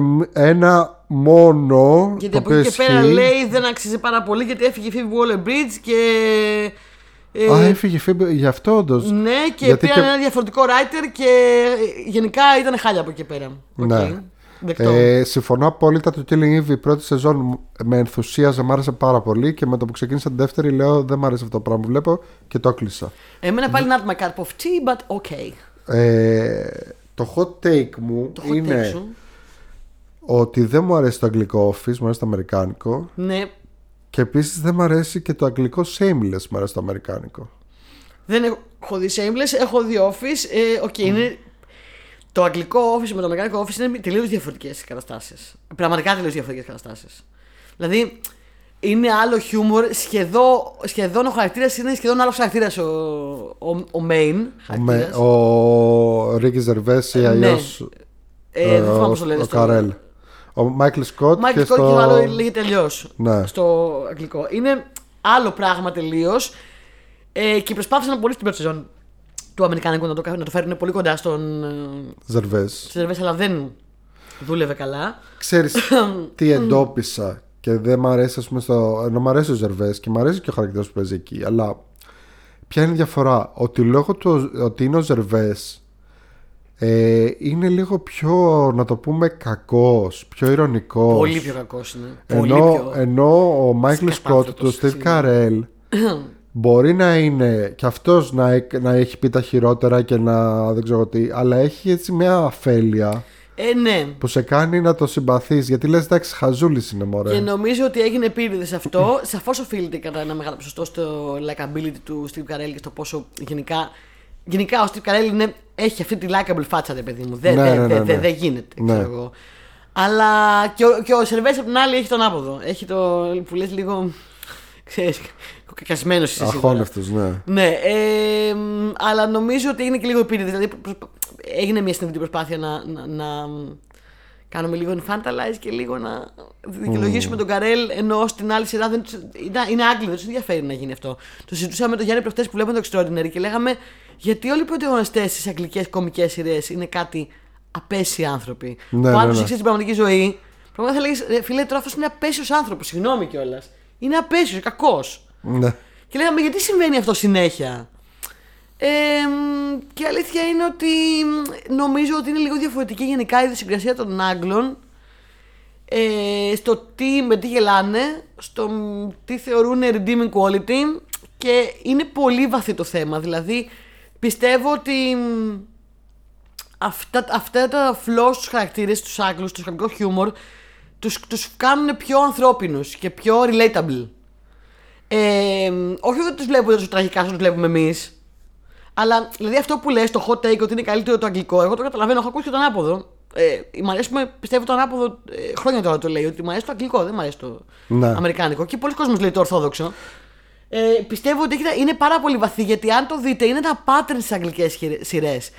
1 μόνο. Γιατί το από οποίο εκεί και πέρα ισχύει. λέει δεν αξίζει πάρα πολύ γιατί έφυγε η Phoebe Waller Bridge και. ε, Α, έφυγε η Phoebe, γι' αυτό όντως. ναι, και Γιατί πήραν και- ένα διαφορετικό writer και γενικά ήταν χάλια από εκεί και πέρα. Οκ. Ναι. Δεκτό. Ε, συμφωνώ απόλυτα το Killing Eve η πρώτη σεζόν με ενθουσίαζε, μ' άρεσε πάρα πολύ και με το που ξεκίνησα την δεύτερη λέω δεν μ' άρεσε αυτό το πράγμα που βλέπω και το κλείσα. Εμένα πάλι not my cup of tea, but okay. Ε, το hot take μου Το hot είναι take σου. ότι δεν μου αρέσει το αγγλικό Office, μου αρέσει το αμερικάνικο Ναι, και επίσης δεν μου αρέσει και το αγγλικό Shameless, μου αρέσει το αμερικάνικο. Δεν έχω δει Shameless, έχω δει Office. Ε, οκ, είναι... Το αγγλικό Office με το αμερικάνικο Office είναι τελείως διαφορετικές καταστάσεις. Πραγματικά τελείως διαφορετικές καταστάσεις. Δηλαδή, είναι άλλο χιούμορ. Σχεδόν, σχεδόν ο χαρακτήρας είναι σχεδόν άλλος χαρακτήρας ο, ο, ο main. Ο, με, χαρακτήρας. ο Ricky Gervais, Ναι. αλλιώς Ε, δεν ο, θυμάμαι πώς το λένε. ο στο- Καρέλ. Ο Michael Scott Michael και Scott στο... και το άλλο λέγεται αλλιώς. Ναι. Στο αγγλικό. Είναι άλλο πράγμα τελείως. Ε, και προσπάθησαν πολύ στην πρώτη σεζόν του Αμερικάνικου να το, να το φέρουν πολύ κοντά στον ε, Gervais. Gervais, αλλά δεν δούλευε καλά. Ξέρεις τι εντόπισα και δεν μ' αρέσει ας πούμε στο... Ενώ μ' αρέσει ο Gervais και μ' αρέσει και ο χαρακτήρας που παίζει εκεί αλλά ποια είναι η διαφορά; Ότι λόγω του ότι είναι ο Gervais ε, είναι λίγο πιο, να το πούμε, κακός, πιο ηρωνικός. Πολύ πιο κακός είναι. Πολύ Ενώ, πιο. ενώ ο Μάικλ Σκότ, Σκατάνθρωπος, του Steve συγγνώμη. Carell, μπορεί να είναι και αυτός να, εκ- να έχει πει τα χειρότερα και να δεν ξέρω τι, αλλά έχει έτσι μια αφέλεια Ε, ναι. που σε κάνει να το συμπαθείς γιατί λες εντάξει χαζούλης είναι μωρέ. Και νομίζω ότι έγινε επίτηδες σε αυτό. Σαφώς οφείλεται κατά ένα μεγάλο ποσοστό στο likability του Steve Carell και στο πόσο γενικά. Γενικά ο Steve Carell είναι, έχει αυτή τη likable φάτσα, ρε παιδί μου. Δεν Ναι, δεν- ναι, ναι, δεν- ναι. δεν- δεν γίνεται, Ναι. ξέρω εγώ. Αλλά και ο, και ο Σερβέ απ' την άλλη έχει τον άποδο. Έχει το που λες λίγο. ξέρεις, κακιασμένος είσαι σίγουρα. Αχώνευτος, ναι. Ναι, ε, μ, αλλά νομίζω ότι έγινε και λίγο επίτηδε. Δηλαδή προσπα- έγινε μια συνειδητή προσπάθεια να, να, να κάνουμε λίγο infantilize και λίγο να δικαιολογήσουμε τον Καρέλ ενώ στην άλλη σειρά δεν τους, είναι, είναι Άγγλοι, δεν τους ενδιαφέρει να γίνει αυτό. Το συζητούσαμε με τον Γιάννη προχτές που βλέπουμε το Extraordinary και λέγαμε γιατί όλοι οι πρωταγωνιστές στις αγγλικές κομικές σειρές είναι κάτι απέσιοι άνθρωποι. Ναι, που αν ναι, τους ναι. ήξερε την πραγματική ζωή, πραγματικά θα λέγε φίλε, τώρα αυτός είναι απέσιος άνθρωπος. Συγγνώμη κιόλας. Είναι απέσιος, κακός. Ναι. Και λέγαμε γιατί συμβαίνει αυτό συνέχεια; Ε, μ, και η αλήθεια είναι ότι μ, νομίζω ότι είναι λίγο διαφορετική γενικά η ιδιοσυγκρασία των Άγγλων ε, στο τι, με τι γελάνε, στο μ, τι θεωρούν redeeming quality και είναι πολύ βαθύ το θέμα. Δηλαδή πιστεύω ότι μ, αυτά, αυτά τα flaws στους χαρακτήρες, τους Άγγλους, το αγγλικό χιούμορ τους, τους κάνουν πιο ανθρώπινους και πιο relatable. Ε, όχι ότι τους βλέπουμε τόσο τραγικά όσο τους βλέπουμε εμείς. Αλλά δηλαδή αυτό που λες, το hot take ότι είναι καλύτερο το αγγλικό, εγώ το καταλαβαίνω. Έχω ακούσει και τον ανάποδο. Ε, μ' αρέσει, πούμε, πιστεύω το ανάποδο ε, χρόνια τώρα το λέει, ότι μου αρέσει το αγγλικό, δεν μου αρέσει το Ναι. αμερικάνικο. Και πολλοί κόσμοι λέει το ορθόδοξο. Ε, πιστεύω ότι έχει- είναι πάρα πολύ βαθύ γιατί αν το δείτε είναι τα pattern στις αγγλικές σειρές.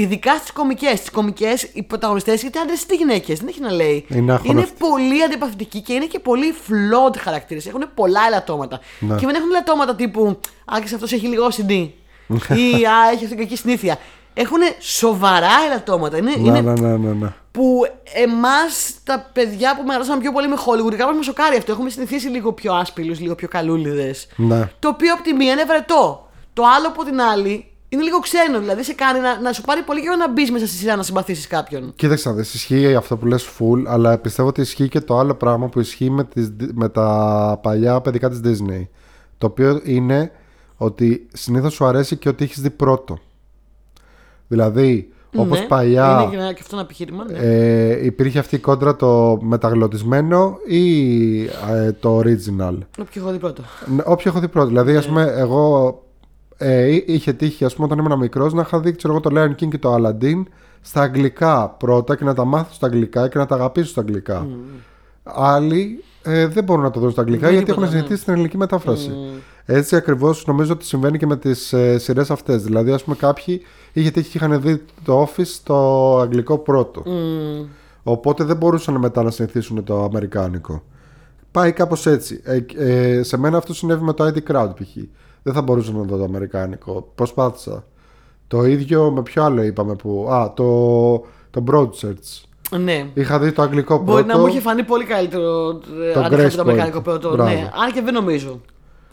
Ειδικά στις κομικές. Στις κομικές οι πρωταγωνιστές είτε άντρες είτε γυναίκες. Δεν έχει να λέει. Είναι αχωνευτοί. πολύ αντιπαθητικοί και είναι και πολύ flawed χαρακτήρες. Έχουν πολλά ελαττώματα. Ναι. Και δεν έχουν ελαττώματα τύπου Α, και αυτός έχει λίγο OCD. ή Α, έχει αυτή κακή συνήθεια. Έχουν σοβαρά ελαττώματα. Είναι, Ναι, είναι ναι, ναι, ναι, ναι. που εμάς τα παιδιά που μεγαλώσαμε πιο πολύ με Hollywood, κάπως μα σοκάρει αυτό. Έχουμε συνηθίσει λίγο πιο άσπηλους, λίγο πιο καλούλιδες. Ναι. Το οποίο από τη μία είναι βρετό. Το άλλο από την άλλη είναι λίγο ξένο. Δηλαδή σε κάνει να, να σου πάρει πολύ καιρό να μπεις μέσα στη σειρά να συμπαθήσεις κάποιον. Κοίταξε να δεις, ισχύει αυτό που λες full, αλλά πιστεύω ότι ισχύει και το άλλο πράγμα που ισχύει με, τις, με τα παλιά παιδικά της Disney. Το οποίο είναι ότι συνήθως σου αρέσει και ότι έχεις δει πρώτο. Δηλαδή, όπως Ναι, παλιά Είναι και, ένα- και αυτό ένα επιχείρημα. Ναι. ε, υπήρχε αυτή η κόντρα το μεταγλωτισμένο ή ε, το original. Όποιο έχω δει πρώτο. Ναι, Όποιο έχω δει πρώτο. Δηλαδή, ας πούμε, εγώ ε, εί- είχε τύχει, ας πούμε, όταν ήμουν μικρός να είχα δει ξέρω, εγώ, το Lion King και το Aladdin στα αγγλικά πρώτα και να τα μάθω στα αγγλικά και να τα αγαπήσω στα αγγλικά. Άλλοι ε, δεν μπορούν να το δουν στα αγγλικά Δεν γιατί τίποτα, έχουν ναι. συνηθίσει την ελληνική μετάφραση. Έτσι ακριβώς νομίζω ότι συμβαίνει και με τις ε, σειρές αυτές. Δηλαδή, ας πούμε, κάποιοι είχε τύχει και είχαν δει το Office στο αγγλικό πρώτο. Μμμ. Οπότε δεν μπορούσαν μετά να συνηθίσουν το αμερικάνικο. Πάει κάπως έτσι. Ε, ε, σε μένα αυτό συνέβη με το ID Crowd π.χ. Δεν θα μπορούσα να δω το αμερικάνικο. Προσπάθησα. Το ίδιο με ποιο άλλο είπαμε που. Α, το, το Broadchurch. Ναι. Είχα δει το αγγλικό πρώτο. Μπορεί να μου είχε φανεί πολύ καλύτερο ε, Το αντίθετα με Grace το αμερικάνικο Point. πρώτο. Μπράβο. Ναι. Αν και δεν νομίζω.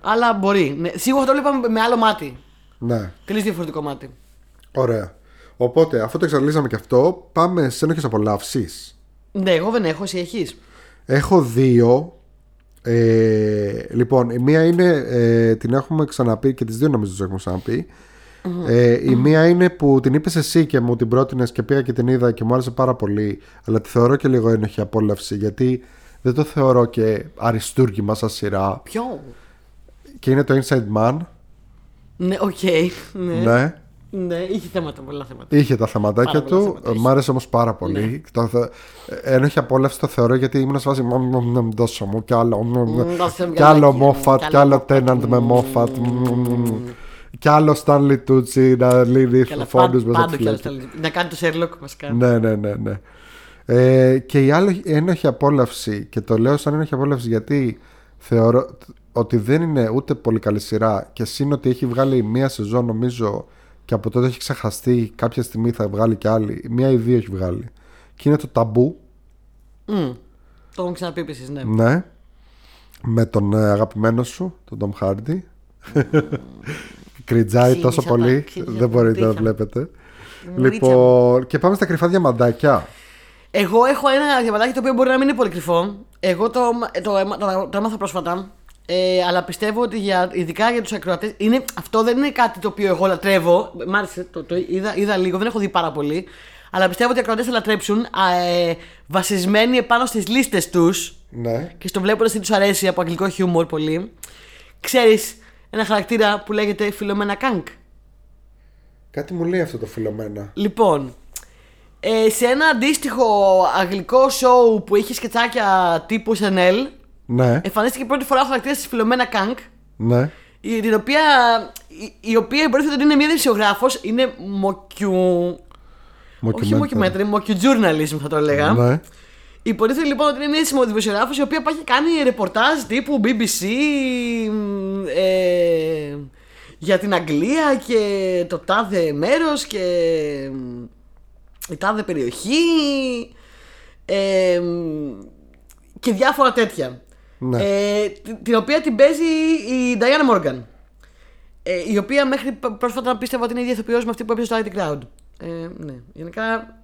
Αλλά μπορεί. Ναι. Σίγουρα θα το βλέπαμε με άλλο μάτι. Ναι, Τελείως διαφορετικό μάτι. ωραία. Οπότε, αφού το εξαντλήσαμε και αυτό, πάμε σε ένοχε απολαύσεις. Ναι, εγώ δεν έχω, εσύ έχεις. Έχω δύο. Ε, λοιπόν, η μία είναι, ε, την έχουμε ξαναπεί και τις δύο νομίζω τις έχουμε ξαναπεί. Ε, η μία είναι που την είπες εσύ και μου την πρότεινες και πήγα και την είδα και μου άρεσε πάρα πολύ αλλά τη θεωρώ και λίγο ένοχη απόλαυση γιατί δεν το θεωρώ και αριστούργημα σαν σειρά Ποιο; και είναι το Inside Man Ναι, οκ. Ναι. ναι. Ναι. είχε θέματα, πολλά θέματα. Είχε τα θεματάκια Πάρα πολλά του, θέματα είχε. μ' άρεσε όμως πάρα πολύ. Το θε... Ένοχη απόλαυση το θεωρώ γιατί ήμουν σε φάση. «Μμμ, μμμ, μμμ, Δώσε μου κι άλλο. μμμ, μμμ». Μμμ, δώσε μου Κι άλλο γαλάκι, Μόφατ, μμμ, κι άλλο καλό Τέναντ με Μόφατ, Μόφατ. μμμ. Κι άλλο Στάνλι Τούτσι να λύνει Καλά, φόντους πάντο μέσα πάντο στη κι άλλο φλέγη. θέλει. Να κάνει το Sherlock βασικά. Ναι, ναι, ναι, ναι. Ε, και η άλλη ένοχη απόλαυση, και το λέω σαν ένοχη απόλαυση γιατί θεωρώ ότι δεν είναι ούτε πολύ καλή σειρά και σύν ότι έχει βγάλει μία σεζόν νομίζω και από τότε έχει ξεχαστεί κάποια στιγμή θα βγάλει και άλλη μία ή δύο έχει βγάλει και είναι το ταμπού Μμ. Το έχουμε ξαναπεί επίσης, ναι. ναι με τον ε, αγαπημένο σου τον Tom Hardy κριτζάει Ξύνησα τόσο τα- πολύ. ξύνησα Δεν τα μπορείτε να μούτρικα. βλέπετε. Μουρίτσα Λοιπόν, και πάμε στα κρυφά διαμαντάκια. Εγώ έχω ένα διαμαντάκι το οποίο μπορεί να μην είναι πολύ κρυφό. Εγώ το, το, έμα- το, το έμαθα πρόσφατα. Ε, αλλά πιστεύω ότι για, ειδικά για τους ακροατές. Αυτό δεν είναι κάτι το οποίο εγώ λατρεύω. Μ' άρεσε, το, το είδα, είδα λίγο, δεν έχω δει πάρα πολύ. Αλλά πιστεύω ότι οι ακροατές θα λατρέψουν α, ε, βασισμένοι επάνω στις λίστες τους Ναι. και στο βλέποντα τι τους αρέσει από αγγλικό χιούμορ πολύ. Ξέρεις ένα χαρακτήρα που λέγεται Philomena Cunk. Κάτι μου λέει αυτό το Philomena. Λοιπόν, ε, σε ένα αντίστοιχο αγγλικό σοου που είχε σκετσάκια τύπου SNL, Ναι, εμφανίστηκε πρώτη φορά ο χαρακτήρας της Philomena Cunk, ναι. η, την οποία, η, η οποία υποτίθεται ότι είναι μια δημοσιογράφος, είναι mocku. Όχι mockumentary, mockujournalism θα το έλεγα. Ναι. Υποτίθεται λοιπόν ότι είναι μια δημοσιογράφος η οποία πάει και κάνει ρεπορτάζ τύπου BBC μ, ε, για την Αγγλία και το τάδε μέρος και μ, η τάδε περιοχή ε, μ, και διάφορα τέτοια. Ναι. Ε, την- την οποία την παίζει η Diana Morgan. Ε, η οποία μέχρι π- πρόσφατα πίστευα ότι είναι η ίδια ηθοποιός με αυτή που έπαιζε στο IT Crowd. Ε, ναι, γενικά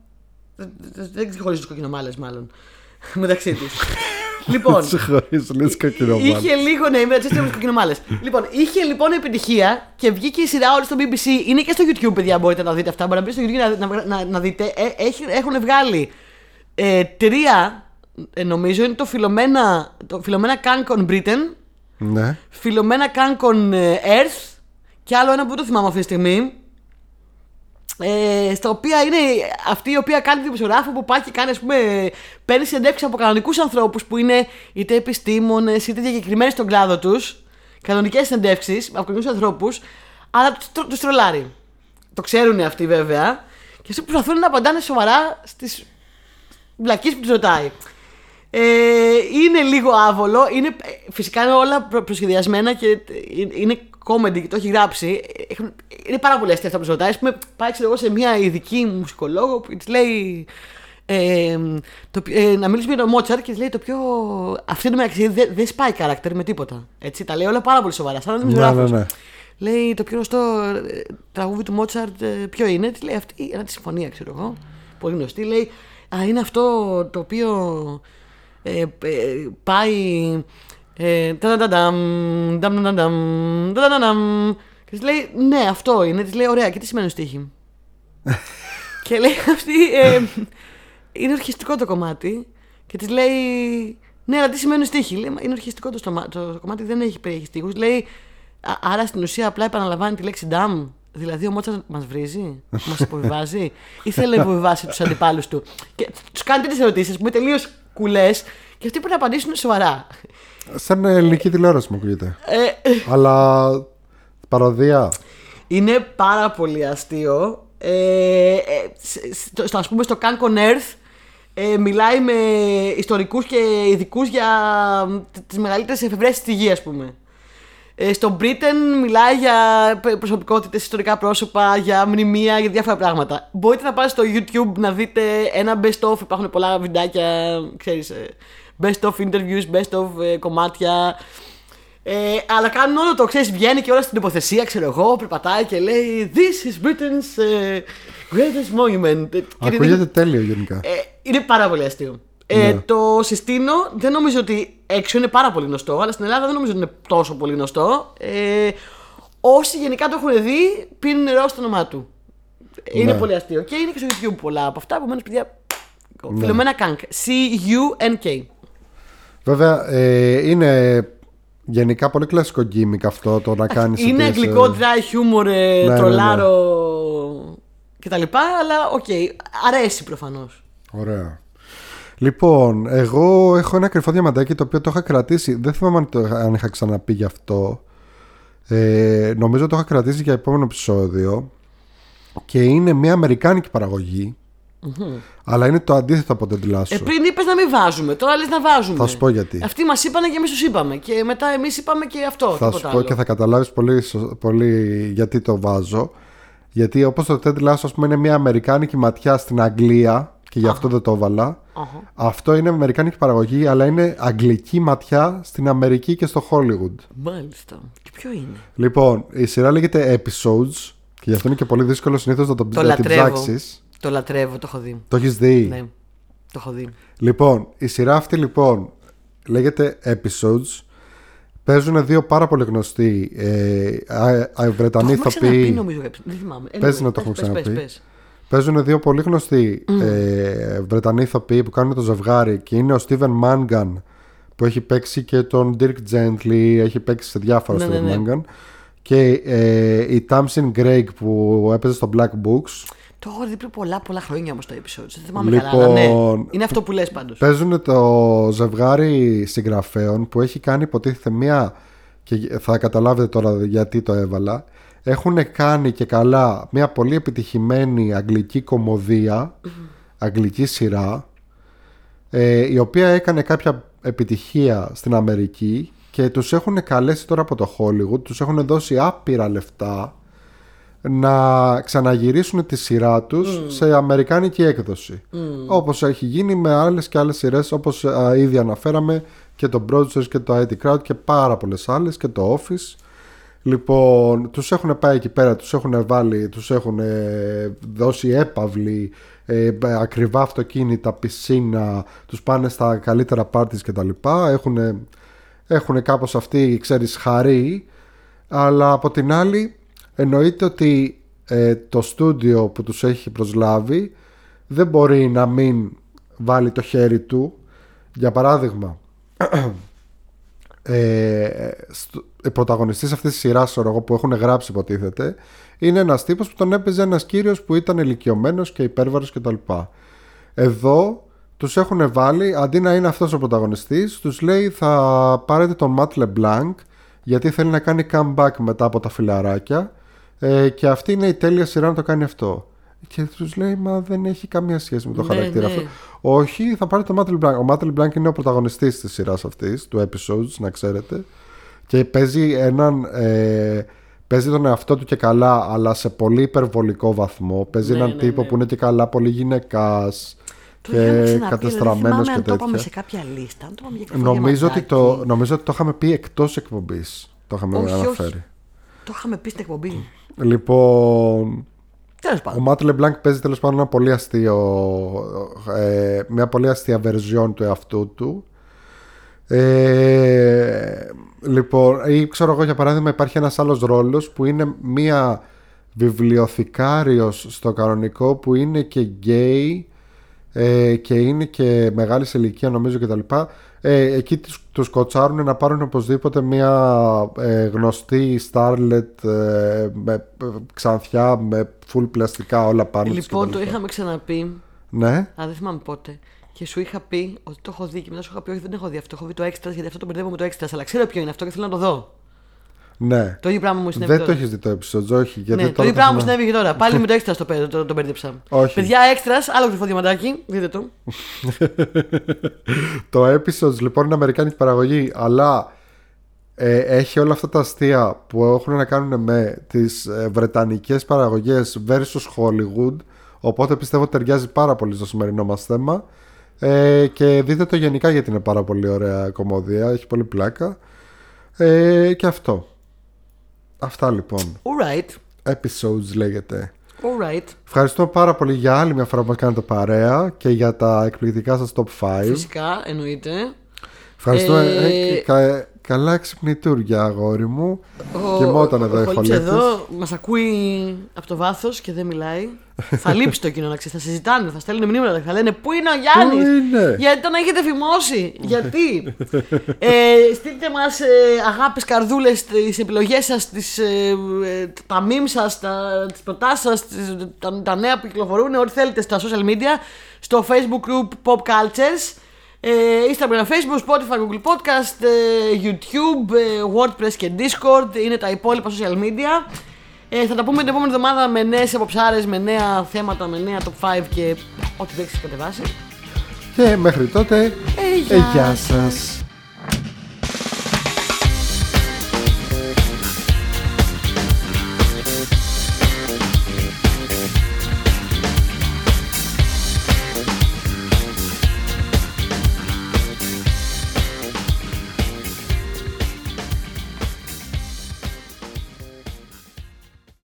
δεν- δεν- δεν ξεχωρίζει του κοκκινομάλες, μάλλον. Μεταξύ τους. λοιπόν, Σε χωρίς λες κακινομάλες. είχε λίγο. Ναι, μεταξύ του κοκκινομάλες. λοιπόν, είχε λοιπόν επιτυχία και βγήκε η σειρά όλη στο BBC. Είναι και στο YouTube, παιδιά, μπορείτε να τα δείτε αυτά. Μπορείτε να μπείτε στο YouTube να, να, να, να δείτε. Ε, έχει- έχουν βγάλει ε, τρία, ε, νομίζω, είναι το Φιλομένα, το Φιλομένα Kank on Britain, Ναι. Φιλομένα Κάνκον Earth και άλλο ένα που δεν το θυμάμαι αυτή τη στιγμή. Ε, στα οποία είναι αυτή η οποία κάνει δημοσιογράφο που πάει και κάνει, ας πούμε, παίρνει συνεντεύξεις από κανονικούς ανθρώπους που είναι είτε επιστήμονες είτε διακεκριμένοι στον κλάδο τους. Κανονικές συνεντεύξεις από κανονικούς ανθρώπους, αλλά τους τους τρολάρει. Το ξέρουν αυτοί βέβαια. Και αυτοί προσπαθούν να απαντάνε σοβαρά στις βλακίες που τους ρωτάει. Ε, είναι λίγο άβολο. Είναι, ε, φυσικά είναι όλα προ- προσχεδιασμένα και ε, είναι comedy και το έχει γράψει. Έχουν- είναι πάρα πολύ αστεία αυτά που σου ρωτάει. Ας πούμε, πάει ξέρω εγώ, σε μια ειδική μουσικολόγο που της λέει. Ε, το, πι- ε, να μιλήσουμε για τον Μότσαρ και της λέει το πιο. Αυτή το μεταξύ δεν δεν σπάει character με τίποτα. Έτσι, τα λέει όλα πάρα πολύ σοβαρά. Σαν να είναι Ναι, ναι, δημοσιογράφος. ναι. Λέει το πιο γνωστό ε, τραγούδι του Μότσαρτ ε, ποιο είναι; Της λέει αυτή, ένα τη συμφωνία ξέρω εγώ. Πολύ γνωστή. Λέει, Α, είναι αυτό το οποίο ε, ε, πάει. Ε, τανταντανταμ, νταμντανταμ, τανταντανταμ. και της λέει, Ναι, αυτό είναι. Της λέει, Ωραία, και τι σημαίνει στοίχη. και λέει αυτή, ε, Είναι ορχιστικό το κομμάτι. Και της λέει, Ναι, αλλά τι σημαίνει στοίχη. Λέει, «Μα Είναι ορχιστικό το, στόμα, το, το κομμάτι, δεν έχει περιέχει στίχους. Λέει, «Α- Άρα στην ουσία απλά επαναλαμβάνει τη λέξη ντάμ. Δηλαδή ο Μότσαρτ μας βρίζει, μας υποβιβάζει, ή θέλει να υποβιβάσει τους αντιπάλους του. Και τους κάνει τέτοιε ερωτήσεις που είναι τελείως κουλές και αυτοί πρέπει να απαντήσουν σοβαρά. Σαν ελληνική τηλεόραση μου ακούγεται. Ε, Αλλά παροδία. είναι πάρα πολύ αστείο. Ε, ε, σ- στο, στο, ας πούμε στο Cancun Earth ε, μιλάει με ιστορικούς και ειδικούς για τ- τις μεγαλύτερες εφευρέσεις της γης, ας πούμε. Ε, στο Britain μιλάει για πε- προσωπικότητες, ιστορικά πρόσωπα, για μνημεία, για διάφορα πράγματα. Μπορείτε να πάτε στο YouTube να δείτε ένα best of, υπάρχουν πολλά βιντεάκια, ξέρεις, ε, best of interviews, best of ε, κομμάτια. Ε, αλλά κάνουν όλο το, ξέρεις, βγαίνει και όλα στην τοποθεσία, ξέρω εγώ, περπατάει και λέει This is Britain's ε, greatest monument. Ε, και Ακούγεται τέλειο γενικά. ε, είναι πάρα πολύ αστείο. Ε, Ναι. Το συστήνω, δεν νομίζω ότι έξω είναι πάρα πολύ γνωστό, αλλά στην Ελλάδα δεν νομίζω ότι είναι τόσο πολύ γνωστό. Ε, όσοι γενικά το έχουν δει, πίνουν νερό στο όνομά του. Είναι Ναι. πολύ αστείο. Και είναι και στο YouTube πολλά από αυτά. Επομένως, παιδιά. Philomena Cunk. C-U-N-K. Βέβαια, ε, είναι γενικά πολύ κλασικό gimmick αυτό το να κάνεις. Είναι αγγλικό dry humor, ε, ναι, τρολάρο κτλ. Αλλά οκ, αρέσει προφανώς. Ωραία. Λοιπόν, εγώ έχω ένα κρυφό διαμαντάκι το οποίο το είχα κρατήσει. Δεν θυμάμαι αν, το, αν είχα ξαναπεί γι' αυτό. Ε, νομίζω το είχα κρατήσει για επόμενο επεισόδιο. Και είναι μια αμερικάνικη παραγωγή, Αλλά είναι το αντίθετο από τον Τιλάσο. Ε, πριν είπες να μην βάζουμε, τώρα λες να βάζουμε. Θα σου πω γιατί. Αυτοί μας είπανε και εμείς τους είπαμε. Και μετά εμείς είπαμε και αυτό. Θα τίποτα σου πω άλλο. και θα καταλάβεις πολύ, σω- πολύ γιατί το βάζω. Γιατί όπως το Ted Lasso ας πούμε είναι μια αμερικάνικη ματιά στην Αγγλία και γι' αυτό δεν το έβαλα. Αχα. Αυτό είναι αμερικάνικη παραγωγή αλλά είναι αγγλική ματιά στην Αμερική και στο Hollywood. Μάλιστα. Και Ποιο είναι; Λοιπόν, η σειρά λέγεται Episodes και γι' αυτό είναι και πολύ δύσκολο συνήθως να το, Το να την λατρεύω. ψάξεις. Το λατρεύω, το έχω δει. Το έχεις δει; Ναι, το έχω δει. Λοιπόν, η σειρά αυτή λοιπόν λέγεται Episodes. Παίζουν δύο πάρα πολύ γνωστοί ε, α- α- Το Βρετανοί έχουμε ξαναπεί ηθοποιοί. νομίζω. Δεν θυμάμαι. Πες Anyway, να το έχουμε πες, πες, ξαναπεί. Πες. Παίζουν δύο πολύ γνωστοί ε, Βρετανοί ηθοποιοί που κάνουν το ζευγάρι και είναι ο Steven Mangan που έχει παίξει και τον Dirk Gently, έχει παίξει σε διάφορα Ναι, Steven ναι, ναι. Mangan και ε, η Tamsin Greig που έπαιζε στο Black Books Το έχω δει πριν πολλά πολλά χρόνια όμως το episode. Δεν θυμάμαι καλά. Αλλά ναι. Λοιπόν, Είναι αυτό που λες πάντως. Παίζουν το ζευγάρι συγγραφέων που έχει κάνει υποτίθεται μία και θα καταλάβετε τώρα γιατί το έβαλα έχουν κάνει και καλά μια πολύ επιτυχημένη αγγλική κομμωδία αγγλική σειρά ε, η οποία έκανε κάποια επιτυχία στην Αμερική και τους έχουν καλέσει τώρα από το Hollywood τους έχουν δώσει άπειρα λεφτά να ξαναγυρίσουν τη σειρά τους σε αμερικάνικη έκδοση. Όπως έχει γίνει με άλλες και άλλες σειρές όπως α, ήδη αναφέραμε και το Broadchurch και το IT Crowd και πάρα πολλές άλλες και το Office Λοιπόν, τους έχουν πάει εκεί πέρα, τους έχουν βάλει, τους έχουν ε, δώσει έπαυλη, ε, ακριβά αυτοκίνητα, πισίνα, τους πάνε στα καλύτερα πάρτις και τα λοιπά. Έχουν, έχουν κάπως αυτοί, ξέρεις, χαρεί, αλλά από την άλλη εννοείται ότι ε, το στούντιο που τους έχει προσλάβει δεν μπορεί να μην βάλει το χέρι του. Για παράδειγμα, ε, στο- ο πρωταγωνιστής αυτής της σειράς ξέρω εγώ, που έχουν γράψει υποτίθεται είναι ένας τύπος που τον έπαιζε ένας κύριος που ήταν ηλικιωμένος και υπέρβαρος κτλ. Εδώ τους έχουν βάλει αντί να είναι αυτός ο πρωταγωνιστής τους λέει θα πάρετε τον Matt LeBlanc γιατί θέλει να κάνει comeback μετά από τα φιλαράκια ε, και αυτή είναι η τέλεια σειρά να το κάνει αυτό. Και τους λέει, Μα δεν έχει καμία σχέση με το Ναι, χαρακτήρα ναι. αυτό. Όχι, θα πάρει τον Matt LeBlanc. Ο Matt LeBlanc είναι ο πρωταγωνιστής της σειράς αυτής, του Episodes, να ξέρετε. Και παίζει έναν. Ε, παίζει τον εαυτό του και καλά, αλλά σε πολύ υπερβολικό βαθμό. Παίζει Ναι, έναν ναι, τύπο ναι. που είναι και καλά, πολύ γυναικάς Το είχαμε και ξαναπεί, αλλά δεν κατεστραμμένος θυμάμαι και αν το είπαμε τέτοια. σε κάποια λίστα. Αν το είπαμε για κάποιο Νομίζω ότι, το, διαματάκι. νομίζω ότι το είχαμε πει εκτός εκπομπής. Το είχαμε Όχι, όχι. αναφέρει. Το είχαμε πει στην εκπομπή. Λοιπόν, Τέλος Ο πάντων. Μάτ Λεμπλάνκ παίζει τέλος πάντων ένα πολύ αστείο, ε, μια πολύ αστεία βερζιόν του εαυτού του. Ε, λοιπόν, ή ξέρω εγώ για παράδειγμα υπάρχει ένας άλλος ρόλος που είναι μια βιβλιοθηκάριος στο κανονικό που είναι και γκέι ε, και είναι και μεγάλης σε ηλικία νομίζω και τα λοιπά. Ε, εκεί τους, τους κοτσάρουν να πάρουν οπωσδήποτε μια ε, γνωστή Starlet ε, με ε, ξανθιά με full πλαστικά όλα πάνω της και Λοιπόν, τα το λοιπά. είχαμε ξαναπεί. Ναι, Α, δεν θυμάμαι πότε. Και σου είχα πει ότι το έχω δει και μετά σου είχα πει όχι δεν έχω δει αυτό. Έχω δει το έξτρας γιατί αυτό το μπερδεύω με το έξτρας. Αλλά ξέρω ποιο είναι αυτό και θέλω να το δω. ναι. Το ίδιο πράγμα μου συνέβη Δεν το τώρα. έχεις δει το episode, όχι. Γιατί ναι, το τώρα ίδιο πράγμα μου θυμάμαι. συνέβη και τώρα. Πάλι με το έξτρας το, πέ- το, το μπέρδεψα. Όχι. Παιδιά, έξτρας, άλλο κρυφό διαμαντάκι. Δείτε το. Το episodes λοιπόν είναι αμερικάνικη παραγωγή, αλλά ε, έχει όλα αυτά τα αστεία που έχουν να κάνουν με τις ε, βρετανικές παραγωγές versus Hollywood οπότε πιστεύω ότι ταιριάζει πάρα πολύ στο σημερινό μας θέμα ε, και δείτε το γενικά γιατί είναι πάρα πολύ ωραία κομμωδία έχει πολύ πλάκα ε, και αυτό αυτά λοιπόν Alright. episodes λέγεται Alright. Ευχαριστώ πάρα πολύ για άλλη μια φορά που μας κάνετε παρέα και για τα εκπληκτικά σας top 5 Φυσικά, εννοείται. Ευχαριστούμε. Ε, Ε, κα- καλά ξυπνητούρια, αγόρι μου. Κοιμόταν εδώ η ο Χολίψ Χολίφης. εδώ μας ακούει από το βάθος και δεν μιλάει. θα λείψει το κοινό να ξέρει. Θα συζητάνε, θα στέλνουν μηνύματα. Θα λένε Πού είναι ο Γιάννης, Πού είναι; Γιατί τον έχετε φημώσει, Γιατί; ε, στείλτε μας ε, αγάπε, καρδούλες, τις επιλογές σας, τις, ε, ε, τα meme σας, τις προτάσεις σας, τα, τα νέα που κυκλοφορούν, ό,τι θέλετε στα social media, στο facebook group Pop Cultures. Ε, Instagram, Facebook, Spotify, Google Podcast, ε, YouTube, ε, WordPress και Discord είναι τα υπόλοιπα social media. Ε, θα τα πούμε την επόμενη εβδομάδα με νέες αποψάρες, με νέα θέματα, με νέα top 5 και ό,τι δεν έχεις κατεβάσει. Και μέχρι τότε, Ε, ε, γεια σας.